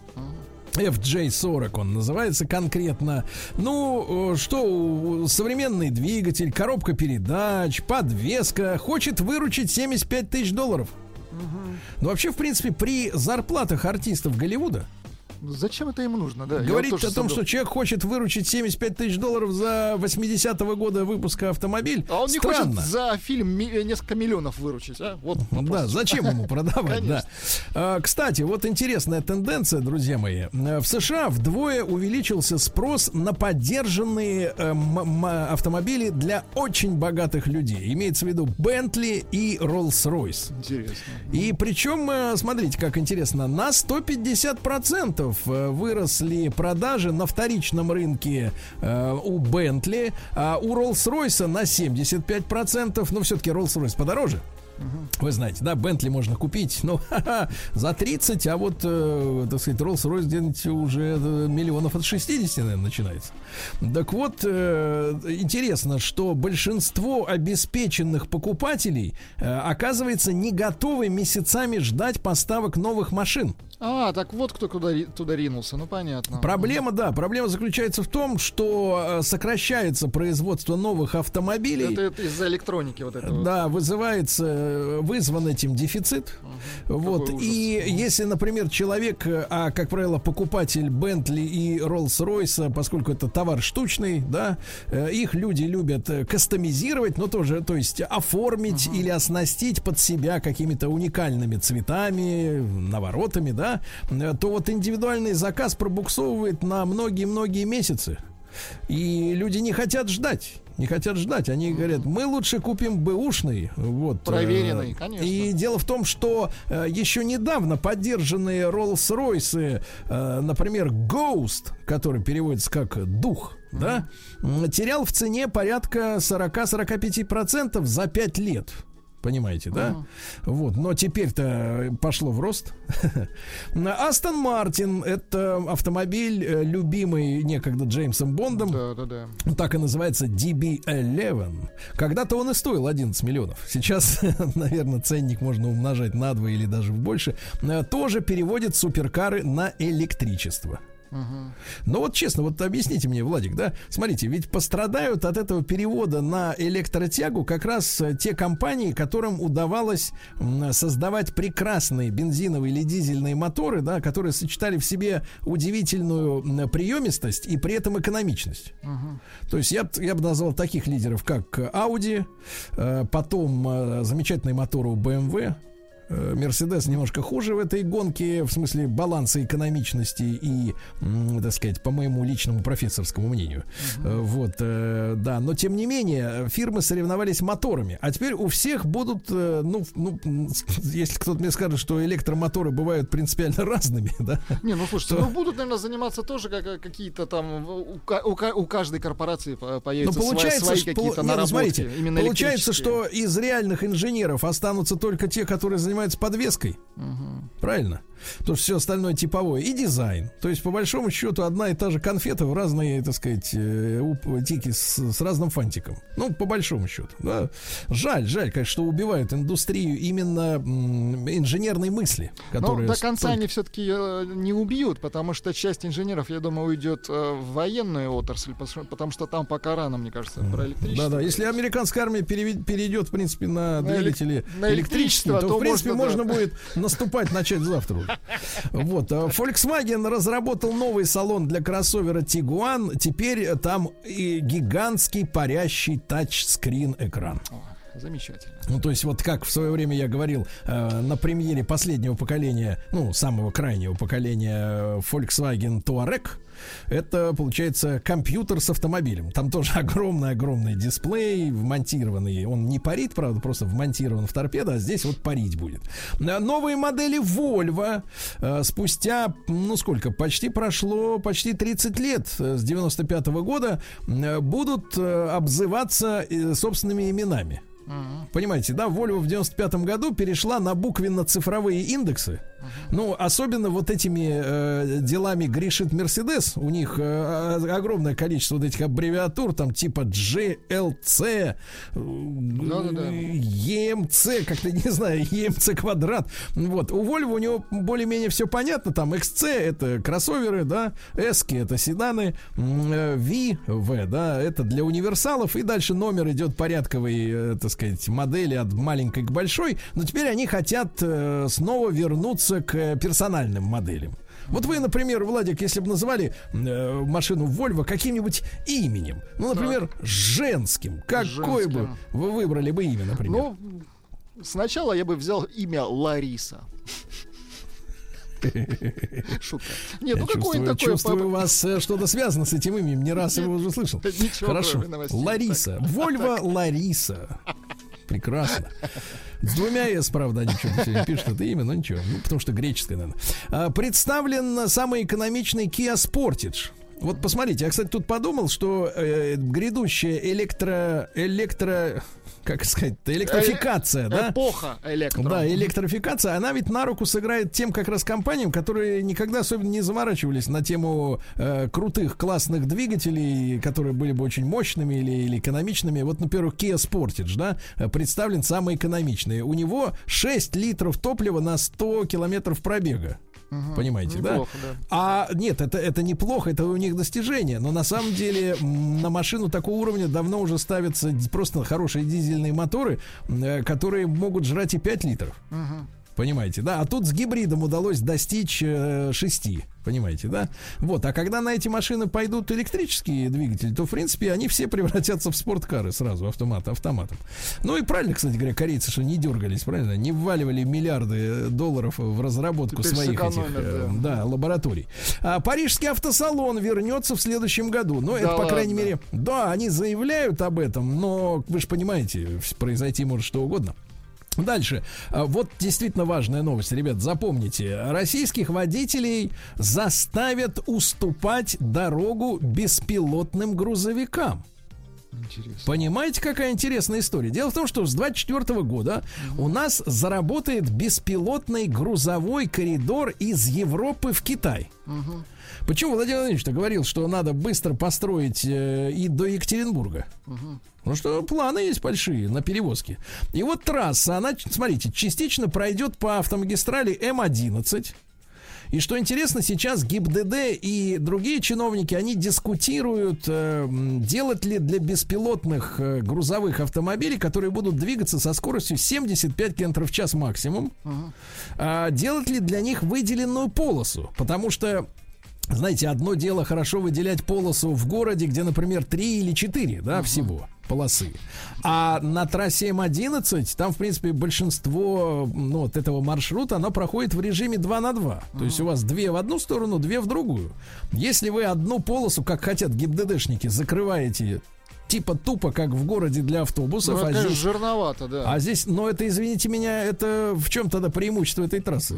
C: FJ40 он называется конкретно. Ну, что, современный двигатель, коробка передач, подвеска. Хочет выручить 75 тысяч долларов. Ну, вообще, в принципе, при зарплатах артистов Голливуда
B: Зачем это ему нужно, да?
C: Говорить
B: тоже
C: о том, что человек хочет выручить 75 тысяч долларов за 80-го года выпуска автомобиль,
B: А он не
C: странно.
B: хочет за фильм э, несколько миллионов выручить, а? Вот
C: Да, зачем ему продавать, да. А, Кстати, вот интересная тенденция, друзья мои. Э, В США вдвое увеличился спрос на поддержанные э, м- автомобили для очень богатых людей. Имеется в виду Bentley и Rolls-Royce.
B: Интересно.
C: И причем, э, смотрите, как интересно, на 150% э, выросли продажи на вторичном рынке э, у Bentley, а у Rolls-Royce на 75%. Но все-таки Rolls-Royce подороже. Вы знаете, да, Бентли можно купить, ну, <laughs> ха-ха, за 30, а вот, э, так сказать, Rolls-Royce где-нибудь уже э, миллионов от 60, наверное, начинается. Так вот, э, интересно, что большинство обеспеченных покупателей, э, оказывается, не готовы месяцами ждать поставок новых машин.
B: А, так вот кто туда, туда ринулся, ну понятно.
C: Проблема, да, проблема заключается в том, что э, сокращается производство новых автомобилей.
B: Это, это из-за электроники вот этого.
C: Да, вызывается, э, вызван этим дефицит. Вот.
B: Какой ужас.
C: И если, например, человек, э, а, как правило, покупатель Бентли и Роллс-Ройса, поскольку это товар штучный, да, их люди любят кастомизировать, но тоже, то есть оформить или оснастить под себя какими-то уникальными цветами, наворотами, да, э, то вот индивидуальный заказ пробуксовывает на многие-многие месяцы. И люди не хотят ждать. Не хотят ждать. Они говорят, мы лучше купим бэушный. Вот, э,
B: Проверенный, конечно.
C: И дело в том, что э, еще недавно поддержанные Rolls-Royce, например, Ghost, который переводится как дух, да, терял в цене порядка 40-45% за 5 лет. Понимаете, да? Вот, но теперь-то пошло в рост. <laughs> Астон Мартин это автомобиль, э, любимый некогда Джеймсом Бондом.
B: Да, да, да.
C: Так и называется DB11. Когда-то он и стоил 11 миллионов. Сейчас, <laughs> наверное, ценник можно умножать на 2 или даже больше. Э, Тоже переводит суперкары на электричество. Но вот честно, вот объясните мне, Владик, да, смотрите, ведь пострадают от этого перевода на электротягу как раз э, те компании, которым удавалось создавать прекрасные бензиновые или дизельные моторы, да, которые сочетали в себе удивительную приемистость и при этом экономичность. То есть я, я бы назвал таких лидеров, как Audi, э, потом э, замечательные моторы у BMW, Мерседес немножко хуже в этой гонке в смысле баланса экономичности и, так сказать, по моему личному профессорскому мнению. Э, Вот, э, да, но тем не менее фирмы соревновались моторами, а теперь у всех будут, э, ну, ну, если кто-то мне скажет, что электромоторы бывают принципиально <laughs> разными, да.
B: Не, ну слушайте,
C: то-
B: ну будут, наверное, заниматься тоже как, как какие-то там у, у у каждой корпорации по-
C: Но
B: появятся свои-
C: Ну, получается,
B: свои,
C: что,
B: какие-то
C: ну,
B: наработки.
C: смотрите,
B: именно
C: получается, что из реальных инженеров останутся только те, которые занимаются подвеской. Правильно? Потому что все остальное типовое. И дизайн. То есть, по большому счету, одна и та же конфета в разные, так сказать, э, тики с, с разным фантиком. Ну, по большому счету. Да. Жаль, жаль, конечно, что убивают индустрию именно инженерной мысли.
B: Но
C: Которая
B: до конца
C: столько-
B: они все-таки не убьют, потому что часть инженеров, я думаю, уйдет э, в военную отрасль, потому что- там пока рано, мне кажется, про электричество.
C: Да, да. Если американская армия перейдет, в принципе, на, двигатели
B: на электричество,
C: то,
B: то
C: в принципе,
B: можно,
C: можно
B: да.
C: будет наступать, начать завтра. уже. Вот. а Volkswagen разработал новый салон для кроссовера Tiguan. Теперь там и гигантский парящий тачскрин экран.
B: замечательно.
C: Ну, то есть, вот как в свое время я говорил э, на премьере последнего поколения, ну, самого крайнего поколения э, Volkswagen Touareg, это, получается, компьютер с автомобилем. Там тоже <laughs> огромный-огромный дисплей вмонтированный. Он не парит, правда, просто вмонтирован в торпедо, а здесь вот парить будет. Э, Новые модели Volvo э, спустя, ну сколько, почти прошло, почти 30 лет э, с 95 года э, будут обзываться собственными именами. Понимаете, да, Volvo в 95 году перешла на буквенно-цифровые индексы. Ну, особенно вот этими э, делами грешит Мерседес. У них э, огромное количество вот этих аббревиатур, там типа GLC, EMC, как-то не знаю, EMC квадрат. Вот. У Volvo у него более-менее все понятно. Там XC это кроссоверы, да, S это седаны, э, V, V, да, это для универсалов. И дальше номер идет порядковый, э, так сказать, модели от маленькой к большой. Но теперь они хотят э, снова вернуться к э, персональным моделям. Вот вы, например, Владик, если бы называли э, машину Volvo каким-нибудь именем, ну, например, женским, какое бы вы выбрали бы имя, например?
B: Ну, сначала я бы взял имя Лариса. Шутка. Нет, ну
C: Я
B: какое-то
C: чувствую,
B: такое...
C: чувствую,
B: по-
C: у вас э, что-то связано с этим именем. Не раз его уже слышал.
B: Ничего,
C: Хорошо.
B: новостей.
C: Лариса. Вольво <laughs> Лариса. Прекрасно. С двумя S, правда, они что-то сегодня пишут это имя, но ничего. Ну, потому что греческое, наверное. А, представлен самый экономичный Kia Sportage. Вот посмотрите, я, кстати, тут подумал, что э, грядущая электро... электро... Как сказать электрификация,
B: Э,
C: да?
B: Эпоха электро.
C: Да, электрификация, она ведь на руку сыграет тем как раз компаниям, которые никогда особенно не заморачивались на тему э, крутых, классных двигателей, которые были бы очень мощными или, или экономичными. Вот, например, Kia Sportage, да, э, представлен самый экономичный. У него 6 литров топлива на 100 километров пробега. Понимаете,
B: Неплохо,
C: да?
B: да.
C: А нет, это, это неплохо, это у них достижение. Но на самом деле на машину такого уровня давно уже ставятся просто хорошие дизельные моторы, э, которые могут жрать и 5 литров.
B: Мгм.
C: Понимаете, да? А тут с гибридом удалось достичь э, 6. Понимаете, да? Вот, а когда на эти машины пойдут электрические двигатели, то, в принципе, они все превратятся в спорткары сразу, автомат, автоматом. Ну и правильно, кстати говоря, корейцы, что не дергались, правильно? Не вваливали миллиарды э, долларов в разработку
B: Теперь
C: своих этих э,
B: да.
C: да, лабораторий. А, Парижский автосалон вернется в следующем году. Но
B: Да
C: это, по крайней
B: ладно?
C: мере, да, они заявляют об этом, но вы же понимаете, произойти может что угодно. Дальше. А, Вот действительно важная новость, ребят, запомните. Российских водителей заставят уступать дорогу беспилотным грузовикам. Понимаете, какая интересная история? Дело в том, что с 24 года у нас заработает беспилотный грузовой коридор из Европы в Китай. Почему Владимир Владимирович говорил, что надо быстро построить э, и до Екатеринбурга?
B: Мгм.
C: Ну что, планы есть большие на перевозки. И вот трасса, она, смотрите, частично пройдет по автомагистрали М11. И что интересно, сейчас ГИБДД и другие чиновники, они дискутируют, э, делать ли для беспилотных э, грузовых автомобилей, которые будут двигаться со скоростью 75 км в час максимум, а, делать ли для них выделенную полосу. Потому что знаете, одно дело хорошо выделять полосу в городе, где, например, 3 или 4, да, всего полосы. А на трассе М11 там, в принципе, большинство ну, вот этого маршрута, оно проходит в режиме 2 на 2. То есть у вас две в одну сторону, две в другую. Если вы одну полосу, как хотят ГИБДДшники, закрываете типа тупо, как в городе для автобусов,
B: Ну, это,
C: а
B: конечно,
C: здесь
B: жирновато, да.
C: а здесь, но это, извините меня, это в чем тогда преимущество этой трассы?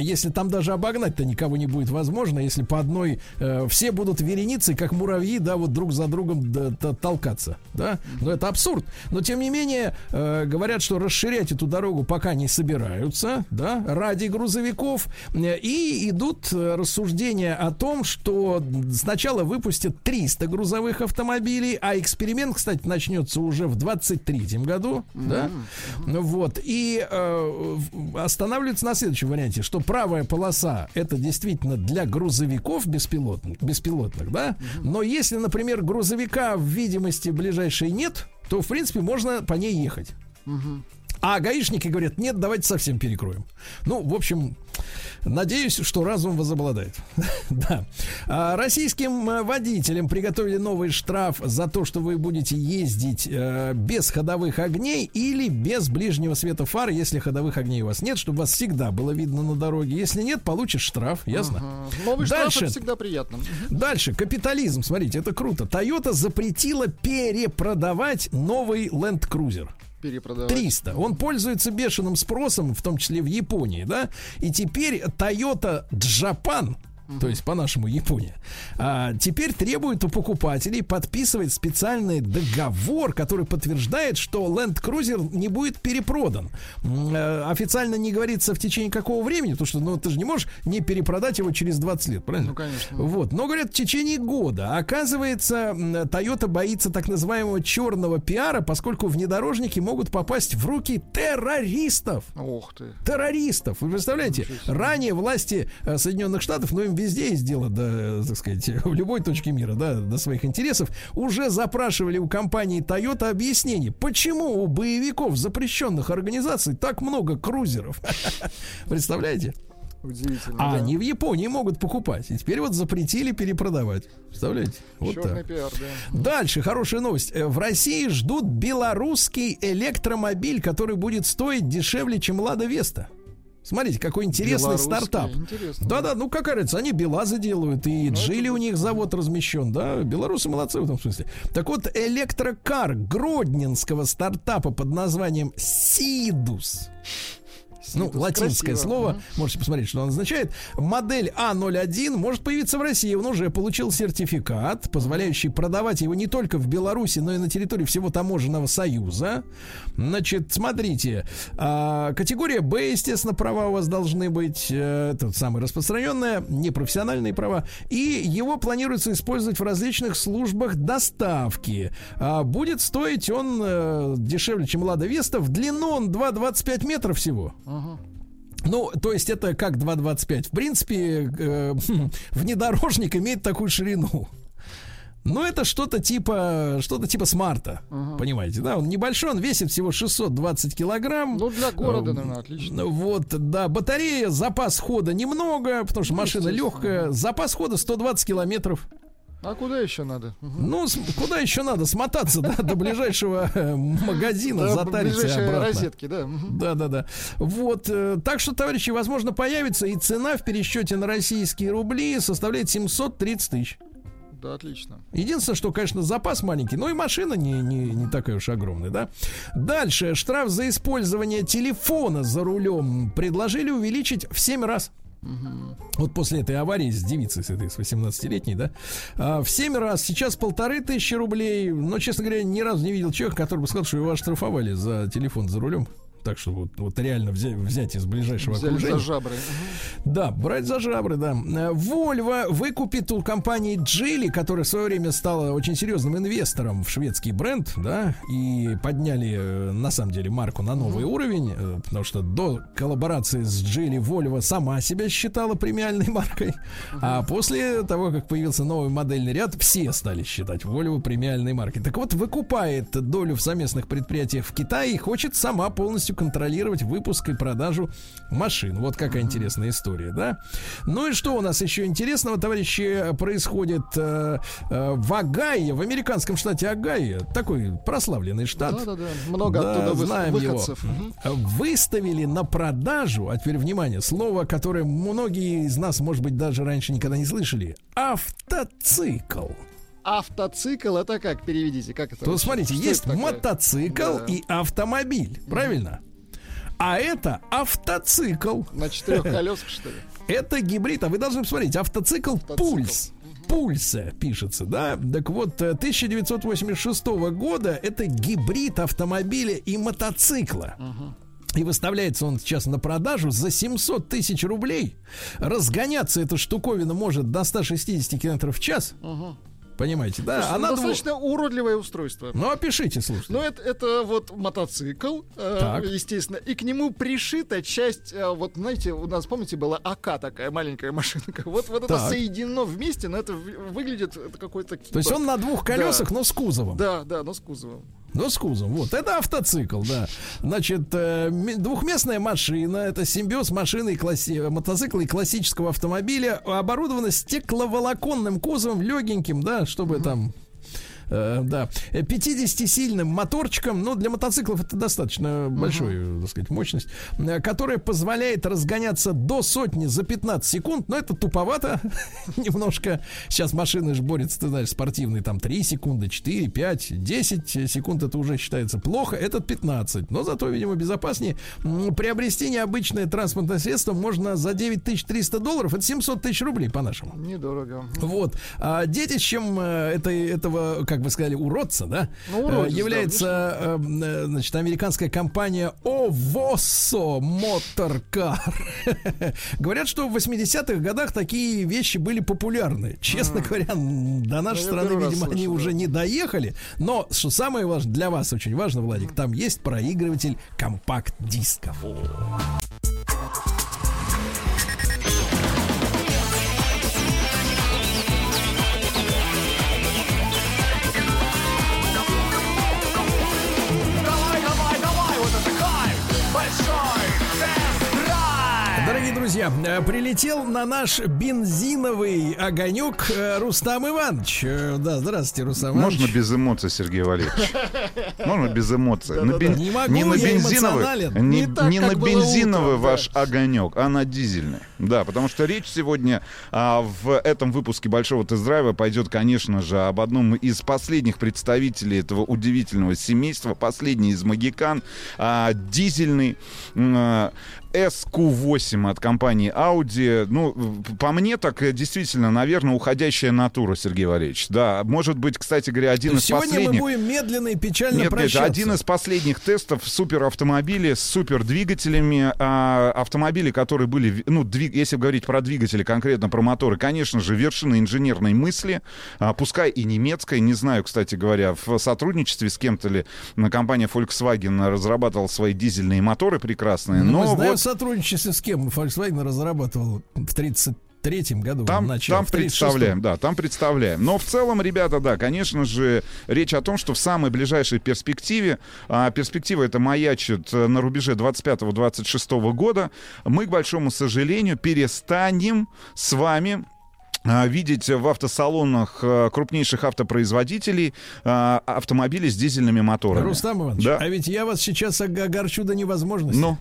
C: Если там даже обогнать-то никого не будет возможно, если по одной э, все будут вереницей, как муравьи, да, вот друг за другом да, толкаться, да, но это абсурд. Но тем не менее э, говорят, что расширять эту дорогу пока не собираются, да, ради грузовиков, и идут э, рассуждения о том, что сначала выпустят 300 грузовых автомобилей, а эксперимент, кстати, начнется уже в 23 году, да, ну вот, и э, останавливается на следующем варианте, что правая полоса это действительно для грузовиков беспилотных, беспилотных, да, но если, например, грузовика в видимости ближайшей нет, то, в принципе, можно по ней ехать. А гаишники говорят, нет, давайте совсем перекроем. Ну, в общем, надеюсь, что разум возобладает. <laughs> да. А, российским э, водителям приготовили новый штраф за то, что вы будете ездить э, без ходовых огней или без ближнего света фар, если ходовых огней у вас нет, чтобы вас всегда было видно на дороге. Если нет, получишь штраф, ясно?
B: Новый штраф это всегда приятно.
C: Дальше, капитализм, смотрите, это круто. Toyota запретила перепродавать новый Land Cruiser.
B: Перепродавать.
C: 300. Он пользуется бешеным спросом, в том числе в Японии, да? И теперь Toyota Japan то есть по-нашему Япония, а, теперь требует у покупателей подписывать специальный договор, который подтверждает, что Land Cruiser не будет перепродан. Э, Официально не говорится в течение какого времени, потому что ну, ты же не можешь не перепродать его через 20 лет, правильно?
B: Ну, конечно.
C: Вот. Но говорят, в течение года. Оказывается, Toyota боится так называемого черного пиара, поскольку внедорожники могут попасть в руки террористов.
B: Ух ты.
C: Террористов. Вы представляете? Ранее власти э, Соединенных Штатов, ну им везде есть дело до, так сказать, <laughs> в любой точке мира, да, до своих интересов, уже запрашивали у компании Toyota объяснение, почему у боевиков запрещенных организаций так много крузеров. <laughs> Представляете?
B: Удивительно.
C: А
B: да.
C: они в Японии могут покупать. И теперь вот запретили перепродавать. Представляете? Вот
B: Черный
C: так.
B: пиар, да.
C: Дальше хорошая новость. Э, В России ждут белорусский электромобиль, который будет стоить дешевле, чем Лада Веста. Смотрите, какой интересный стартап. Да-да, ну какая разница, они Белазы делают, и
B: Ну,
C: Джили у них завод размещен, да, белорусы молодцы в этом смысле. Так вот, электрокар гродненского стартапа под названием Сидус. Ну, латинское
B: красиво,
C: слово,
B: ага.
C: можете посмотреть, что оно означает. Модель А01 может появиться в России. Он уже получил сертификат, позволяющий продавать его не только в Беларуси, но и на территории всего таможенного союза. Значит, смотрите, а, категория Б, естественно, права у вас должны быть. э, Это самое распространенное, непрофессиональные права. И его планируется использовать в различных службах доставки. А, Будет стоить он э, дешевле, чем Лада Веста. В длину он 2,25 метров всего. Ну, то есть это как 2,25. В принципе, э, внедорожник имеет такую ширину. Ну, это что-то типа, что-то типа смарта, понимаете, да? Он небольшой, он весит всего 620 килограмм.
B: Ну, для города,
C: Э,
B: наверное, отлично.
C: ну, Вот, да, батарея, запас хода немного, потому что
B: Ну,
C: машина легкая. Запас хода 120 километров.
B: А куда еще надо? Мгм.
C: Ну, куда еще надо смотаться, да, до ближайшего э, магазина,
B: Да,
C: затариться обратно.
B: розетки, да.
C: Да, да, да. Вот. э, Так что, товарищи, возможно, появится и цена в пересчете на российские рубли составляет 730 тысяч.
B: Да, отлично.
C: Единственное, что, конечно, запас маленький, но и машина не, не, не такая уж огромная, да. Дальше. Штраф за использование телефона за рулем предложили увеличить в 7 раз. Вот после этой аварии с девицей, с этой, с 18-летней, да, а, в 7 раз, сейчас полторы тысячи рублей, но, честно говоря, ни разу не видел человека, который бы сказал, что его оштрафовали за телефон за рулем. Так что вот, вот реально взять, взять из ближайшего
B: Взяли
C: окружения.
B: за жабры.
C: Да, брать за жабры, да. Э, Volvo выкупит у компании Geely, которая в свое время стала очень серьезным инвестором в шведский бренд, да, и подняли, э, на самом деле, марку на новый уровень, э, потому что до коллаборации с Geely Volvo сама себя считала премиальной <laughs> маркой, а после того, как появился новый модельный ряд, все стали считать Volvo премиальной маркой. Так вот, выкупает долю в совместных предприятиях в Китае и хочет сама полностью контролировать выпуск и продажу машин. Вот какая интересная история, да? Ну и что у нас еще интересного, товарищи, происходит э, э, в Огайо, в американском штате Огайо, такой прославленный штат.
B: Да-да-да, много
C: Да,
B: оттуда
C: знаем его.
B: выходцев. Мгм.
C: Выставили на продажу, а теперь внимание, слово, которое многие из нас, может быть, даже раньше никогда не слышали, автоцикл.
B: Автоцикл это как? Переведите, как это?
C: То
B: вообще?
C: смотрите,
B: Что
C: есть мотоцикл
B: Да.
C: и автомобиль, правильно? А это автоцикл.
B: На четырех колесах, что ли?
C: Это гибрид, а вы должны посмотреть, автоцикл, Пульс. Пульса пишется, да? Так вот, э, 1986 года это гибрид автомобиля и мотоцикла. И выставляется он сейчас на продажу за 700 тысяч рублей. Разгоняться эта штуковина может до 160 км в час. Понимаете, да?
B: Слушай, ну,
C: Она дво-
B: достаточно уродливое устройство.
C: Ну, опишите, слушайте.
B: Ну, это, это вот мотоцикл, э,
C: Так.
B: естественно, и к нему пришита часть, э, вот знаете, у нас, помните, была АК такая маленькая машинка. Вот, вот это соединено вместе, но это выглядит это какой-то...
C: То есть он на двух колесах, но с кузовом.
B: Да, да, но с кузовом.
C: Но с кузовом. Вот, это автоцикл, да. Значит, э, двухместная машина, это симбиоз машины и класси... мотоцикла и классического автомобиля, оборудована стекловолоконным кузовом, легеньким, да, чтобы там Э, да, 50-сильным моторчиком, но для мотоциклов это достаточно большой, uh-huh. так сказать, мощность, э, которая позволяет разгоняться до сотни за 15 секунд, но это туповато <laughs> немножко. Сейчас машины же борются, ты знаешь, спортивные, там 3 секунды, 4, 5, 10 секунд, это уже считается плохо, этот 15, но зато, видимо, безопаснее. Приобрести необычное транспортное средство можно за 9300 долларов, это 700 тысяч рублей по-нашему.
B: Недорого.
C: Вот. А детищем этой, этого, как как вы сказали, уродца, да,
B: ну, уродец,
C: является,
B: да,
C: э, значит, американская компания Ovoso Motor Car. <laughs> Говорят, что в 80-х годах такие вещи были популярны. Честно говоря, до нашей страны, видимо, они уже не доехали. Но, что самое важное, для вас очень важно, Владик, там есть проигрыватель компакт-дисков. Дорогие друзья, э, прилетел на наш бензиновый огонек э, Рустам Иванович. Э, Да, здравствуйте, Рустам Иванович.
N: Можно без эмоций, Сергей Валерьевич? <laughs> Можно без эмоций? На бен-
C: Не могу,
N: Не на
C: я
N: бензиновый,
C: эмоционален.
N: не,
C: Не так,
N: не на бензиновый
C: утром, да.
N: ваш огонек, а на дизельный. Да, потому что речь сегодня а, в этом выпуске большого тест-драйва пойдет, конечно же, об одном из последних представителей этого удивительного семейства, последний из магикан, а, дизельный. а, SQ8 от компании Audi. Ну, по мне, так э, действительно, наверное, уходящая натура, Сергей Валерьевич. Да, может быть, кстати говоря, один из
C: Сегодня
N: последних...
C: мы будем медленно и печально
N: Нет, нет,
C: прощаться.
N: один из последних тестов суперавтомобилей с супердвигателями. А, автомобили, которые были, ну, двиг- если говорить про двигатели, конкретно про моторы, конечно же, вершина инженерной мысли, а, пускай и немецкая, не знаю, кстати говоря, в сотрудничестве с кем-то ли компания Volkswagen разрабатывала свои дизельные моторы прекрасные,
C: Ну,
N: но
C: знаем,
N: вот
C: сотрудничестве с кем Volkswagen разрабатывал в 33-м году.
N: Там,
C: начал,
N: там
C: в 36-м.
N: представляем, да, там представляем. Но в целом, ребята, да, конечно же, речь о том, что в самой ближайшей перспективе, а, перспектива это маячит на рубеже 25-26 года, мы, к большому сожалению, перестанем с вами а, видеть в автосалонах э, крупнейших автопроизводителей а, автомобили с дизельными моторами.
C: Рустам Иванович,
N: Да.
C: а ведь я вас сейчас ог- огорчу до невозможности.
N: Ну?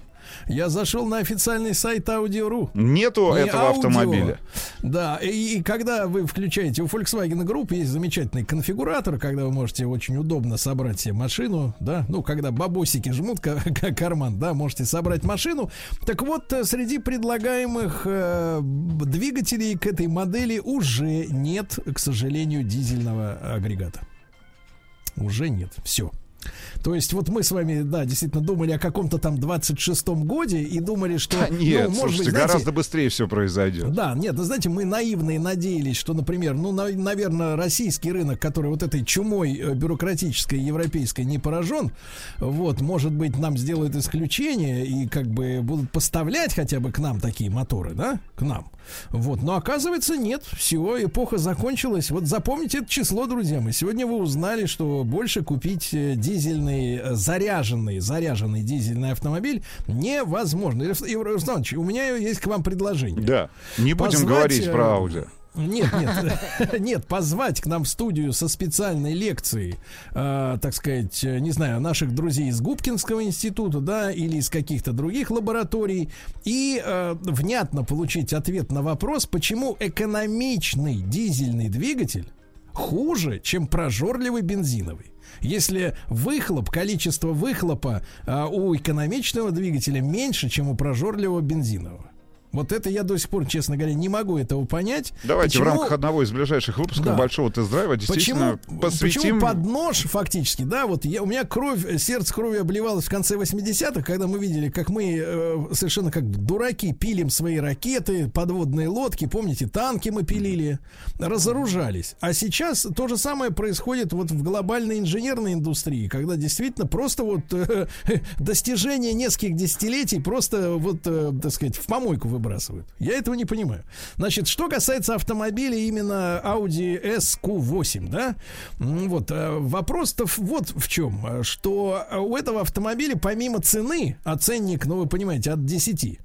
C: Я зашел на официальный сайт Audi.ru.
N: Нету
C: Не
N: этого
C: аудио.
N: автомобиля.
C: Да, и, и когда вы включаете у Volkswagen Group есть замечательный конфигуратор, когда вы можете очень удобно собрать себе машину, да, ну, когда бабосики жмут ка- ка- карман, да, можете собрать машину. Так вот, э, среди предлагаемых э, двигателей к этой модели уже нет, к сожалению, дизельного агрегата. Уже нет. Все. То есть вот мы с вами, да, действительно думали о каком-то там 26-м годе и думали, что...
N: А, Нет,
C: ну, может
N: слушайте,
C: быть, знаете,
N: гораздо быстрее все произойдет.
C: да, нет, ну знаете, мы наивные надеялись, что, например, ну, наверное, российский рынок, который вот этой чумой э, бюрократической европейской не поражен, вот, может быть, нам сделают исключение и как бы будут поставлять хотя бы к нам такие моторы, да, к нам. Вот, но оказывается нет, все, эпоха закончилась. Вот запомните это число, друзья мои. Сегодня вы узнали, что больше купить э, дизельный, э, заряженный, заряженный дизельный автомобиль невозможно. Рустам Иванович, у меня есть к вам предложение.
N: Да. Не будем
C: Позвать,
N: говорить
C: э,
N: про Audi.
C: Нет, нет, <laughs> нет, позвать к нам в студию со специальной лекцией, э, так сказать, э, не знаю, наших друзей из Губкинского института, да, или из каких-то других лабораторий, и э, внятно получить ответ на вопрос, почему экономичный дизельный двигатель хуже, чем прожорливый бензиновый. Если выхлоп, количество выхлопа э, у экономичного двигателя меньше, чем у прожорливого бензинового. Вот это я до сих пор, честно говоря, не могу этого понять.
N: Давайте в
C: Почему-
N: рамках одного из ближайших выпусков
C: Да.
N: большого тест-драйва действительно
C: Почему,
N: посвятим...
C: почему под нож фактически, да, вот я, у меня кровь, э, сердце кровью обливалось в конце 80-х, когда мы видели, как мы э, совершенно как дураки пилим свои ракеты, подводные лодки, помните, танки мы пилили, разоружались. А сейчас то же самое происходит вот в глобальной инженерной индустрии, когда действительно просто вот э, <laughs> достижение нескольких десятилетий просто вот, э, так сказать, в помойку выбрасывают. Я этого не понимаю. Значит, что касается автомобиля именно Audi SQ8, да, вот, э, вопрос-то вот в чем, э, что у этого автомобиля помимо цены, а ценник, ну, вы понимаете, от 10,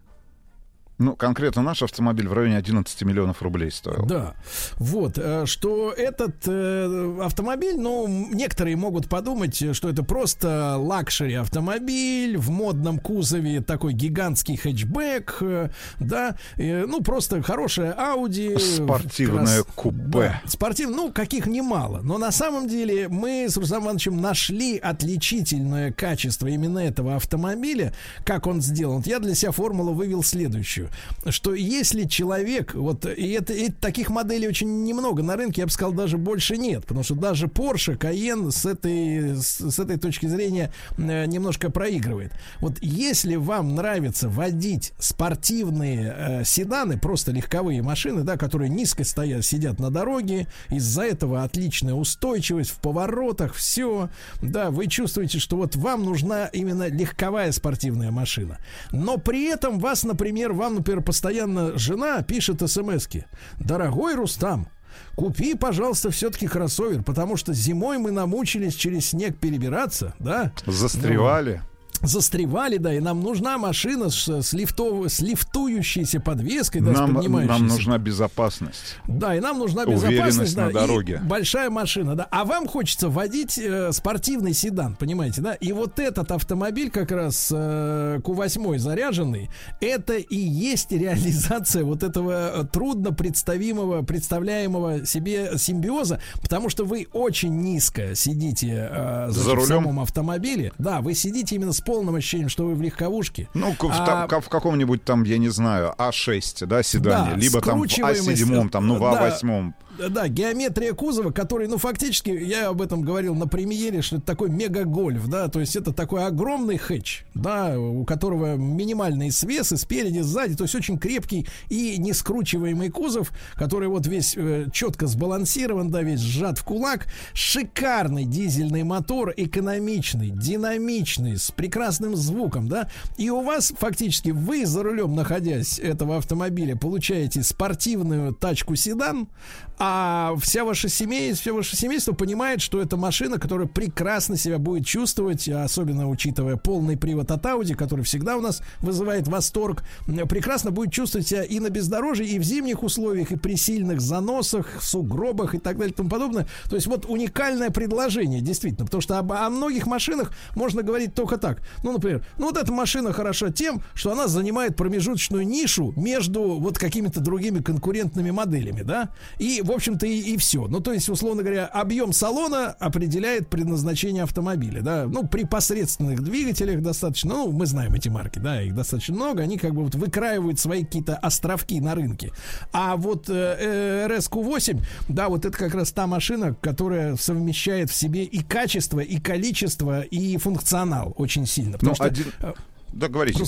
N: Ну, конкретно наш автомобиль в районе 11 миллионов рублей стоил.
C: Да, вот, э, что этот э, автомобиль, ну, некоторые могут подумать, что это просто luxury автомобиль в модном кузове, такой гигантский хэтчбэк, э, да, э, ну, просто хорошая Audi.
N: Спортивное
C: крас-
N: купе.
C: Да, спортивное, ну, каких немало. Но на самом деле мы с Русланом Ивановичем нашли отличительное качество именно этого автомобиля, как он сделан. Вот я для себя формулу вывел следующую, что если человек, вот, и это, и таких моделей очень немного на рынке, я бы сказал, даже больше нет, потому что даже Porsche, Cayenne с этой, с, с этой точки зрения э, немножко проигрывает. Вот если вам нравится водить спортивные э, седаны, просто легковые машины, да, которые низко стоят, сидят на дороге, из-за этого отличная устойчивость в поворотах, все, да, вы чувствуете, что вот вам нужна именно легковая спортивная машина. Но при этом вас, например, вам, например, постоянно жена пишет смски. Дорогой Рустам, Купи, пожалуйста, все-таки кроссовер, потому что зимой мы намучились через снег перебираться, да?
N: Застревали.
C: Застревали, да, и нам нужна машина с, с, лифтов, с лифтующейся подвеской, да, с
N: Нам,
C: поднимающейся.
N: нам нужна безопасность.
C: Да, и нам нужна безопасность,
N: на
C: да,
N: дороге.
C: и большая машина, да. А вам хочется водить э, спортивный седан, понимаете, да? И вот этот автомобиль как раз э, Q8 заряженный, это и есть реализация вот этого э, трудно представимого, представляемого себе симбиоза, потому что вы очень низко сидите э, значит,
N: За
C: в
N: рулем?
C: самом автомобиле. Да, вы сидите именно с полным ощущением, что вы в легковушке.
N: Ну, в,
C: А-
N: та- ка- в каком-нибудь там, я не знаю, А6, да, седане,
C: Да,
N: либо там в
C: скручиваемость,
N: А7, там, ну, в
C: да.
N: А8.
C: Да, геометрия кузова, который, ну, фактически, я об этом говорил на премьере, что это такой мега-гольф, да, то есть это такой огромный хэтч, да, у которого минимальные свесы спереди, сзади, то есть очень крепкий и не скручиваемый кузов, который вот весь э, четко сбалансирован, да, весь сжат в кулак, шикарный дизельный мотор, экономичный, динамичный, с прекрасным звуком, да, и у вас фактически вы за рулем, находясь этого автомобиля, получаете спортивную тачку-седан, а вся ваша семейство, все ваше семейство понимает, что это машина, которая прекрасно себя будет чувствовать, особенно учитывая полный привод от Audi, который всегда у нас вызывает восторг, прекрасно будет чувствовать себя и на бездорожье, и в зимних условиях, и при сильных заносах, сугробах и так далее и тому подобное. То есть вот уникальное предложение, действительно, потому что об- о многих машинах можно говорить только так. Ну, например, ну вот эта машина хороша тем, что она занимает промежуточную нишу между вот какими-то другими конкурентными моделями, да, и, в общем-то, и, и все. Ну, то есть, условно говоря, объем салона определяет предназначение автомобиля, да, ну, при посредственных двигателях достаточно, ну, мы знаем эти марки, да, их достаточно много, они как бы вот выкраивают свои какие-то островки на рынке. А вот э, э, RSQ8, да, вот это как раз та машина, которая совмещает в себе и качество, и количество, и функционал очень сильно. Потому
N: Ну,
C: что,
N: один-
C: э,
N: Да, говорите.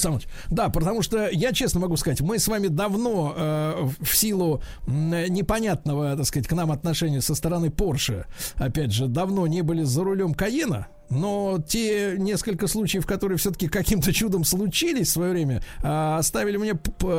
C: Да, потому что я честно могу сказать, мы с вами давно э, в силу непонятного, так сказать, к нам отношения со стороны Porsche, опять же, давно не были за рулем Каена. Но те несколько случаев, которые все-таки каким-то чудом случились в свое время, а, оставили мне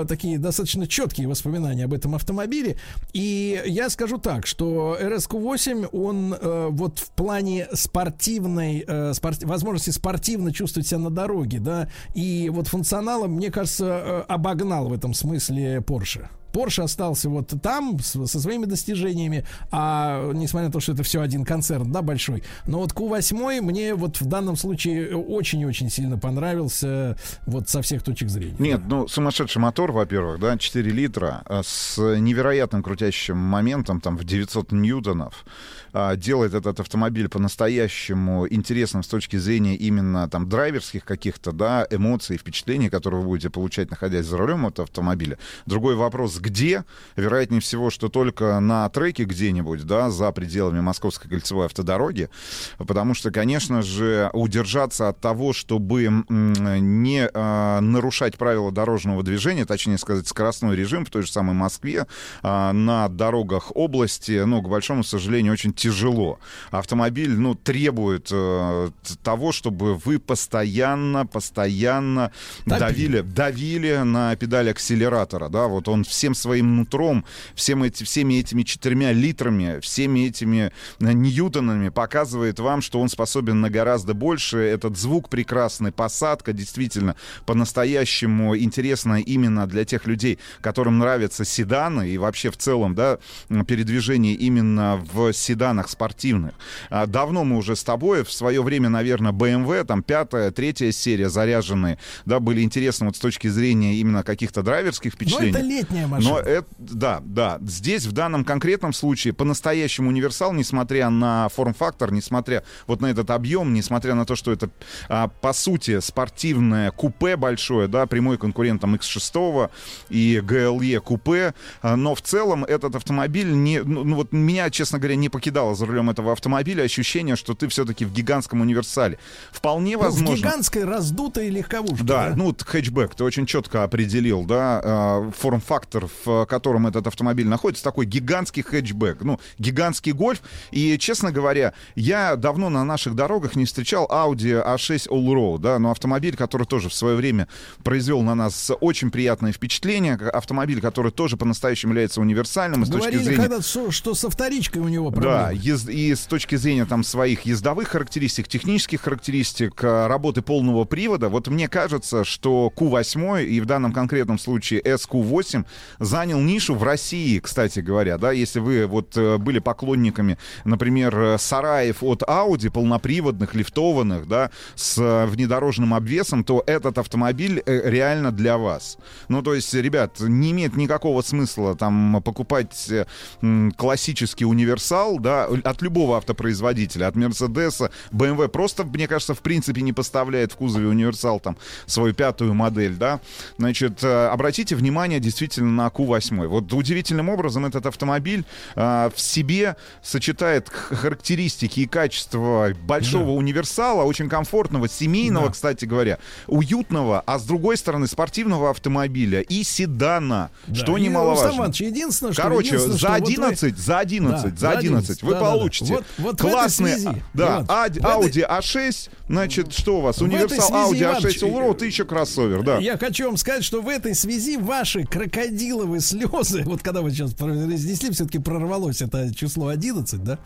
C: такие достаточно четкие воспоминания об этом автомобиле. И я скажу так, что RSQ8, он э, вот в плане спортивной, э, спорт- возможности спортивно чувствовать себя на дороге, да, и вот функционалом, мне кажется, э, обогнал в этом смысле Porsche. Porsche остался вот там с- со своими достижениями, а несмотря на то, что это все один концерн, да, большой. Но вот Q8 мне вот в данном случае очень и очень сильно понравился вот со всех точек зрения.
N: Нет, ну, сумасшедший мотор, во-первых, да, 4 литра, а, с невероятным крутящим моментом, там, в 900 ньютонов, делает этот автомобиль по-настоящему интересным с точки зрения именно, там, драйверских каких-то, да, эмоций, впечатлений, которые вы будете получать, находясь за рулем этого автомобиля. Другой вопрос, где. Вероятнее всего, что только на треке где-нибудь, да, за пределами Московской кольцевой автодороги. Потому что, конечно же, удержаться от того, чтобы не а, нарушать правила дорожного движения, точнее сказать, скоростной режим в той же самой Москве, а, на дорогах области, ну, к большому сожалению, очень тяжело. Автомобиль, ну, требует э, того, чтобы вы постоянно, постоянно давили, давили на педаль акселератора, да, вот он всем своим нутром, всем эти, всеми этими четырьмя литрами, всеми этими э, ньютонами показывает вам, что он способен на гораздо больше. Этот звук прекрасный, посадка действительно по-настоящему интересная именно для тех людей, которым нравятся седаны и вообще в целом, да, передвижение именно в седанах спортивных. А, Давно мы уже с тобой, в свое время, наверное, BMW, там пятая, третья серия заряженные, да, были интересны вот с точки зрения именно каких-то драйверских
C: Но
N: впечатлений.
C: это летняя машина.
N: Но это, да, да. Здесь, в данном конкретном случае, по-настоящему универсал, несмотря на форм-фактор, несмотря вот на этот объем, несмотря на то, что это, а, по сути, спортивное купе большое, да, прямой конкурент там X6 и GLE купе, а, но в целом этот автомобиль не, ну, ну, вот меня, честно говоря, не покидало за рулем этого автомобиля ощущение, что ты все-таки в гигантском универсале. Вполне
C: Ну, в
N: возможно.
C: гигантской раздутой легковушке.
N: Да, ну, вот хэтчбэк ты очень четко определил, да, э, форм-фактор, в котором этот автомобиль находится, такой гигантский хэтчбэк, ну, гигантский гольф. И, честно говоря, я давно на наших дорогах не встречал Audi A6 Allroad, да, но автомобиль, который тоже в свое время произвел на нас очень приятное впечатление, автомобиль, который тоже по-настоящему является универсальным, и с точки
C: Говорили
N: зрения...
C: когда что, что со вторичкой у него
N: Да,
C: проблемы.
N: ез- и с точки зрения там своих ездовых характеристик, технических характеристик, э, работы полного привода, вот мне кажется, что Q8 и в данном конкретном случае SQ8 занял нишу в России, кстати говоря, да, если вы вот э, были поклонниками, например, э, сараев от Audi, полноприводных, лифтованных, да, с внедорожным обвесом, то этот автомобиль реально для вас. Ну, то есть, ребят, не имеет никакого смысла там покупать классический универсал, да, от любого автопроизводителя, от Мерседеса, BMW, просто, мне кажется, в принципе не поставляет в кузове универсал там свою пятую модель, да. Значит, э, обратите внимание действительно на Q8. Вот удивительным образом этот автомобиль э, в себе сочетает характеристики и качества большого универсала, очень комфортного, семейного,
C: Да.
N: кстати говоря, уютного, а с другой стороны спортивного автомобиля и седана,
C: Да.
N: что
C: И,
N: немаловажно.
C: Иванович, единственное, что...
N: Короче,
C: единственное,
N: за
C: что вот вы-
N: 11, за 11,
C: Да,
N: за 11 вы
C: да, да, да.
N: получите
C: Вот- вот в этой
N: классный,
C: связи,
N: а, да,
C: Иван,
N: Ад-
C: в этой-
N: Audi A6, значит, что у вас? Универсал Audi
C: Иваныч,
N: A6 Allroad, ты еще кроссовер, да.
C: Я хочу вам сказать, что в этой связи ваши крокодиловые слезы, вот когда вы сейчас произнесли, все-таки прорвалось это число 11, да?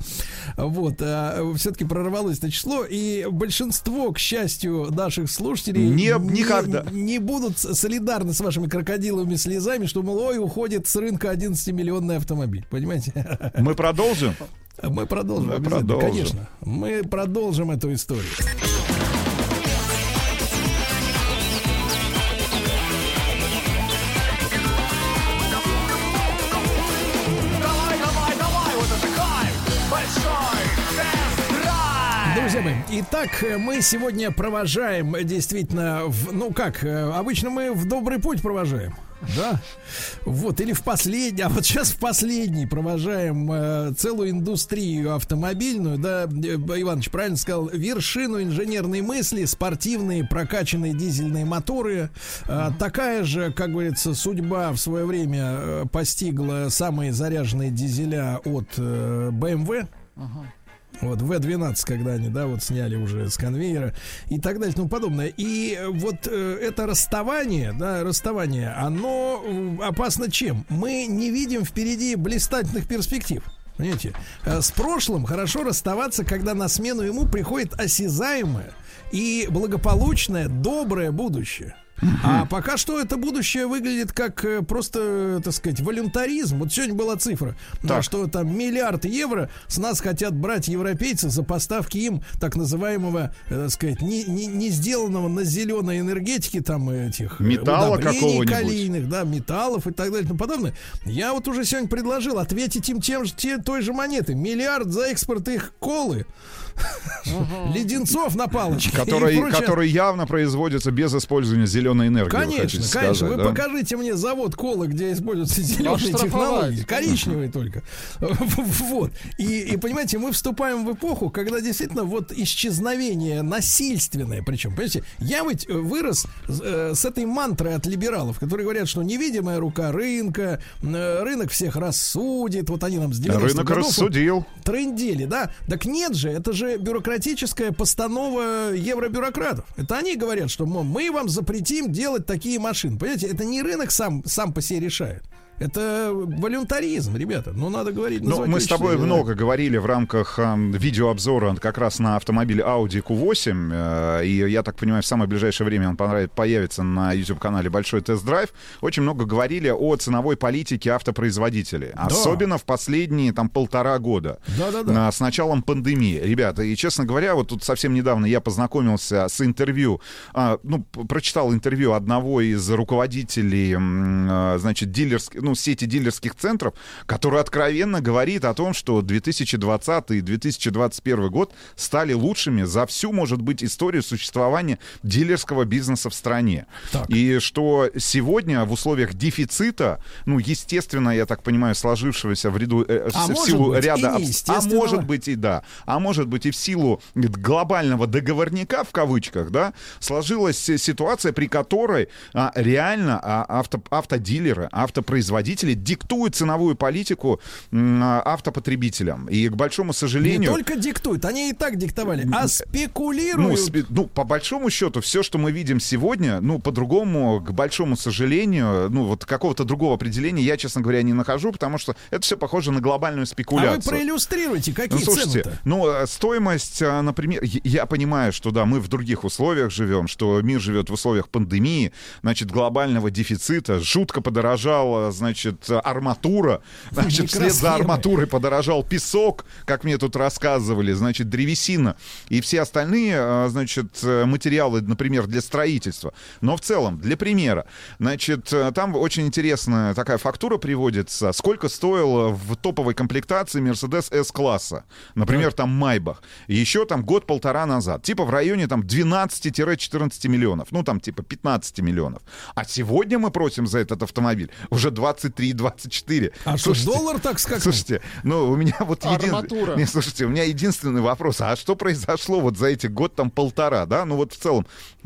C: Вот, все-таки прорвалось это число, и большинство, к счастью, наших слушателей
N: Не- никогда.
C: не будут солидарны с вашими крокодиловыми слезами, что, мол, ой, уходит с рынка 11-миллионный автомобиль, понимаете?
N: Мы продолжим?
C: Мы продолжим,
N: Мы продолжим.
C: конечно. Мы продолжим эту историю. Друзья мои, итак, мы сегодня провожаем э, действительно, в, ну как, э, обычно мы в добрый путь провожаем. Да, вот или в последний, а вот сейчас в последний провожаем э, целую индустрию автомобильную, да, э, Иваныч правильно сказал, вершину инженерной мысли, спортивные прокачанные дизельные моторы, Э, такая же, как говорится, судьба в свое время э, постигла самые заряженные дизеля от э, BMW. Вот В-12, когда они, да, вот сняли уже с конвейера и так далее и тому подобное. И э, вот э, это расставание, да, расставание, оно э, опасно чем? Мы не видим впереди блистательных перспектив. Понимаете? Э, С прошлым хорошо расставаться, когда на смену ему приходит осязаемое и благополучное, доброе будущее. А пока что это будущее выглядит как э, просто, так сказать, волюнтаризм. Вот сегодня была цифра, да,
N: Так.
C: что там миллиард евро с нас хотят брать европейцы за поставки им так называемого, э, так сказать, не, не, не сделанного на зеленой энергетике там этих э,
N: Металла какого-нибудь.
C: калийных, да, металлов и так далее и тому подобное. Я вот уже сегодня предложил ответить им тем же, те, той же монеты. Миллиард за экспорт их колы. Леденцов на палочке. прочее.
N: который явно производится без использования зеленой энергии.
C: Конечно, конечно.
N: сказать,
C: Вы
N: да?
C: покажите мне завод кола, где используются зеленые технологии. Коричневые только. <laughs> Вот. И, и понимаете, мы вступаем в эпоху, когда действительно вот исчезновение насильственное, причем, понимаете, я ведь э, вырос э, с этой мантрой от либералов, которые говорят, что невидимая рука рынка, э, рынок всех рассудит, вот они нам с 90-х
N: Рынок
C: годов
N: рассудил.
C: трындели, да? Так нет же, это же бюрократическая постанова евробюрократов. Это они говорят, что мы вам запретим делать такие машины. Понимаете, это не рынок сам, сам по себе решает. Это волюнтаризм, ребята. Ну, надо говорить.
N: Ну,
C: называть
N: мы с тобой
C: своими
N: много говорили в рамках эм, видеообзора как раз на автомобиле Audi Q8. э, и я так понимаю, в самое ближайшее время он понрав- появится на YouTube-канале Большой тест-драйв. Очень много говорили о ценовой политике автопроизводителей. Особенно в последние там полтора года.
C: Да-да-да.
N: А, С началом пандемии. Ребята, и честно говоря, вот тут совсем недавно я познакомился с интервью, а, ну, прочитал интервью одного из руководителей, а, значит, дилерских, ну, сети дилерских центров, который откровенно говорит о том, что 2020 и 2021 год стали лучшими за всю, может быть, историю существования дилерского бизнеса в стране. И что сегодня в условиях дефицита, ну, естественно, я так понимаю, сложившегося в ряду э,
C: А
N: в силу
C: быть,
N: ряда а может быть и да, а может быть и в силу глобального договорника в кавычках, да, сложилась си- ситуация, при которой а, реально а, авто, автодилеры, автопроизводители диктуют ценовую политику а, автопотребителям. И к большому
C: Не
N: сожалению...
C: только диктуют, они и так диктовали, а
N: Ну,
C: спекулируют.
N: спе- ну, по большому счету, все, что мы видим сегодня, ну, по-другому, к большому сожалению, ну, вот какого-то другого определения я, честно говоря, не нахожу, потому что это все похоже на глобальную
C: а
N: спекуляцию.
C: вы проиллюстрируйте, какие
N: Ну, слушайте,
C: цены-то?
N: ну, э, стоимость, э, например, я- понимаю, что да, мы в других условиях живем, что мир живет в условиях пандемии, значит, глобального дефицита, жутко подорожала, значит, арматура, значит, вслед за арматурой подорожал песок, как мне тут рассказывали, значит, древесина и все остальные, э, значит, э, материалы, например, для строительства. Но в целом, для примера, значит, э, там очень интересная такая фактура приводится, сколько стоил в топовой комплектации Mercedes S-класса, например, там Майбах, еще там год-полтора назад, типа в районе там 12-14 миллионов, ну там типа 15 миллионов. А сегодня мы просим за этот автомобиль уже 23-24.
C: А что, доллар так скакнул?
N: Слушайте, ну у меня вот един-
B: Арматура.
N: Не, слушайте, у меня единственный вопрос, а что произошло вот за эти год там полтора, да? Ну вот в целом,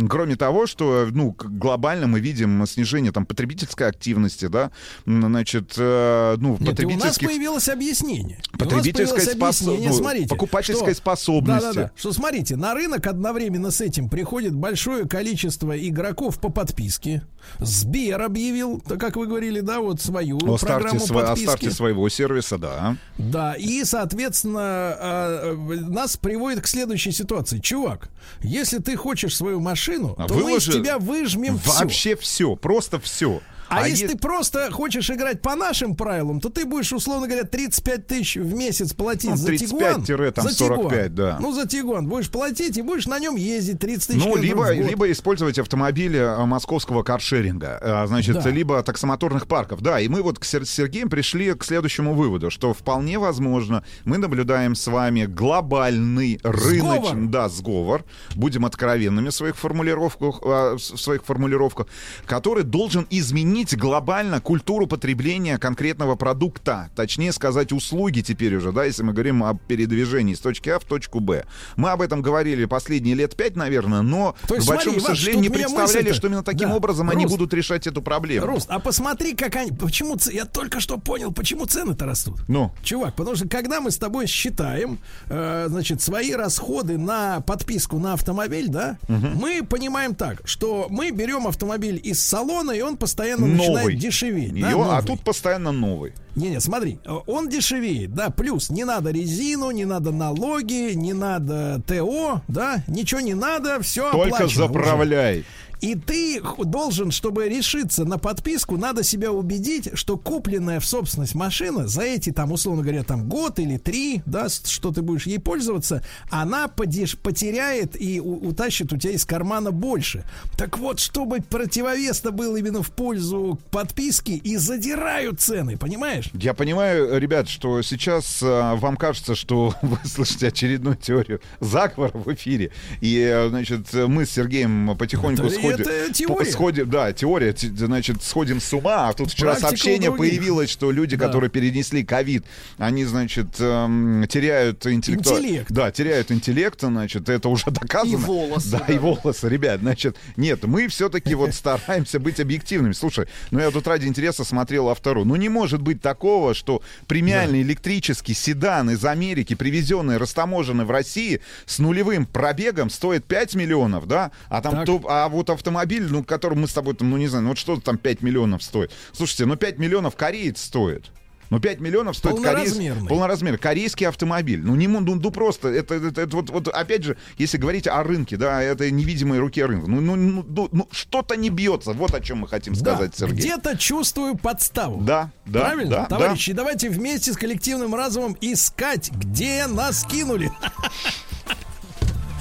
N: кроме того, что, ну, глобально мы видим снижение там потребительской активности, да, значит, э, ну,
C: Нет, и у нас
N: потребительских...
C: появилось объяснение. И у нас
N: Потребительской
C: появилось
N: способ-
C: объяснение,
N: ну, покупательской
C: что-
N: способности.
C: Да-да-да. Что смотрите, на рынок одновременно с этим приходит большое количество игроков по подписке. Сбер объявил, как вы говорили, да, вот свою
N: О старте,
C: программу
N: о
C: подписки.
N: старте своего сервиса, да.
C: Да, и, соответственно, а, нас приводит к следующей ситуации. Чувак, если ты хочешь свою машину,
N: А
C: то мы из
N: выложи
C: тебя выжмем все.
N: Вообще все, просто все.
C: А, если ты просто хочешь играть по нашим правилам, то ты будешь, условно говоря, 35 тысяч в месяц платить
N: Ну,
C: за
N: 35
C: Тигуан.
N: там,
C: за
N: 45,
C: Тигуан.
N: да.
C: Ну, за Тигуан будешь платить и будешь на нем ездить 30 тысяч
N: Ну, либо, либо использовать автомобили а, московского каршеринга, а, значит,
C: Да.
N: либо таксомоторных парков. Да, и мы вот с Сергеем пришли к следующему выводу, что вполне возможно мы наблюдаем с вами глобальный рыночный,
C: Сговор.
N: да, сговор, будем откровенными в своих формулировках, а, в своих формулировках, который должен изменить глобально культуру потребления конкретного продукта, точнее сказать услуги теперь уже, да, если мы говорим о передвижении с точки А в точку Б. Мы об этом говорили последние лет пять, наверное, но
C: То есть,
N: к большому
C: смотри,
N: сожалению, не представляли, что именно таким
C: Да.
N: образом они
C: Рост.
N: будут решать эту проблему.
C: Рост, а посмотри, как они... Почему... Я только что понял, почему цены-то растут.
N: Ну,
C: Чувак, потому что когда мы с тобой считаем, э, значит, свои расходы на подписку на автомобиль, да, мы понимаем так, что мы берем автомобиль из салона, и он постоянно
N: новый.
C: начинает дешеветь. да,
N: Её- а
C: новый.
N: тут постоянно новый.
C: Не-не, смотри, он дешевеет, да, плюс не надо резину, не надо налоги, не надо ТО, да, ничего не надо, все
N: Только заправляй.
C: И ты должен, чтобы решиться на подписку, надо себя убедить, что купленная в собственность машина за эти, там, условно говоря, там год или три, да, что ты будешь ей пользоваться, она подеш- потеряет и у- утащит у тебя из кармана больше. Так вот, чтобы противовес-то был именно в пользу подписки и задирают цены, понимаешь?
N: Я понимаю, ребят, что сейчас а, вам кажется, что <laughs> вы слышите очередную теорию заговора в эфире. И, э, значит, мы с Сергеем потихоньку
C: Это
N: сходим сходим...
C: Это теория.
N: Сходим, да, теория, значит, сходим с ума. А тут вчера
C: Практика
N: сообщение появилось, что люди,
C: Да.
N: которые перенесли ковид, они, значит, эм, теряют интеллектуа-
C: Интеллект.
N: Да, теряют интеллект, значит, это уже <laughs> доказано.
B: И волосы,
N: Да,
B: да.
N: и волосы, ребят. Значит, нет, мы все-таки вот <laughs> стараемся быть объективными. Слушай, ну я тут ради интереса смотрел автору. Ну не может быть такого, что премиальный электрический седан из Америки, привезенный, растаможенный в России, с нулевым пробегом стоит 5 миллионов, да? А там топ- а вот автомобиль, ну, который мы с тобой там, ну не знаю, ну вот что там 5 миллионов стоит. Слушайте, ну 5 миллионов кореец стоит. Ну, 5 миллионов стоит
C: Полноразмерный.
N: полноразмерный корейский автомобиль. Ну, не, ну, ну просто, это, это- это вот, вот, опять же, если говорить о рынке, да, это невидимой руке рынка. Ну, ну, ну, ну, ну, что-то не бьется. Вот о чем мы хотим
C: Да,
N: сказать, Сергей.
C: где-то чувствую подставу.
N: Да, да,
C: Правильно,
N: да,
C: товарищи? Давайте вместе с коллективным разумом искать, где нас кинули.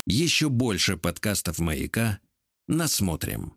A: Еще больше подкастов «Маяка» насмотрим.